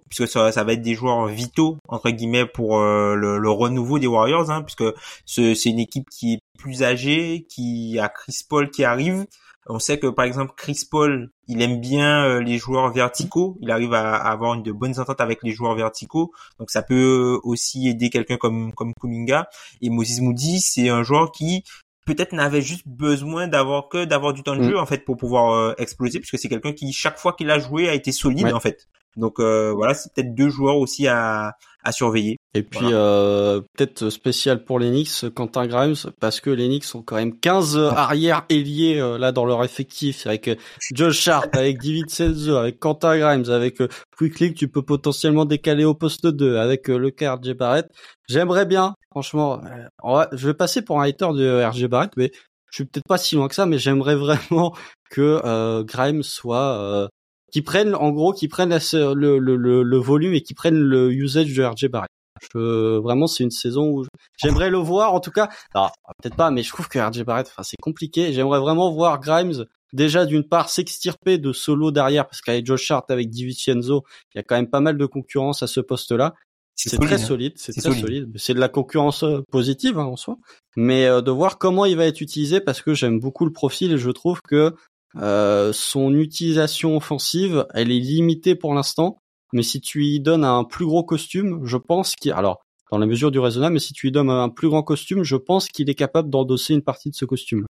puisque ça, ça va être des joueurs vitaux, entre guillemets, pour euh, le, le renouveau des Warriors, hein, puisque ce- c'est une équipe qui est plus âgée, qui a Chris Paul qui arrive. On sait que, par exemple, Chris Paul, il aime bien euh, les joueurs verticaux. Il arrive à, à avoir une de bonnes ententes avec les joueurs verticaux. Donc, ça peut aussi aider quelqu'un comme, comme Kuminga. Et Moses Moody, c'est un joueur qui, peut-être n'avait juste besoin d'avoir que d'avoir du temps de Mm. jeu en fait pour pouvoir euh, exploser puisque c'est quelqu'un qui chaque fois qu'il a joué a été solide Ouais. en fait. Donc euh, voilà, c'est peut-être deux joueurs aussi à à surveiller. Et puis Voilà. euh, peut-être spécial pour les Knicks, Quentin Grimes, parce que les Knicks ont quand même 15 arrières ailiers euh, là dans leur effectif, avec euh, Josh Sharp, avec David Selzo, avec Quentin Grimes, avec euh, Quickly que tu peux potentiellement décaler au poste 2, avec le cas RJ Barrett. J'aimerais bien, franchement, va- je vais passer pour un hater de RJ Barrett, mais je suis peut-être pas si loin que ça, mais j'aimerais vraiment que Grimes soit euh, qui prennent en gros qui prennent la- le, le, le, le volume et qui prennent le usage de RJ Barrett. Je, vraiment, c'est une saison où j'aimerais le voir. En tout cas, alors peut-être pas, mais je trouve que RJ Barrett, enfin, c'est compliqué. J'aimerais vraiment voir Grimes déjà d'une part s'extirper de solo derrière parce qu'avec Josh Hart, avec DiVincenzo, il y a quand même pas mal de concurrence à ce poste-là. C'est très hein. solide, c'est C'est très solide. solide. C'est de la concurrence euh, positive hein, en soi, mais euh, de voir comment il va être utilisé parce que j'aime beaucoup le profil et je trouve que euh, son utilisation offensive, elle est limitée pour l'instant. Mais si tu lui donnes un plus gros costume, je pense qu'il, alors dans la mesure du raisonnable, mais si tu lui donnes un plus grand costume, je pense qu'il est capable d'endosser une partie de ce costume.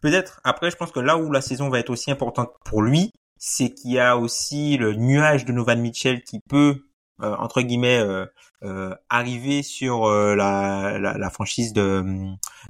Peut-être. Après, je pense que là où la saison va être aussi importante pour lui, c'est qu'il y a aussi le nuage de Novan Mitchell qui peut euh, entre guillemets euh, euh, arriver sur euh, la, la, la franchise de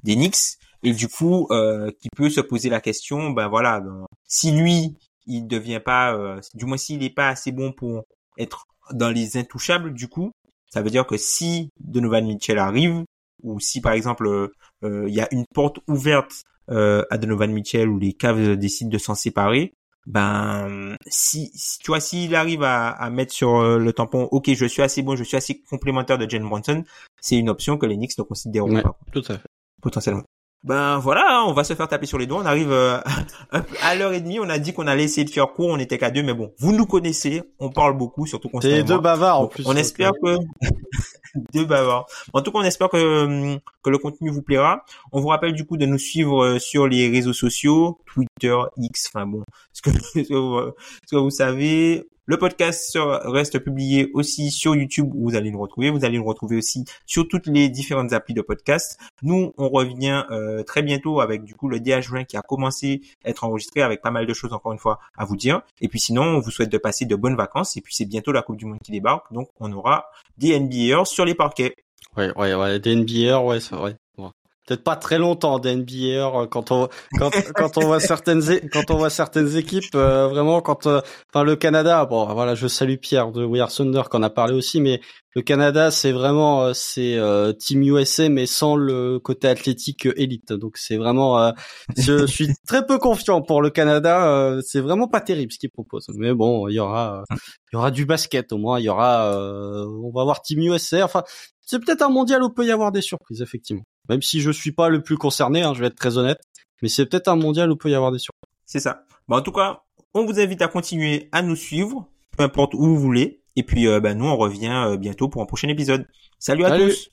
des Knicks et du coup euh, qui peut se poser la question ben voilà ben, si lui il devient pas euh, du moins s'il n'est pas assez bon pour être dans les intouchables du coup ça veut dire que si Donovan Mitchell arrive ou si par exemple euh, euh, il y a une porte ouverte euh, à Donovan Mitchell ou les Cavs décident de s'en séparer ben si, si tu vois s'il arrive à, à mettre sur le tampon ok je suis assez bon je suis assez complémentaire de Jalen Brunson c'est une option que les Knicks ne considéreront Ouais, pas tout à fait. potentiellement ben voilà on va se faire taper sur les doigts on arrive euh, à l'heure et demie on a dit qu'on allait essayer de faire court on était qu'à deux mais bon vous nous connaissez on parle beaucoup surtout qu'on T'es deux bavards en plus. on espère que deux bavards. En tout cas, on espère que hum, que le contenu vous plaira. On vous rappelle du coup de nous suivre euh, sur les réseaux sociaux, Twitter, X, enfin bon, ce que, vous, savez. Le podcast reste publié aussi sur YouTube où vous allez le retrouver. Vous allez le retrouver aussi sur toutes les différentes applis de podcast. Nous, on revient euh, très bientôt avec du coup le DH20 qui a commencé à être enregistré avec pas mal de choses encore une fois à vous dire. Et puis sinon, on vous souhaite de passer de bonnes vacances. Et puis c'est bientôt la Coupe du Monde qui débarque, donc on aura des NBAers sur les parquets. Ouais, ouais, ouais, des NBA, ouais, c'est vrai. Peut-être pas très longtemps des NBA quand on quand quand on voit certaines quand on voit certaines équipes vraiment quand enfin le Canada bon voilà je salue Pierre de We Are Thunder qu'on a parlé aussi mais le Canada c'est vraiment c'est Team USA mais sans le côté athlétique élite donc c'est vraiment je suis très peu confiant pour le Canada c'est vraiment pas terrible ce qu'ils proposent mais bon il y aura il y aura du basket au moins il y aura on va voir Team USA enfin c'est peut-être un mondial où peut y avoir des surprises, effectivement. Même si je suis pas le plus concerné, hein, je vais être très honnête. Mais c'est peut-être un mondial où peut y avoir des surprises. C'est ça. Bon, en tout cas, on vous invite à continuer à nous suivre, peu importe où vous voulez. Et puis, euh, bah, nous, on revient euh, bientôt pour un prochain épisode. Salut à tous